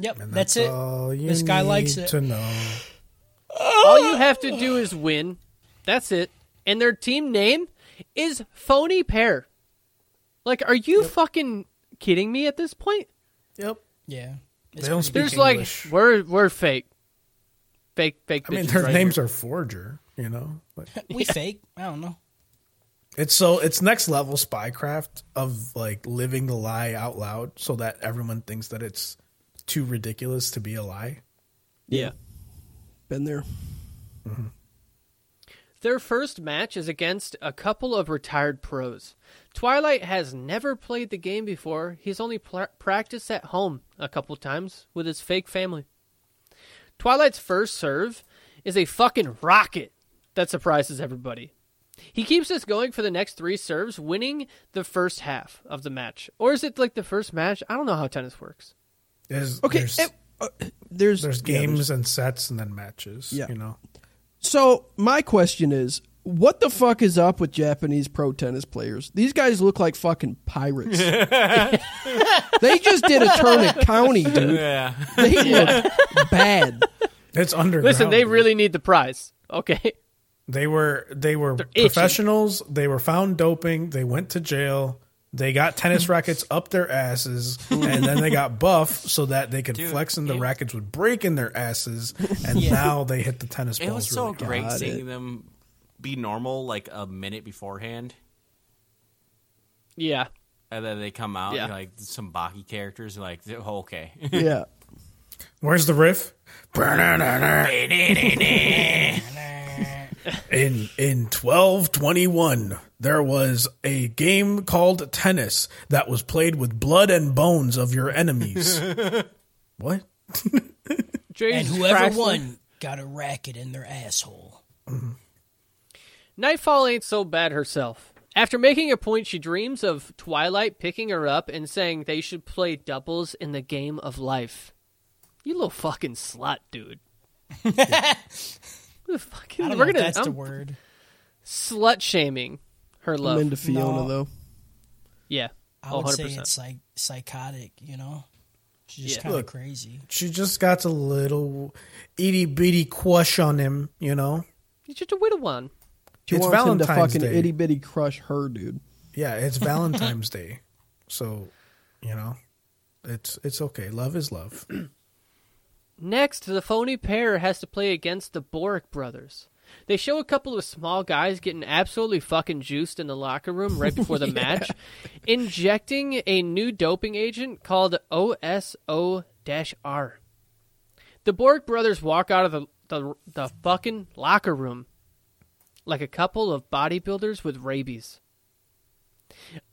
Yep, And that's, it. all you This guy likes need it. To know. All you have to do is win. That's it. And their team name is Phony Pair. Like, are you fucking kidding me at this point? Yep. Yeah. They don't speak There's English. like we're we're fake, fake, fake. I mean, their right names here. are Forger. You know, like, We fake. I don't know. it's so it's next level spycraft of like living the lie out loud, so that everyone thinks that it's too ridiculous to be a lie. yeah. Been there. Mm-hmm. Their first match is against a couple of retired pros. Twilight has never played the game before. He's only pl- practiced at home a couple times with his fake family. Twilight's first serve is a fucking rocket that surprises everybody. He keeps us going for the next three serves, winning the first half of the match. Or is it like the first match? I don't know how tennis works. There's Okay. there's, eh, uh, there's there's yeah, games and sets and then matches. Yeah. you know. So my question is, what the fuck is up with Japanese pro tennis players? These guys look like fucking pirates. they just did a turn at county, dude. yeah. They look bad. It's underground. Listen, they really need the prize. Okay. They were they were itching. professionals. They were found doping. They went to jail. They got tennis rackets up their asses, and then they got buff so that they could Dude, flex, and the it- rackets would break in their asses. And now they hit the tennis balls. It was so really good. great Got seeing it. them be normal like a minute beforehand. Yeah. And then they come out Yeah. like some Baki characters like, oh, okay. Yeah. Where's the riff? In in twelve twenty one, there was a game called tennis that was played with blood and bones of your enemies. what? And whoever Christ. won got a racket in their asshole. Mm-hmm. Nightfall ain't so bad herself. After making a point, she dreams of Twilight picking her up and saying they should play doubles in the game of life. You little fucking slut, dude. The fucking- I don't we're know gonna that's I'm the word. slut shaming her love. I'm into Fiona No. though. yeah, I would say 100%. it's like psychotic, you know? She's just Yeah. kind of Look, crazy. She just got a little itty bitty crush on him, you know. He's just a widow one. She It's wants him to Valentine's fucking Day. itty bitty crush her, dude. Yeah, it's Valentine's Day, so you know, it's it's okay. Love is love. Next, the phony pair has to play against the Boric brothers. They show a couple of small guys getting absolutely fucking juiced in the locker room right before the match, injecting a new doping agent called OSO R. The Borg brothers walk out of the, the, the fucking locker room like a couple of bodybuilders with rabies.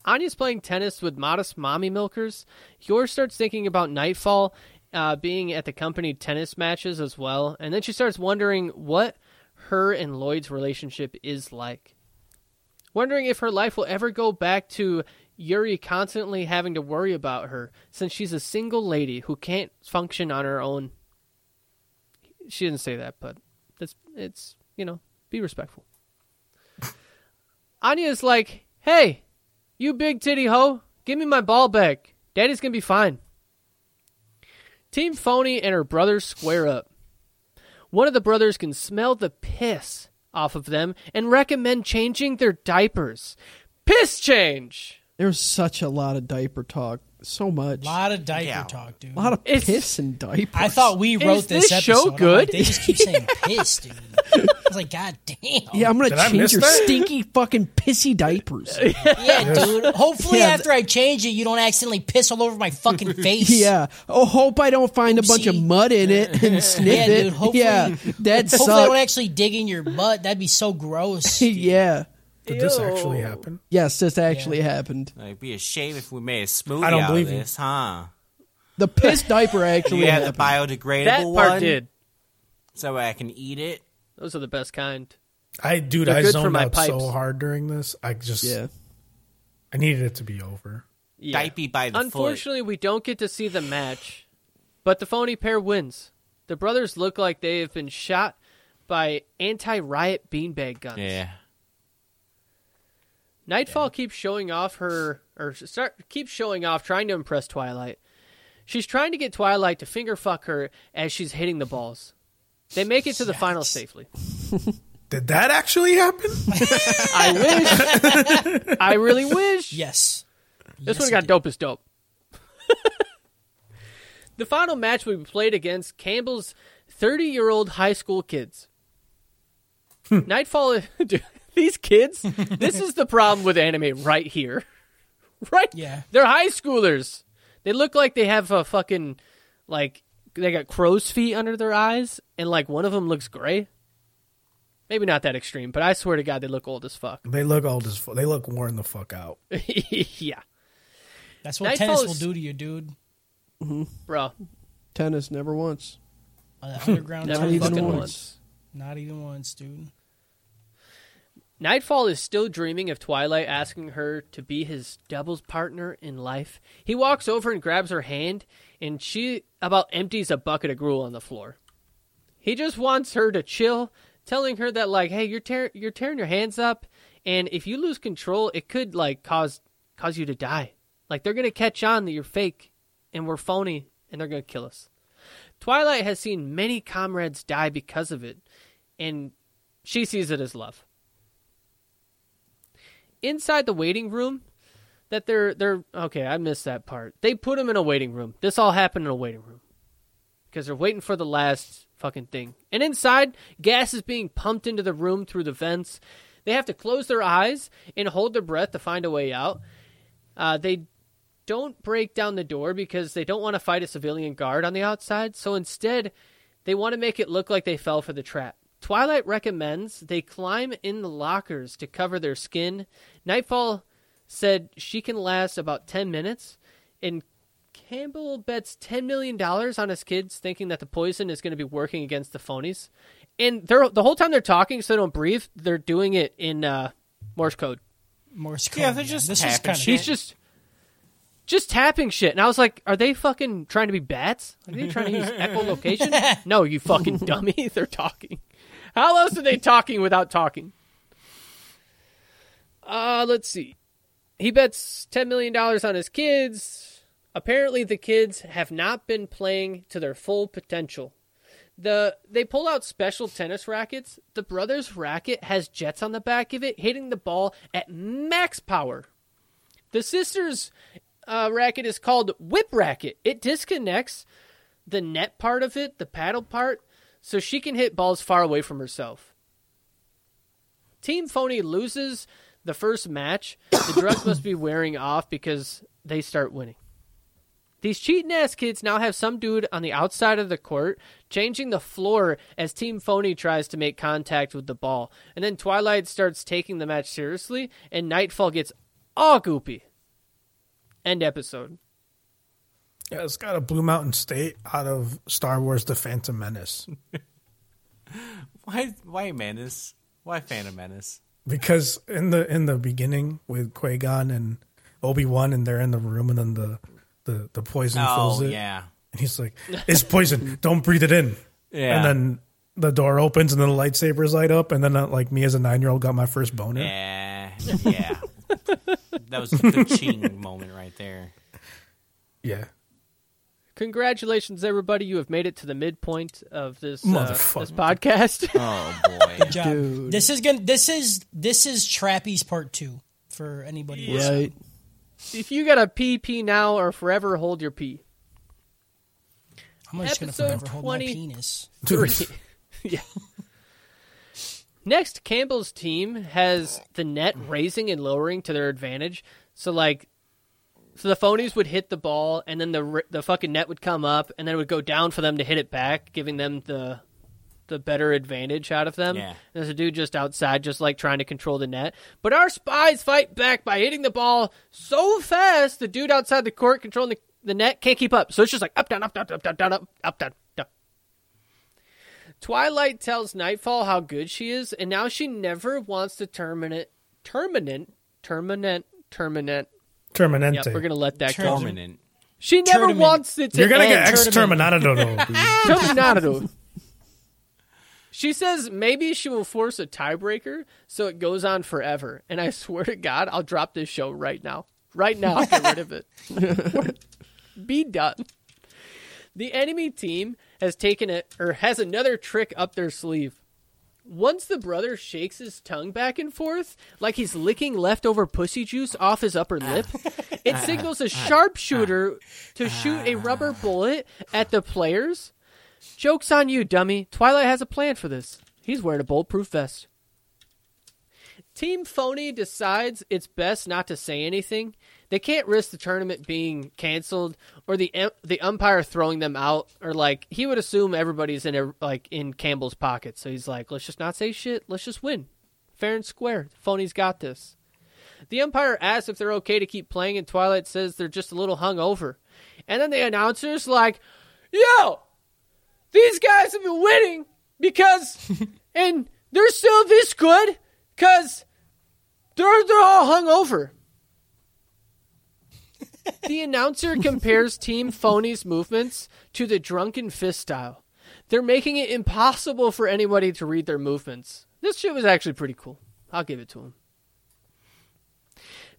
Anya's playing tennis with modest mommy milkers. Yor starts thinking about Nightfall uh, being at the company tennis matches as well, and then she starts wondering what her and Lloyd's relationship is like. Wondering if her life will ever go back to Yuri constantly having to worry about her, since she's a single lady who can't function on her own. She didn't say that, but that's it's you know be respectful. Anya's like, "Hey, you big titty hoe, give me my ball back. Daddy's gonna be fine." Team Phony and her brothers square up. One of the brothers can smell the piss off of them and recommend changing their diapers. Piss change. There's such a lot of diaper talk. So much. A lot of diaper Yeah. talk, dude. A lot of It's- piss and diapers. I thought we wrote this this, show episode. I'm like, good? they just keep saying piss, dude. I was like, God damn. Yeah, I'm gonna Did I change miss your that? stinky fucking pissy diapers. Yeah, dude. Hopefully, Yeah, after I change it, you don't accidentally piss all over my fucking face. yeah. Oh, hope I don't find a bunch of Oopsie. mud in it and sniff Yeah, it. dude, hopefully- yeah, that Hopefully, I don't sucks. actually dig in your butt. That'd be so gross. yeah. Did this actually happen? Yes, this actually happened. like, it'd be a shame if we made a smoothie I don't out believe of you. this, huh? The piss diaper actually you have the happened. biodegradable That part one? did. So I can eat it? Those are the best kind. I dude, They're I good for zoned my out so hard during this. I just yeah. I needed it to be over. Yeah. Dipey by the foot. Unfortunately, we don't get to see the match, but the phony pair wins. The brothers look like they have been shot by anti-riot beanbag guns. Yeah. Nightfall keeps showing off her, or start keeps showing off, trying to impress Twilight. She's trying to get Twilight to finger fuck her as she's hitting the balls. They make it to the finals safely. Did that actually happen? I wish. I really wish. Yes. This Yes, one got did. dope as dope. the final match we played against Campbell's 30 year old high school kids. Hmm. Nightfall, dude, these kids, this is the problem with anime right here. Right? Yeah. They're high schoolers. They look like they have a fucking, like, they got crow's feet under their eyes, and, like, one of them looks gray. Maybe not that extreme, but I swear to God, they look old as fuck. they look old as fuck. They look worn the fuck out. yeah. That's what Nightfall tennis is- will do to you, dude. Mm-hmm. Bro, Tennis never once. Uh, On underground never tennis, fucking even dude. once. Not even once, dude. Nightfall is still dreaming of Twilight asking her to be his doubles partner in life. He walks over and grabs her hand, and she about empties a bucket of gruel on the floor. He just wants her to chill, telling her that like, hey, you're tear- you're tearing your hands up, and if you lose control, it could like cause cause you to die. Like they're gonna catch on that you're fake and we're phony, and they're gonna kill us. Twilight has seen many comrades die because of it, and she sees it as love inside the waiting room that they're they're okay i missed that part. They put him in a waiting room. This all happened in a waiting room. Because they're waiting for the last fucking thing. And inside gas is being pumped into the room through the vents. They have to close their eyes and hold their breath to find a way out. Uh, they don't break down the door because they don't want to fight a civilian guard on the outside. So instead they want to make it look like they fell for the trap. Twilight recommends they climb in the lockers to cover their skin. Nightfall said she can last about 10 minutes, and Campbell bets $10 million on his kids, thinking that the poison is going to be working against the phonies. And they're, the whole time they're talking, so they don't breathe, they're doing it in uh, Morse code. Morse code. Yeah, they're just this is tapping kind of shit. He's just. Just tapping shit, and I was like, "Are they fucking trying to be bats? Are they trying to use echolocation?" no, you fucking dummy. They're talking. How else are they talking without talking? Uh, let's see. He bets $10 million on his kids. Apparently, the kids have not been playing to their full potential. The they pull out special tennis rackets. The brothers' racket has jets on the back of it, hitting the ball at max power. The sisters' uh, racket is called Whip Racket. It disconnects the net part of it, the paddle part, so she can hit balls far away from herself. Team Phony loses the first match. The drugs must be wearing off because they start winning. These cheating ass kids now have some dude on the outside of the court changing the floor as Team Phony tries to make contact with the ball. And then Twilight starts taking the match seriously, and Nightfall gets all goopy. End episode. Yeah, it's got a Blue Mountain State out of Star Wars: The Phantom Menace Why? Why Menace? Why Phantom Menace? Because in the in the beginning with Qui Gon and Obi Wan and they're in the room and then the the, the poison fills Oh it yeah, and he's like, "It's poison. Don't breathe it in." yeah. And then the door opens and then the lightsabers light up and then uh, like me as a nine year old got my first boner. yeah, yeah. that was the ching moment right there. Yeah. Congratulations, everybody! You have made it to the midpoint of this uh, this podcast. Oh boy. Good job. This is gonna. This is this is Trappies part two for anybody. who's- Right. if you got a pee, pee now or forever hold your pee. I'm just gonna Episode forever hold 20. my penis. Three. yeah. Next, Campbell's team has the net raising and lowering to their advantage. So, like, so the phonies would hit the ball, and then the the fucking net would come up, and then it would go down for them to hit it back, giving them the the better advantage out of them. Yeah. And there's a dude just outside, just like trying to control the net. But our spies fight back by hitting the ball so fast, the dude outside the court controlling the, the net can't keep up. So it's just like up, down, up, down, up, down, down, up, up, down, down. Twilight tells Nightfall how good she is, and now she never wants to terminate, terminate, terminate, terminate, Terminante. Yep, we're gonna let that go. Permanent. She never Tournament. wants it to You're gonna end. get exterminado, dude. Terminado. She says maybe she will force a tiebreaker so it goes on forever. And I swear to God, I'll drop this show right now. Right now, I'll get rid of it. Be done. The enemy team has taken it or has another trick up their sleeve. Once the brother shakes his tongue back and forth, like he's licking leftover pussy juice off his upper lip, it signals a ah, sharpshooter ah, to shoot a ah. rubber bullet at the players. Joke's on you, dummy. Twilight has a plan for this. He's wearing a bulletproof vest. Team Phony decides it's best not to say anything. They can't risk the tournament being canceled or the the umpire throwing them out or like he would assume everybody's in a, like in Campbell's pocket. So he's like, let's just not say shit. Let's just win, fair and square. The Phony's got this. The umpire asks if they're okay to keep playing, and Twilight says they're just a little hungover. And then the announcer's like, "Yo, these guys have been winning because, and they're still this good because they're they're all hungover." the announcer compares Team Phony's movements to the drunken fist style. They're making it impossible for anybody to read their movements. This shit was actually pretty cool. I'll give it to him.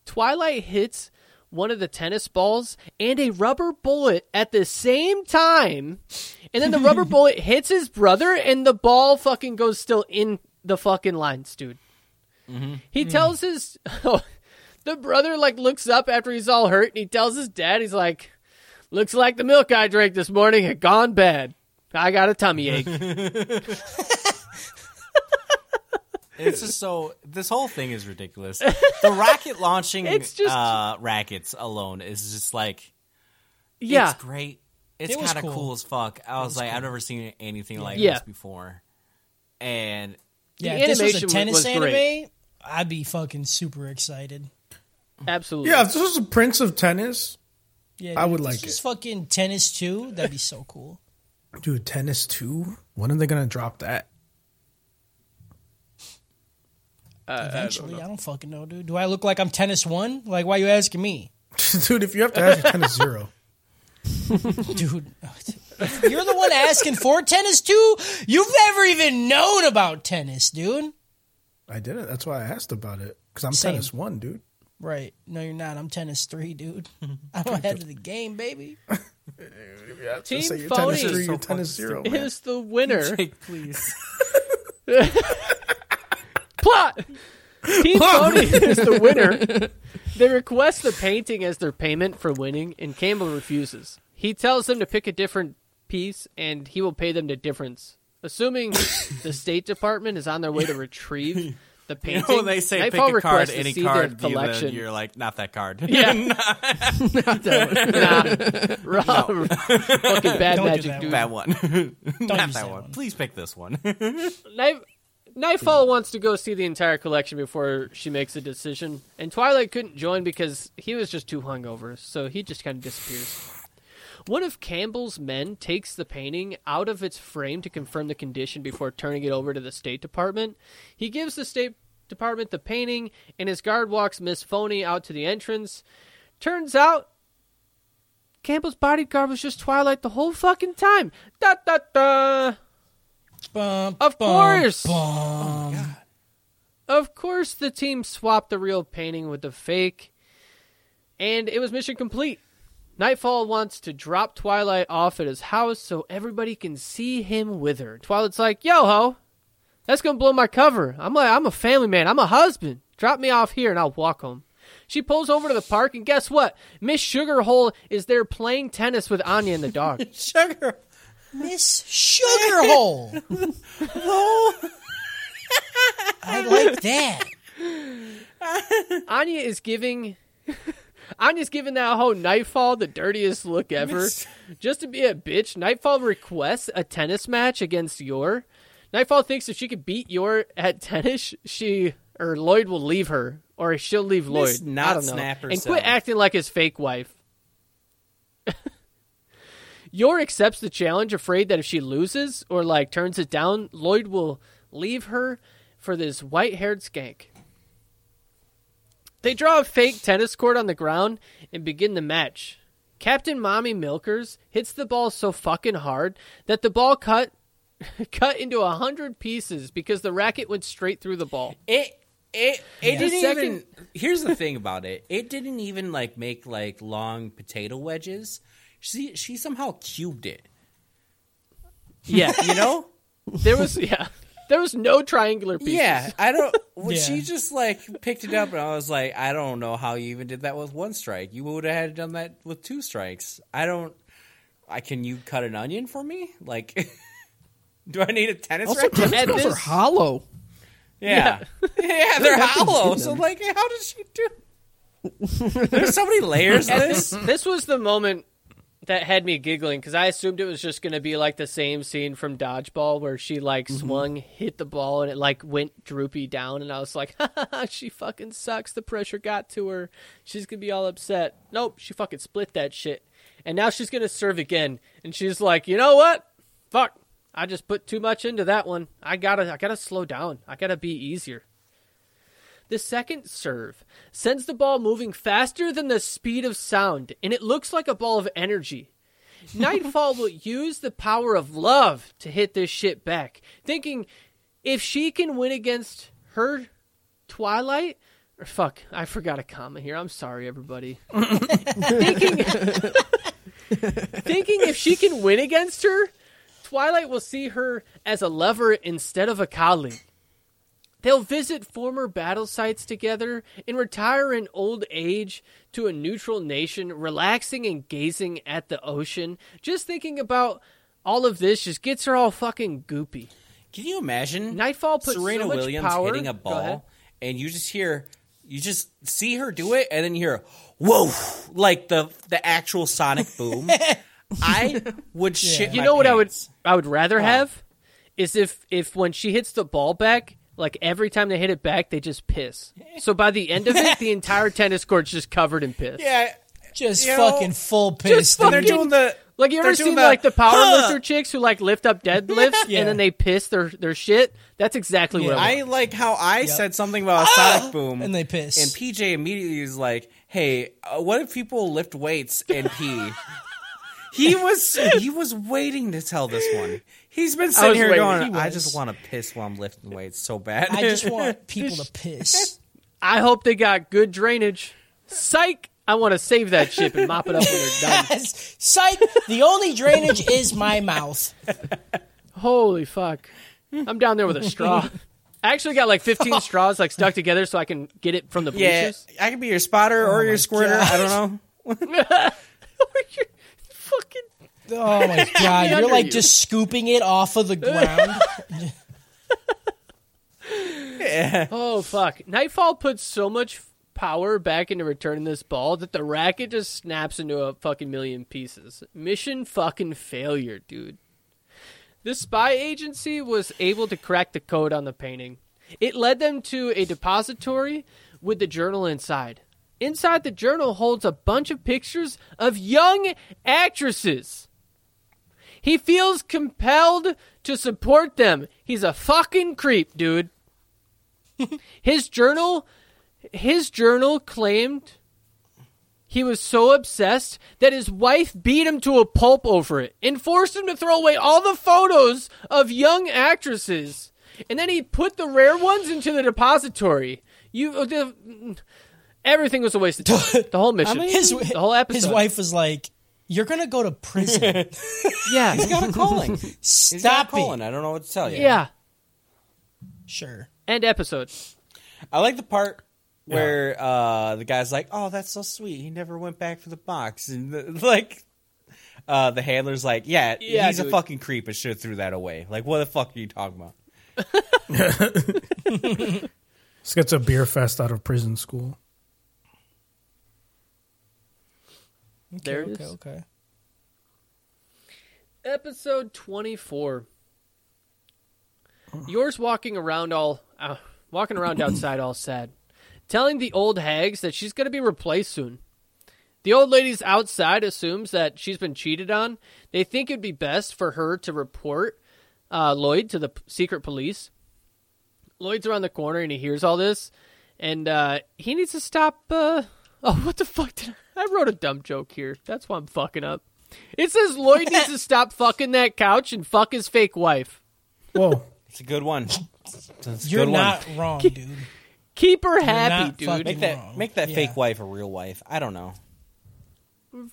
Twilight hits one of the tennis balls and a rubber bullet at the same time. And then the rubber bullet hits his brother and the ball fucking goes still in the fucking lines, dude. Mm-hmm. He mm. tells his oh, the brother like looks up after he's all hurt and he tells his dad, he's like, Looks like the milk I drank this morning had gone bad. I got a tummy ache. It's just so. This whole thing is ridiculous. The rocket launching It's just- uh, rackets alone is just like yeah. it's great. It's It kind of cool. cool. as fuck. I was, like, I've never seen anything like Yeah. this before, and Yeah, The if this was a tennis was anime, great. I'd be fucking super excited. Absolutely. Yeah, if this was a Prince of Tennis, Yeah, I would if like this was it. fucking tennis too. That'd be so cool. dude, Tennis 2? When are they going to drop that? Eventually, I don't, fucking know, dude. Do I look like I'm tennis one? Like, why are you asking me, dude, if you have to ask for Tennis 0. dude? you're the one asking for tennis two. You've never even known about tennis, dude. I didn't. That's why I asked about it. Because I'm Same. Tennis 1, dude. Right? No, you're not. I'm tennis three, dude. I'm ahead of the game, baby. Team Say you're Phony Tennis 3, so you're Tennis 0, man. is the winner. Jake, please. Plot. Team Phony is the winner. They request the painting as their payment for winning, and Campbell refuses. He tells them to pick a different piece, and he will pay them the difference. Assuming the State Department is on their way to retrieve the You painting, know, when they say Nightfall pick a card, any card, you- then collection. you're like, not that card. Yeah. not nah. Rob, fucking bad Don't do magic, that dude. that one. Don't not use that, that one. one. Please pick this one. Night- Nightfall wants to go see the entire collection before she makes a decision, and Twilight couldn't join because he was just too hungover, so he just kind of disappears. One of Campbell's men takes the painting out of its frame to confirm the condition before turning it over to the State Department. He gives the State Department the painting, and his guard walks Miss Phony out to the entrance. Turns out, Campbell's bodyguard was just Twilight the whole fucking time. Da da da. Bum, Of bum, course. bum. Oh, of course, the team swapped the real painting with the fake, and it was mission complete. Nightfall wants to drop Twilight off at his house so everybody can see him with her. Twilight's like, "Yo ho, that's gonna blow my cover. I'm like, I'm a family man. I'm a husband. Drop me off here and I'll walk home." She pulls over to the park, and guess what? Miss Sugarhole is there playing tennis with Anya and the dog. Sugar. Miss Sugarhole. I like that. Anya is giving Anya's giving that whole Nightfall the dirtiest look ever. Just to be a bitch, Nightfall requests a tennis match against Yor. Nightfall thinks if she could beat Yor at tennis, she or Lloyd will leave her, or she'll leave Lloyd. I not don't know. snap and quit acting like his fake wife. Yor accepts the challenge, afraid that if she loses or like turns it down, Lloyd will leave her for this white-haired skank. They draw a fake tennis court on the ground and begin the match. Captain Mommy Milkers hits the ball so fucking hard that the ball cut cut into a hundred pieces because the racket went straight through the ball. It it it didn't Second- even. Here's the thing about it. It didn't even like make like long potato wedges. She she somehow cubed it. Yeah, You know? there was yeah, there was no triangular pieces. yeah. I don't. Well, Yeah. She just like picked it up, and I was like, I don't know how you even did that with one strike. You would have had done that with two strikes. I don't. I can you cut an onion for me? Like, do I need a tennis Also, racket? tennis At are hollow. Yeah, yeah, they're hollow. So like, how did she do? There's so many layers to this. This was the moment that had me giggling because I assumed it was just going to be like the same scene from Dodgeball where she like mm-hmm. swung, hit the ball, and it like went droopy down, and I was like, she fucking sucks. The pressure got to her. She's gonna be all upset. Nope, she fucking split that shit, and now she's gonna serve again, and she's like, you know what? Fuck. I just put too much into that one. I gotta, I gotta slow down. I gotta be easier. The second serve sends the ball moving faster than the speed of sound, and it looks like a ball of energy. Nightfall will use the power of love to hit this shit back, thinking if she can win against her Twilight, or fuck, I forgot a comma here. I'm sorry, everybody. thinking, thinking if she can win against her, Twilight will see her as a lover instead of a colleague. They'll visit former battle sites together and retire in old age to a neutral nation, relaxing and gazing at the ocean. Just thinking about all of this just gets her all fucking goopy. Can you imagine Nightfall puts Serena so Williams power- hitting a ball, and you just hear, you just see her do it, and then you hear, "Whoa!" like the the actual sonic boom. I would shit. You my know what I would. I would rather oh. have is if if when she hits the ball back, like every time they hit it back, they just piss. So by the end of it, the entire tennis court's just covered in piss. Yeah, Just You know, fucking full piss. they're doing the. Like you ever seen doing like the power huh. lifter chicks who like lift up deadlifts Yeah. and then they piss their their shit? That's exactly what I I like how I said something about a sonic boom, And they piss. and PJ immediately is like, "Hey, uh, what if people lift weights and pee?" he was he was waiting to tell this one. He's been sitting was here waiting. going, He "I was. just want to piss while I'm lifting weights so bad." I just want people to piss. I hope they got good drainage. Psych! I want to save that shit and mop it up when they're done. Yes. Psych. The only drainage is my mouth. Holy fuck! I'm down there with a straw. I actually got like 15 straws like stuck together so I can get it from the yeah, bleachers. I could be your spotter or oh my your squirter. I don't know. fucking Oh my god! You're like you. just scooping it off of the ground. Oh fuck! Nightfall puts so much power back into returning this ball that the racket just snaps into a fucking million pieces. Mission fucking failure, dude. The spy agency was able to crack the code on the painting. It led them to a depository with the journal inside. Inside the journal holds a bunch of pictures of young actresses. He feels compelled to support them. He's a fucking creep, dude. his journal his journal claimed he was so obsessed that his wife beat him to a pulp over it and forced him to throw away all the photos of young actresses. And then he put the rare ones into the depository. You the, everything was a waste of time. The whole mission. His the whole episode. His wife was like, "You're gonna go to prison. Yeah. got a calling. He's got a Stop calling. it." I don't know what to tell you. yeah. Sure. End episode. I like the part where uh, the guy's like, "Oh, that's so sweet. He never went back for the box," and the, like, uh, the handler's like, "Yeah, Yeah, he's a fucking creep. and should have threw that away. Like, what the fuck are you talking about?" This gets a beer fest out of prison school. There it is. Okay. Okay. Episode 24. Yor's walking around all uh, walking around outside all sad, telling the old hags that she's going to be replaced soon. The old lady's outside assumes that she's been cheated on. They think it'd be best for her to report uh, Lloyd to the p- secret police. Lloyd's around the corner and he hears all this, and uh, he needs to stop. Oh, what the fuck? Did I, I wrote a dumb joke here. That's why I'm fucking up. It says Lloyd needs to stop fucking that couch and fuck his fake wife. Whoa. It's a good one. It's a You're good one. not wrong, dude. Keep her happy, dude. Make that wrong. make that Yeah. fake wife a real wife. I don't know.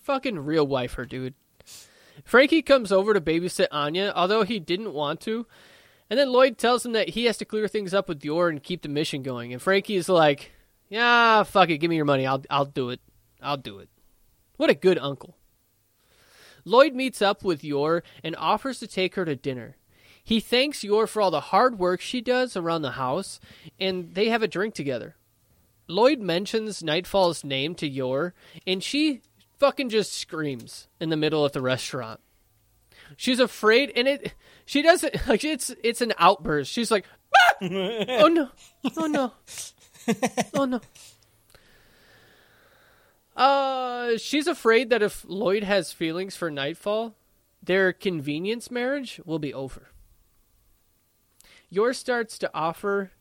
fucking real wife her, dude. Frankie comes over to babysit Anya, although he didn't want to. And then Lloyd tells him that he has to clear things up with Yor and keep the mission going. And Frankie is like, "Yeah, fuck it, give me your money. I'll I'll do it. I'll do it." What a good uncle. Lloyd meets up with Yor and offers to take her to dinner. He thanks Yor for all the hard work she does around the house, and they have a drink together. Lloyd mentions Nightfall's name to Yor, and she fucking just screams in the middle of the restaurant. She's afraid, and it she doesn't like it's it's an outburst. She's like, "Ah! "Oh no, oh no, oh no." Uh, she's afraid that if Lloyd has feelings for Nightfall, their convenience marriage will be over. Yor starts to offer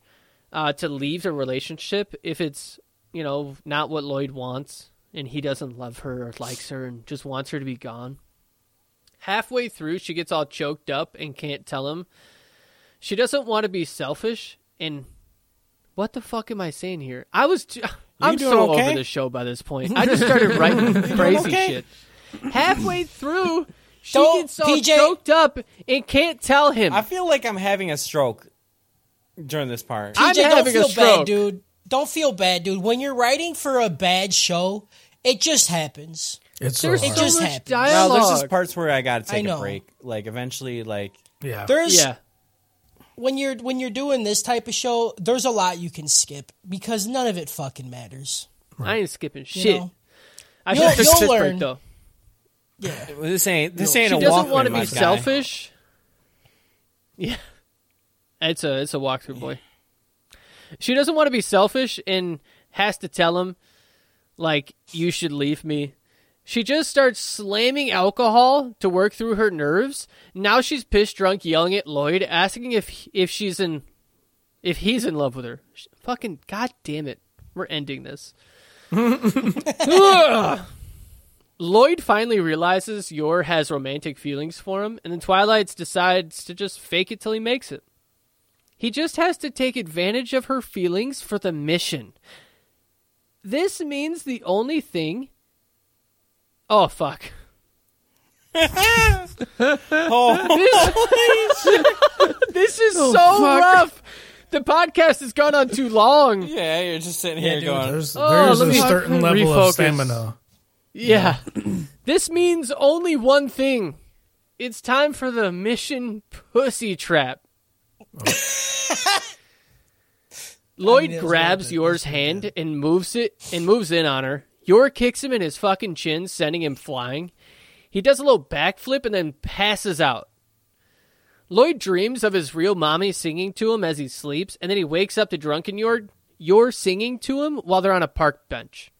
uh, to leave the relationship if it's you know not what Lloyd wants and he doesn't love her or likes her and just wants her to be gone. Halfway through, she gets all choked up and can't tell him. She doesn't want to be selfish and what the fuck am I saying here? I was I'm so okay? over the show by this point. I just started writing crazy okay? shit. Halfway through, she Don't- gets all PJ choked up and can't tell him. I feel like I'm having a stroke during this part. I'm PJ, don't having a feel stroke. bad, dude. Don't feel bad, dude. When you're writing for a bad show, it just happens. It's so There's hard. It just so much happened. no, dialogue. there's just parts where I got to take a break. Like eventually, like yeah. There's yeah. When you're when you're doing this type of show, there's a lot you can skip because none of it fucking matters. I ain't skipping You shit. know? I You'll- should you'll this break learn. though. Yeah. this ain't this ain't She a doesn't want to my be guy. selfish. Yeah, it's a it's a walkthrough boy. She doesn't want to be selfish and has to tell him, like, you should leave me. She just starts slamming alcohol to work through her nerves. Now she's pissed drunk, yelling at Lloyd, asking if if she's in, if he's in love with her. Sh- Fucking god damn it, we're ending this. Lloyd finally realizes Yor has romantic feelings for him, and then Twilight decides to just fake it till he makes it. He just has to take advantage of her feelings for the mission. This means the only thing. Oh, fuck. Oh, This is oh, so fuck. rough. The podcast has gone on too long. yeah, you're just sitting here dude. going. There's, Oh, there's let a me certain level refocus. of stamina. Yeah. this means only one thing. It's time for the mission pussy trap. Lloyd mean, it was grabs worth it. Yor's hand and moves it and moves in on her. Yor kicks him in his fucking chin, sending him flying. He does a little backflip and then passes out. Lloyd dreams of his real mommy singing to him as he sleeps, and then he wakes up to drunken Yor, Yor singing to him while they're on a park bench.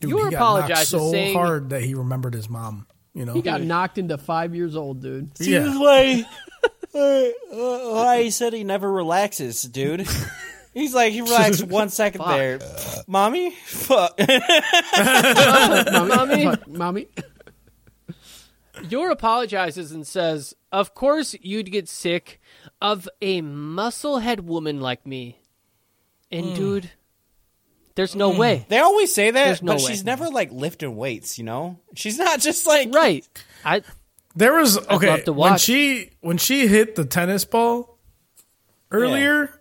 Dude, You he got knocked so saying- hard that he remembered his mom. You know, He got knocked into five years old, dude. yeah. why, uh, why he said he never relaxes, dude. He's like he relaxed one second there, mommy. Fuck. Mommy, Fuck, mommy. Yor apologizes and says, Of course you'd get sick of a musclehead woman like me. And hmm. dude, there's no hmm. way. They always say that, There's no but way. she's never like lifting weights. You know, she's not just like Right. I There was okay love to when watch. she when she hit the tennis ball earlier.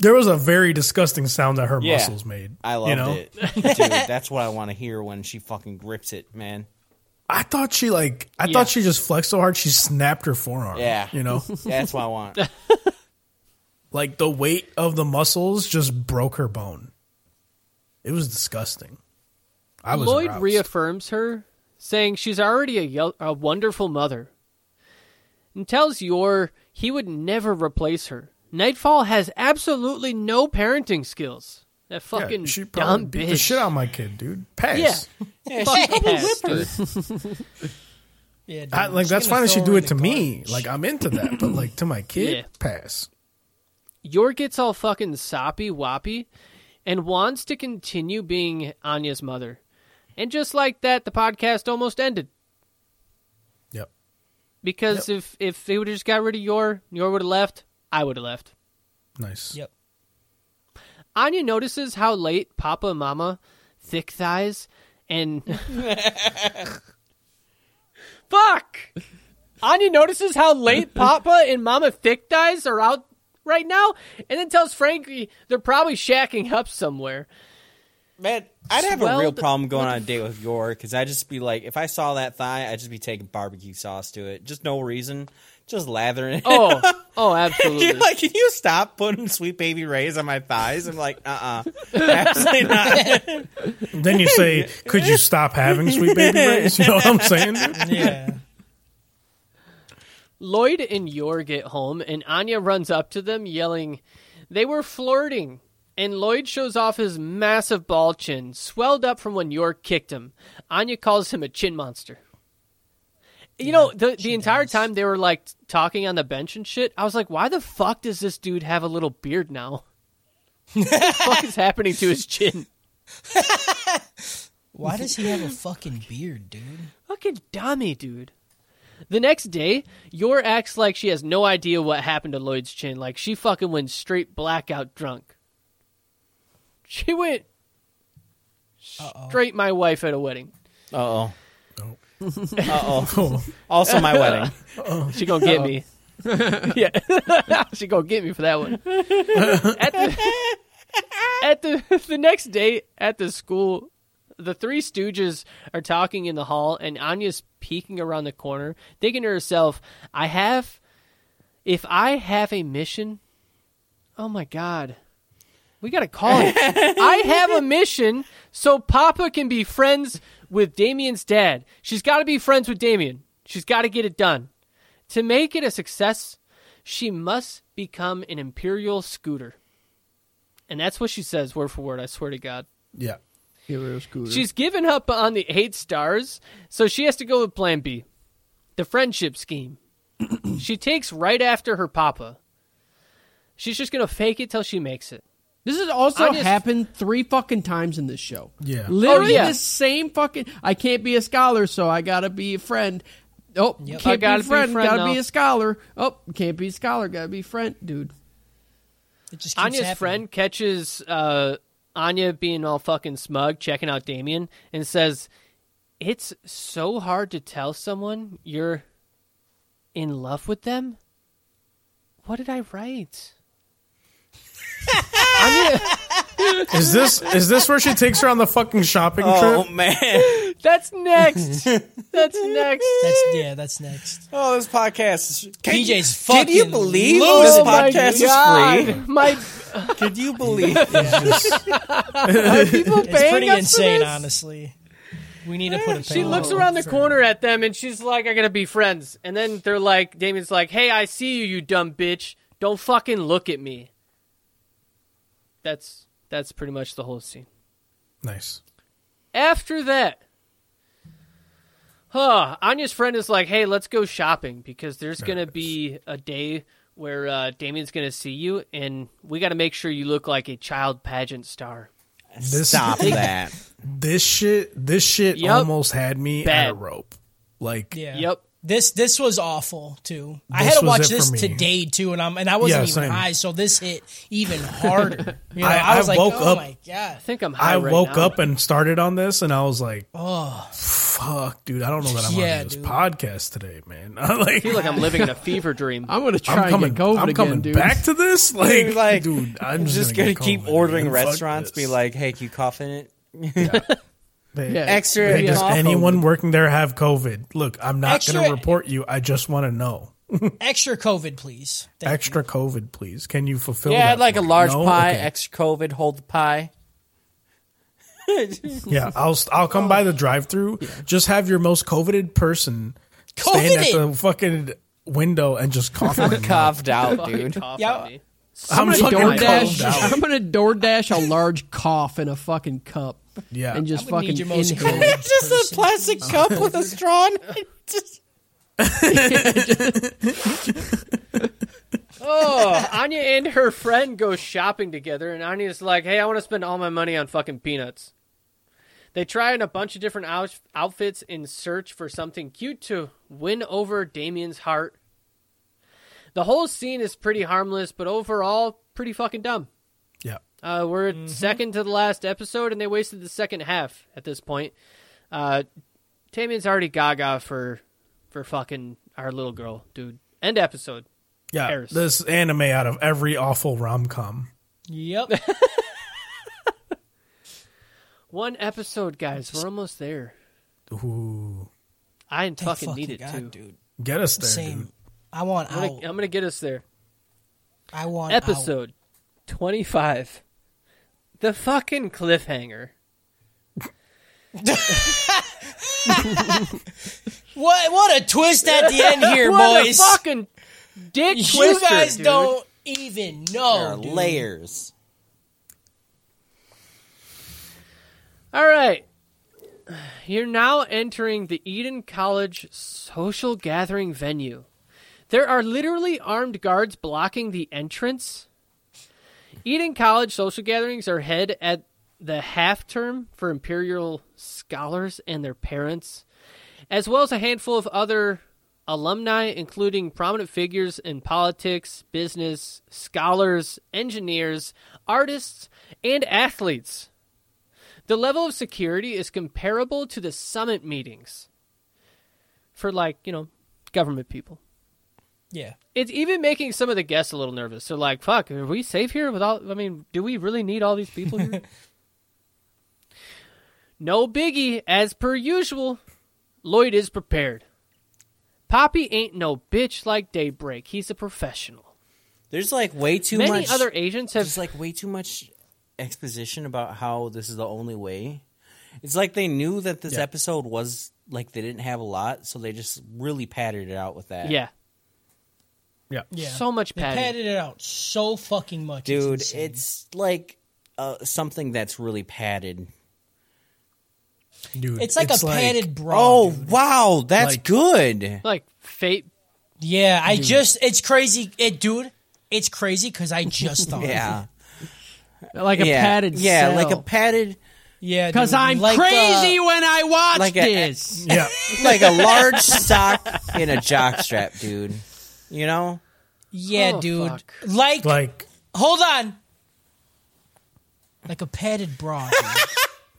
There was a very disgusting sound that her Yeah. muscles made. I loved you know? it, dude. That's what I want to hear when she fucking grips it, man. I thought she like I Yeah. thought she just flexed so hard she snapped her forearm. Yeah. you know, That's what I want. like the weight of the muscles just broke her bone. It was disgusting. I was Lloyd aroused. reaffirms her, saying she's already a, yel- a wonderful mother, and tells Yor he would never replace her. Nightfall has absolutely no parenting skills. That Yeah, fucking she probably dumb beat bitch. the shit out of my kid, dude. Pass. Yeah. Yeah, she probably yes, whip her. Yeah, dude. I, like that's fine if she do it to the me. Like I'm into that, but like to my kid, Yeah. pass. Yor gets all fucking soppy woppy and wants to continue being Anya's mother. And just like that, the podcast almost ended. Yep. Because if if they would have just got rid of Yor, Yor would have left, I would have left. Nice. Yep. Anya notices how late Papa and Mama thick thighs and Fuck. Anya notices how late Papa and Mama thick thighs are out right now and then tells Frankie they're probably shacking up somewhere. Man, I'd have a real problem going on a date with Yor because I'd just be like, if I saw that thigh, I'd just be taking barbecue sauce to it. Just no reason. Just lathering it. Oh, oh, You're absolutely. like, can you stop putting sweet baby rays on my thighs? I'm like, uh uh Absolutely not. Then you say, "Could you stop having sweet baby rays?" You know what I'm saying? Yeah. Lloyd and Yor get home, and Anya runs up to them, yelling, They were flirting. And Lloyd shows off his massive ball chin, swelled up from when Yor kicked him. Anya calls him a chin monster. You know, the, the entire time they were like talking on the bench and shit, I was like, why the fuck does this dude have a little beard now? what the fuck is happening to his chin? Why does he have a fucking beard, dude? Fucking dummy, dude. The next day, Yor acts like she has no idea what happened to Lloyd's chin. Like she fucking went straight blackout drunk. She went straight my wife at a wedding. Uh oh. Uh oh. Also, my wedding. She gonna get me. yeah, she gonna get me for that one. at the at the the next day at the school, the three Stooges are talking in the hall, and Anya's peeking around the corner, thinking to herself, "I have, if I have a mission, oh my god." We gotta call it. I have a mission so Papa can be friends with Damian's dad. She's gotta be friends with Damian. She's gotta get it done. To make it a success, she must become an Imperial scooter. And that's what she says, word for word, I swear to God. Yeah. Hero scooter. She's given up on the eight stars, so she has to go with plan B the friendship scheme. she takes right after her papa. She's just going to fake it till she makes it. This has also Anya's- happened three fucking times in this show. Yeah. Literally Oh, yeah. the same fucking. I can't be a scholar, so I gotta be a friend. Oh, I can't gotta be be a a friend. friend gotta now. be a scholar. Oh, can't be a scholar. Gotta be a friend, dude. It just keeps Anya's happening. friend catches uh, Anya being all fucking smug, checking out Damian, and says, It's so hard to tell someone you're in love with them. What did I write? Anya, Is this is this where she takes her on the fucking shopping Oh trip? Oh man. that's next. That's next. That's yeah. That's next. Oh, this podcast is. Can, PJ's Can you believe losing this Oh my podcast God. is free? My Can you believe? are people It's paying pretty us for insane, this? honestly. We need to put a. She looks around the corner at them and she's like, I gotta be friends. And then they're like, Damian's like, hey, I see you, you dumb bitch. Don't fucking look at me. That's that's pretty much the whole scene. Nice. After that, huh, Anya's friend is like, hey, let's go shopping because there's gonna be a day where uh, Damian's gonna see you and we gotta make sure you look like a child pageant star. This Stop that. this shit this shit Yup. almost had me at a rope. Like Yeah. Yep. This this was awful too. I had to watch this today too, and I'm and I wasn't Yeah, even same. high, so this hit even harder. You know, I- I, was I like, woke oh up- my god. I think I'm high I right woke now. up and started on this and I was like, Oh, fuck, dude, I don't know that I'm Yeah, on this dude. podcast today, man. like, I feel like I'm living in a fever dream. I'm gonna try I'm and coming get COVID I'm again, coming dude. back to this. Like, like, dude, I'm I'm just, just gonna, gonna keep COVID, ordering restaurants. Be like, hey, can you cough in it? Hey, Yeah. Extra. hey, does cough. anyone working there have COVID? Look, I'm not gonna report you. I just want to know. extra COVID, please. Thank Extra COVID, please. Can you fulfill? Yeah, that I'd like for a large No? pie, Okay. extra COVID, hold the pie. Yeah, I'll I'll come by the drive-through. Just have your most coveted person stand at the fucking window and just cough. in my mouth. Coughed out, dude. cough Yeah. on me. I'm I'm fucking gonna coughed DoorDash. out. I'm gonna DoorDash a large cough in a fucking cup. Yeah. and just I would fucking need your most inhale. COVID Just a person. plastic uh-huh. cup with a straw in it. Just- oh, Anya and her friend go shopping together, and Anya's like, "Hey, I want to spend all my money on fucking peanuts." They try on a bunch of different out- outfits in search for something cute to win over Damian's heart. The whole scene is pretty harmless, but overall pretty fucking dumb. Yeah. Uh, we're second to the last episode, and they wasted the second half at this point. Uh, Damian's already gaga for for fucking our little girl, dude. End episode. Yeah. Paris. This anime out of every awful rom com. Yep. One episode, guys. We're almost there. Ooh. I Thank fucking need it God, too. dude. Get us there, Same. dude. I want I'm gonna, out. I'm gonna get us there. I want out. Episode 25. The fucking cliffhanger. What what a twist at the end here, what boys. a fucking dick you twister, guys dude. don't even There are know. dude. layers. All right. You're now entering the Eden College social gathering venue. There are literally armed guards blocking the entrance. Eden College social gatherings are held at the half term for Imperial scholars and their parents, as well as a handful of other alumni, including prominent figures in politics, business, scholars, engineers, artists, and athletes. The level of security is comparable to the summit meetings for, like, you know, government people. Yeah. It's even making some of the guests a little nervous. They're like, fuck, are we safe here without, I mean, do we really need all these people here? no biggie, as per usual. Lloyd is prepared. Poppy ain't no bitch like Daybreak. He's a professional. There's like way too Many much. other agents have There's like way too much exposition about how this is the only way. It's like they knew that this Yeah. episode was like they didn't have a lot, so they just really padded it out with that. yeah, Yeah. Yeah. so much They padded it out so fucking much. dude, it's, it's, like uh, something that's really padded. Dude. it's like a padded bra. Oh dude. wow, that's Like- good. like fate. Yeah, I just it's crazy. It dude, it's crazy because I just thought. of it. Yeah, like a yeah, padded yeah, like a padded, Yeah, Because I'm like, uh, crazy when I watch like a- this. Yeah. like a large sock in a jockstrap, dude. You know, yeah, Oh, dude. fuck. Like, Like, hold on. Like a padded bra.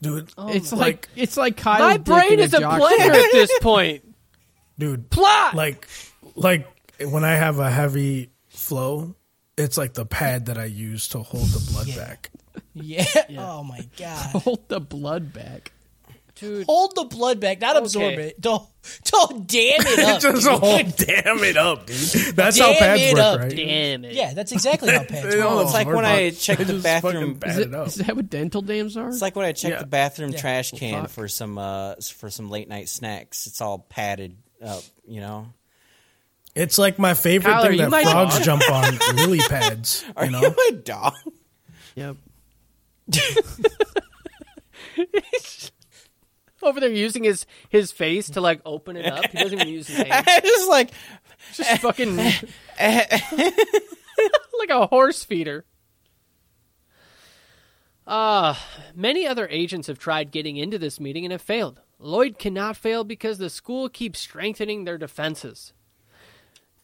Dude. dude. Oh it's like, like- it's like Kyle. My Dick brain is a jock blender at this point. dude. Plot. Like, like when I have a heavy flow, it's like the pad that I use to hold the blood back. yeah. Oh my god. Hold the blood back. Dude, Hold the blood back, not absorb it. Don't don't damn it up. Just dude. hold, damn it up, dude. That's how Damn pads it work, up, right? damn it. Yeah, that's exactly how pads They don't work. it's like when I it. checked the bathroom. fucking Is, it it, up. is that what dental dams are? It's like when I checked Yeah. the bathroom Yeah. trash can fuck. for some uh for some late night snacks. It's all padded up, you know. It's like my favorite Tyler, thing that might- frogs jump on lily pads. Are You you, know, a dog? Yep. Over there using his his face to like open it up. He doesn't even use his hands. it's like Just fucking like a horse feeder. Uh, many other agents have tried getting into this meeting and have failed. Lloyd cannot fail because the school keeps strengthening their defenses.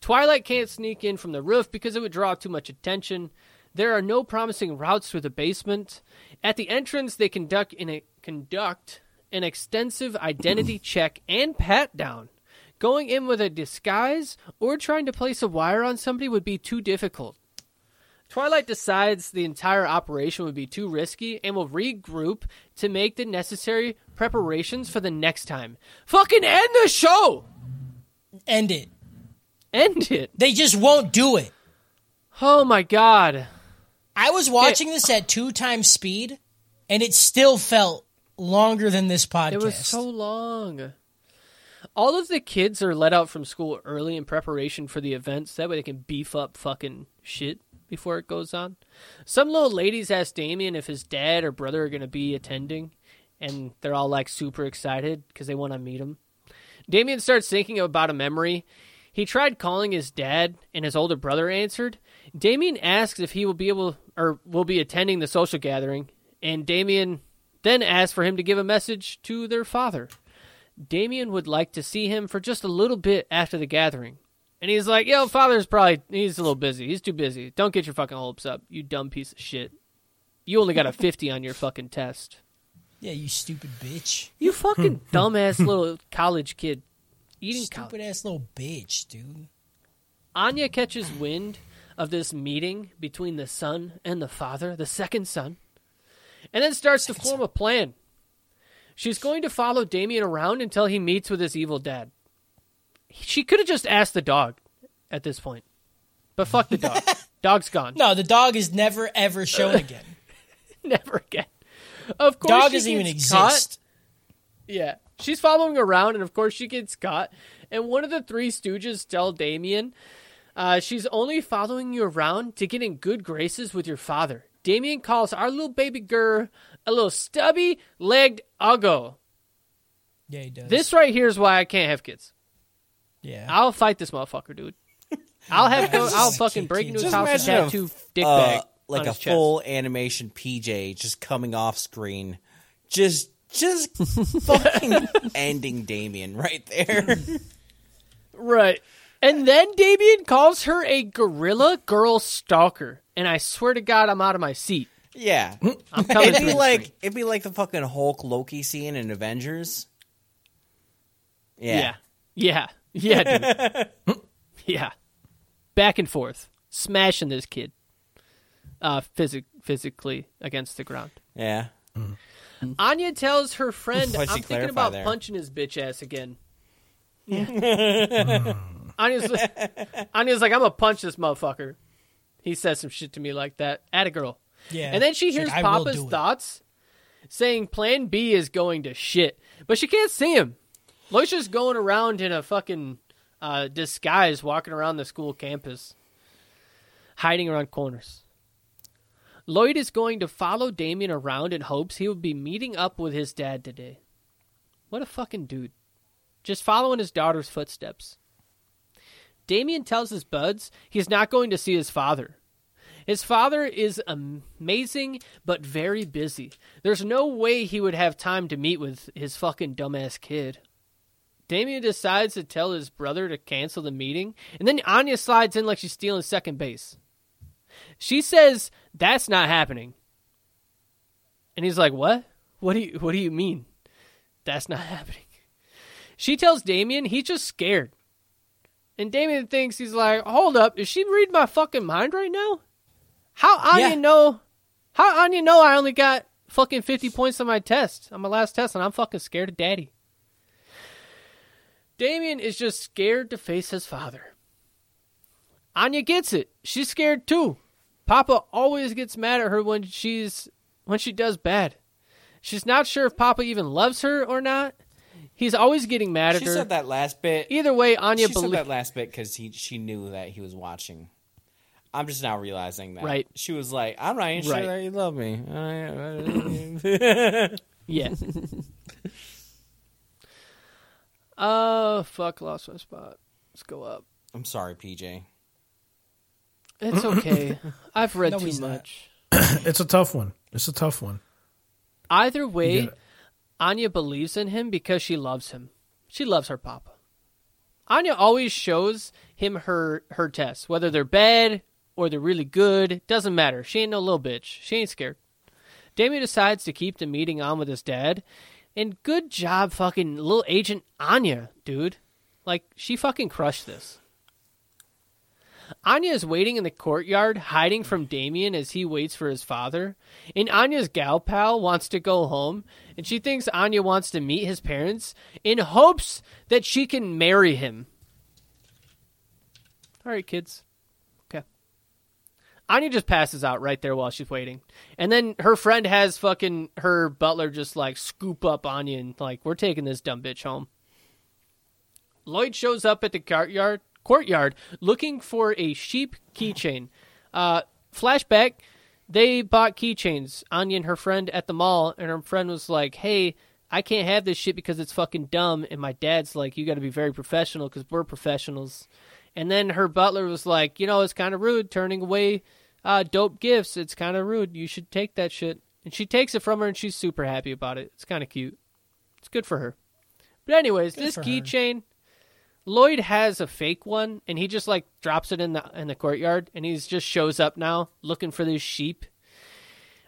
Twilight can't sneak in from the roof because it would draw too much attention. There are no promising routes through the basement. At the entrance, they conduct in a, conduct an extensive identity check and pat down. Going in with a disguise or trying to place a wire on somebody would be too difficult. Twilight decides the entire operation would be too risky and will regroup to make the necessary preparations for the next time. Fucking end the show! End it. End it. They just won't do it. Oh my god. I was watching this at two times speed, and it still felt longer than this podcast. It was so long. All of the kids are let out from school early in preparation for the events. That way they can beef up fucking shit before it goes on. Some little ladies ask Damian if his dad or brother are going to be attending, and they're all like super excited because they want to meet him. Damian starts thinking about a memory He tried calling his dad, and his older brother answered. Damian asks if he will be able or will be attending the social gathering, and Damian then asked for him to give a message to their father. Damian would like to see him for just a little bit after the gathering. And he's like, yo, father's probably, he's a little busy. He's too busy. Don't get your fucking hopes up, you dumb piece of shit. You only got a 50 on your fucking test. Yeah, you stupid bitch. You fucking dumbass little college kid. Eating Stupid college. ass little bitch, dude. Anya catches wind of this meeting between the son and the father, the second son, and then starts to form a plan. She's going to follow Damian around until he meets with his evil dad. She could have just asked the dog at this point. But fuck the dog. Dog's gone. No, the dog is never ever shown again. Never again. Of course, dog doesn't even gets caught. exist. Yeah. She's following around, and of course, she gets caught. And one of the three stooges tell Damian, uh, she's only following you around to get in good graces with your father. Damian calls our little baby girl a little stubby legged uggo. Yeah, he does. This right here is why I can't have kids. yeah. I'll fight this motherfucker, dude. I'll have go, I'll fucking break into his house and tattoo dick uh, bag like a chest. full animation PJ just coming off screen, just just fucking ending Damian right there. Right. And then Damian calls her a gorilla girl stalker. And I swear to God, I'm out of my seat. yeah, I'm coming it'd be like screen. it'd be like the fucking Hulk Loki scene in Avengers. Yeah, Yeah. Yeah. Yeah, dude. yeah. Back and forth. Smashing this kid. Uh, physic- physically against the ground. yeah. Anya tells her friend, I'm thinking about there? punching his bitch ass again. Yeah. Anya's, like, Anya's like, I'm to punch this motherfucker. He says some shit to me like that. At a girl. yeah. And then she hears like, Papa's do it." thoughts saying Plan B is going to shit. But she can't see him. Lloyd's just going around in a fucking uh, disguise, walking around the school campus, hiding around corners. Lloyd is going to follow Damian around in hopes he will be meeting up with his dad today. What a fucking dude. Just following his daughter's footsteps. Damian tells his buds he's not going to see his father. His father is amazing, but very busy. There's no way he would have time to meet with his fucking dumbass kid. Damian decides to tell his brother to cancel the meeting, and then Anya slides in like she's stealing second base. She says that's not happening. And he's like, "What? What do you what do you mean? That's not happening?" She tells Damian he's just scared. And Damian thinks he's like, "Hold up, is she reading my fucking mind right now?" How Anya Yeah. know? How Anya know I only got fucking fifty points on my test on my last test, and I'm fucking scared of Daddy. Damian is just scared to face his father. Anya gets it. She's scared too. Papa always gets mad at her when she's when she does bad. She's not sure if Papa even loves her or not. He's always getting mad at She her. She said that last bit. Either way, Anya believed. she said that last bit because he she knew that he was watching. I'm just now realizing that. Right. She was like, "I'm not even sure Right. that you love me." Yeah. uh, fuck, lost my spot. Let's go up. I'm sorry, PJ. It's okay. I've read No, too much. It's a tough one. It's a tough one. Either way, get it. Anya believes in him because she loves him. She loves her papa. Anya always shows him her her tests, whether they're bad or they're really good. Doesn't matter. She ain't no little bitch. She ain't scared. Damian decides to keep the meeting on with his dad, and good job, fucking little agent Anya, dude. Like she fucking crushed this. Anya is waiting in the courtyard, hiding from Damian as he waits for his father. And Anya's gal pal wants to go home, and she thinks Anya wants to meet his parents in hopes that she can marry him. All right, kids. Okay. Anya just passes out right there while she's waiting. And then her friend has fucking her butler just like scoop up Anya and like, we're taking this dumb bitch home. Lloyd shows up at the courtyard courtyard looking for a sheep keychain. Uh, flashback, they bought keychains. Anya and her friend at the mall, and her friend was like, "Hey, I can't have this shit because it's fucking dumb. And my dad's like, you got to be very professional because we're professionals. And then her butler was like, you know, it's kind of rude turning away uh, dope gifts. It's kind of rude. You should take that shit. And she takes it from her and she's super happy about it. It's kind of cute. It's good for her. But anyways, Good this keychain. her. Lloyd has a fake one, and he just like drops it in the in the courtyard, and he's just shows up now looking for this sheep,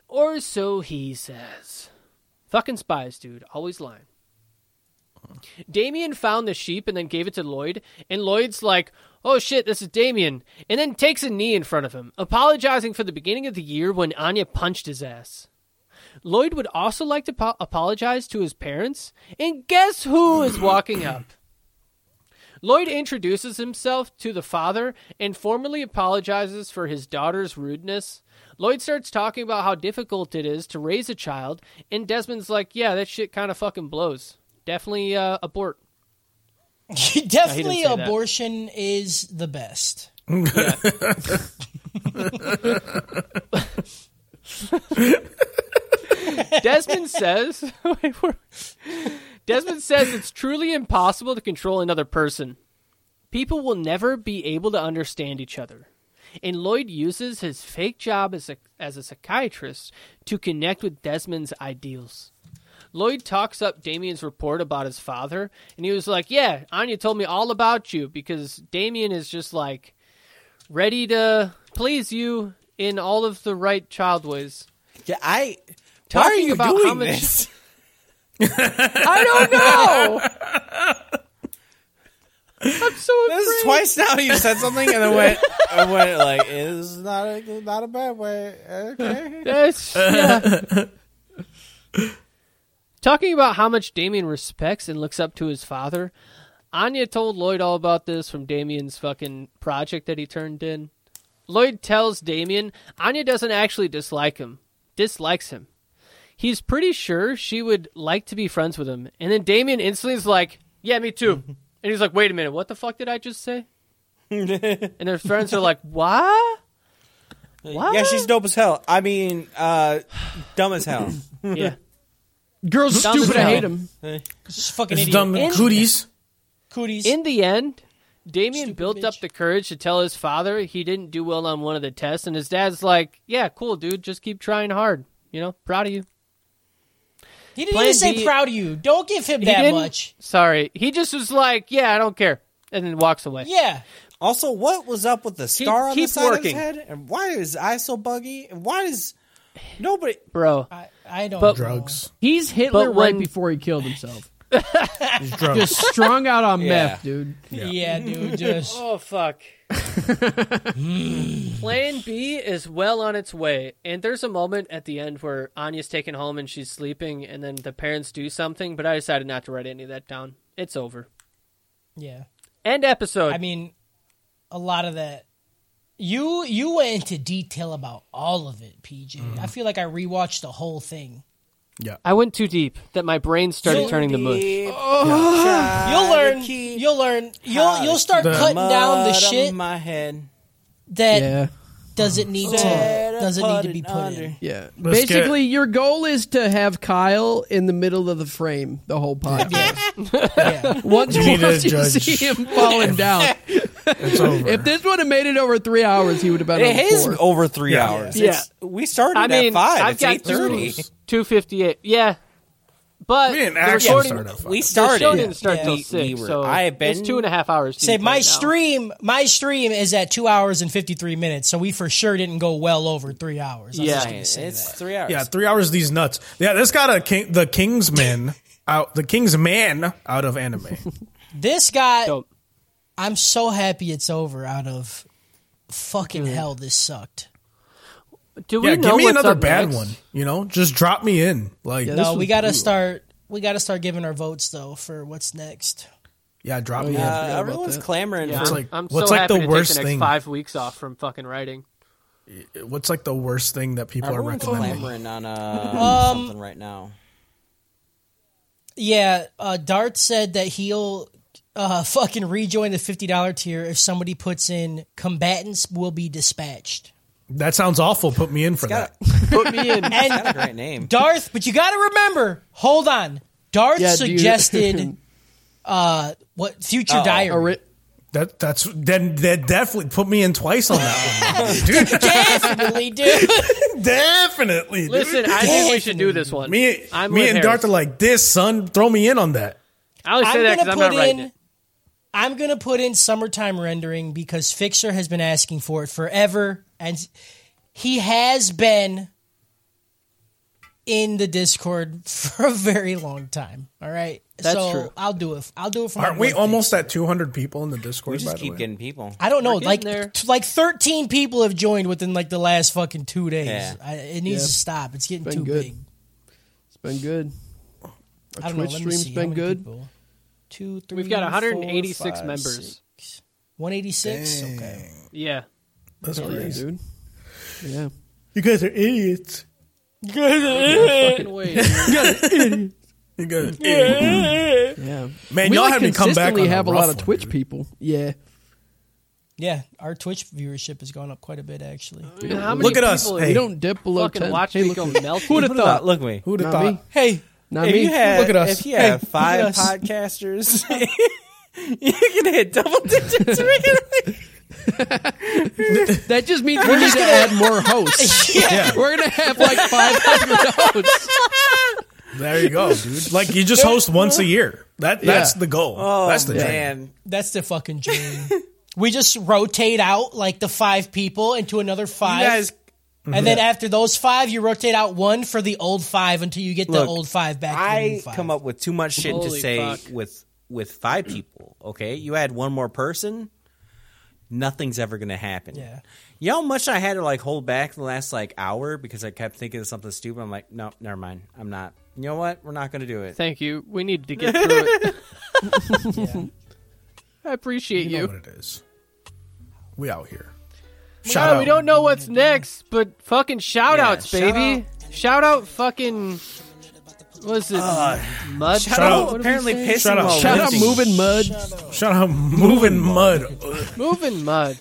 or so he says. Fucking spies, dude, always lying. Damian found the sheep and then gave it to Lloyd, and Lloyd's like, "Oh shit, this is Damian," and then takes a knee in front of him, apologizing for the beginning of the year when Anya punched his ass. Lloyd would also like to po- apologize to his parents, and guess who is walking up? Lloyd introduces himself to the father and formally apologizes for his daughter's rudeness. Lloyd starts talking about how difficult it is to raise a child, and Desmond's like, "Yeah, that shit kind of fucking blows. Definitely uh, abort." Definitely, say abortion is the best. Desmond says, wait, where- Desmond says it's truly impossible to control another person. People will never be able to understand each other. And Lloyd uses his fake job as a, as a psychiatrist to connect with Desmond's ideals. Lloyd talks up Damian's report about his father, and he was like, Yeah, Anya told me all about you because Damian is just like ready to please you in all of the right child ways. Yeah, I. Why are Talking you about how much- this? I don't know. I'm so This is twice now you said something and then went, I went like, it's not a, not a bad way. Okay. That's, yeah. Talking about how much Damian respects and looks up to his father, Anya told Lloyd all about this from Damian's fucking project that he turned in. Lloyd tells Damian Anya doesn't actually dislike him, dislikes him. He's pretty sure she would like to be friends with him. And then Damian instantly is like, Yeah, me too. and he's like, Wait a minute, what the fuck did I just say? and their friends are like, What? What? Yeah, she's dope as hell. I mean, uh, dumb as hell. Yeah. Girls Dumb stupid. I hell. hate him. Just fucking It's idiot. dumb In- cooties. Cooties. In the end, Damian Stupid built up the courage to tell his father he didn't do well on one of the tests, and his dad's like, "Yeah, cool, dude. Just keep trying hard. You know, proud of you." He didn't Plan even say B- proud of you. Don't give him that much. Sorry, he just was like, "Yeah, I don't care," and then walks away. Yeah. Also, what was up with the scar on the side working. of his head? And why is his eye so buggy? And why is nobody? bro. I, I don't But- know. Drugs. He's Hitler But when- right before he killed himself. It's drugs. Just strung out on Yeah. meth, dude. Yeah, dude. Just Oh fuck. Plan B is well on its way, and there's a moment at the end where Anya's taken home and she's sleeping, and then the parents do something, but I decided not to write any of that down. It's over. yeah. End episode. I mean, a lot of that. You you went into detail about all of it, PJ. Mm-hmm. I feel like I rewatched the whole thing. Yeah. I went too deep that my brain started So turning oh. to mush. You'll learn. You'll learn. You'll you'll start The- cutting down the Mud on shit my head. that Yeah. doesn't need to doesn't need to be put under. in. Yeah. Let's get- Basically, your goal is to have Kyle in the middle of the frame the whole podcast. Yeah. Once, You need to once you judge. see him falling down. It's over. If this would have made it over three hours, he would have been It on is four. over three Yeah. hours. Yeah. It's- we started I mean, at five. I've it's got eight thirty. Two- 258. Yeah. But we didn't actually start at five. We The started. show didn't start Yeah. till We- six, we were- so I have been- it's two and a half hours. Say my right now. stream, my stream is at two hours and fifty three minutes, so we for sure didn't go well over three hours. I was Yeah. just It's that. three hours. yeah, three hours. These nuts. Yeah, this got a king, the Kingsman out. The King's Man out of anime. This got. Dope. I'm so happy it's over. Out of fucking hell, this sucked. Do we yeah, know give me another bad next? one. You know, just drop me in. Like, Yeah, yeah, No, we got to brutal. start. We got to start giving our votes though for what's next. Yeah, drop Oh, me yeah. in. forgot everyone's that. clamoring. Yeah, What's I'm, like- I'm what's so like happy the to worst take the next thing? five weeks off from fucking writing. What's like the worst thing that people are recommending? clamoring on uh, Um, something right now. Yeah, uh, Dart said that he'll uh, fucking rejoin the fifty dollar tier if somebody puts in combatants will be dispatched. That sounds awful. Put me in for Got that. Put me in. Got a great name. Darth, but you got to remember. Hold on, Darth Yeah, do suggested uh, what future diary. A That that's then that definitely put me in twice on that one, dude. Definitely, dude. definitely. dude. Listen, I think we should do this one. me, I'm me with and Harris. Darth are like this, son. Throw me in on that. I only say I'm that gonna because I'm put not writing in. it. I'm gonna put in summertime rendering because Fixer has been asking for it forever, and he has been in the Discord for a very long time. All right, That's so true. I'll do it. I'll do it for. my Aren't we birthday. almost at 200 people in the Discord? We by just the keep way? getting people. I don't know. Like, there. t- like 13 people have joined within like the last fucking two days. Yeah. I, it needs Yeah. to stop. It's getting Been too good. big. It's been good. I Our don't Twitch know. Let me stream's see. Been good. people? Two, three. We've got four, 186 five, members. six. 186. Okay. Yeah. That's Hell yeah, crazy. dude. Yeah. You guys are idiots. You guys are fucking wait. You guys, are idiots. Yeah. man, we y'all like had me come back. consistently have a lot of one, Twitch dude. people. Yeah. Yeah, our Twitch viewership has gone up quite a bit actually. How many Look at us. Hey. We don't dip below fucking 10. watch hey, me look go at- melting? Who'd have thought? Look at me. Who'd have thought? me. Hey, Not if me. you have, Look at us. If you have Hey, five look at us. podcasters, you can hit double digits. regularly. That just means we need to add more hosts. Yeah. We're gonna have like 500 hosts. There you go, dude. Like you just host once a year. That that's Yeah. the goal. Oh that's the dream. man, that's the fucking dream. we just rotate out like the five people into another five. you guys. and then mhm. after those five, you rotate out one for the old five until you get the Look, old five back. to the new I five. come up with too much shit to Holy say fuck. with with five people. Okay, you add one more person, nothing's ever gonna happen. Yeah. You know how much I had to like hold back the last like hour because I kept thinking of something stupid. I'm like, no, never mind. I'm not. You know what? We're not gonna do it. Thank you. We need to get through it. I appreciate You you. know what it is. We out here. Shout out. we don't know what's next, but fucking shout Yeah, outs, shout baby. Shout out fucking what's it? Mud? Shout out- out, What did we apparently pissing Shout out- while Shout out moving mud. Shout out moving mud. Moving mud.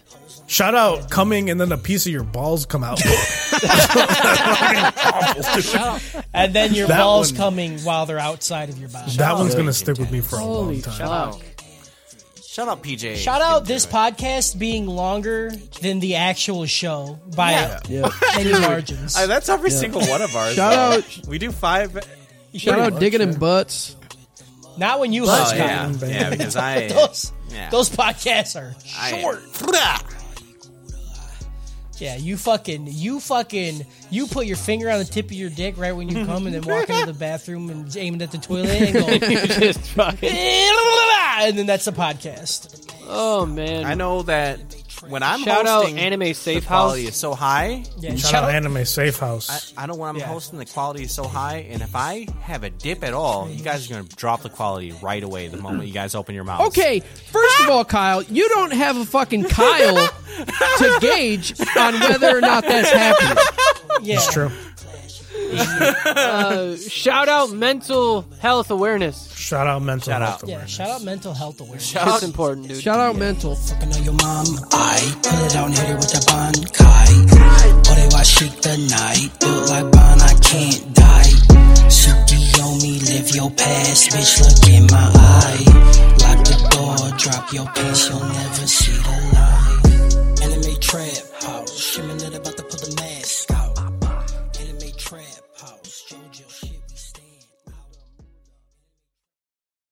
Shout out coming and then a piece of your balls come out. and then your That balls one- coming while they're outside of your body. that one's gonna stick with me for a long Holy time. fuck. Shout out PJ. Shout out this podcast being longer than the actual show by Yeah. any margins. Uh, that's every single one of ours. Shout though. out- We do five. Shout out digging in butts. Not when you Oh host yeah, Kyle. yeah. Because I Those, yeah. those podcasts are I- short. Yeah, you fucking, you fucking, you put your finger on the tip of your dick right when you come, and then walk into the bathroom and aim it at the toilet and go, Just fucking. and then that's the podcast. Oh man. I know that when I'm Shout out hosting, Anime Safe the quality is so high. Yeah, Shout out Anime Safe House. I know when I'm Yeah. hosting, the quality is so high, and if I have a dip at all, you guys are going to drop the quality right away the moment you guys open your mouth. Okay, first of all, Kyle, you don't have a fucking Kyle to gauge on whether or not that's happening. yeah, It's true. Uh, shout out mental health awareness. Shout out mental Shout health out. yeah. awareness. Shout out mental health awareness. It's important, dude. Shout out mental. Fucking on your mom, I pull it out and hit her with the bankai. Oh, they watch shake the night. Built like Bon, I can't die. Suki on me, live your past, bitch, look in my eye. Lock the door, drop your pants, your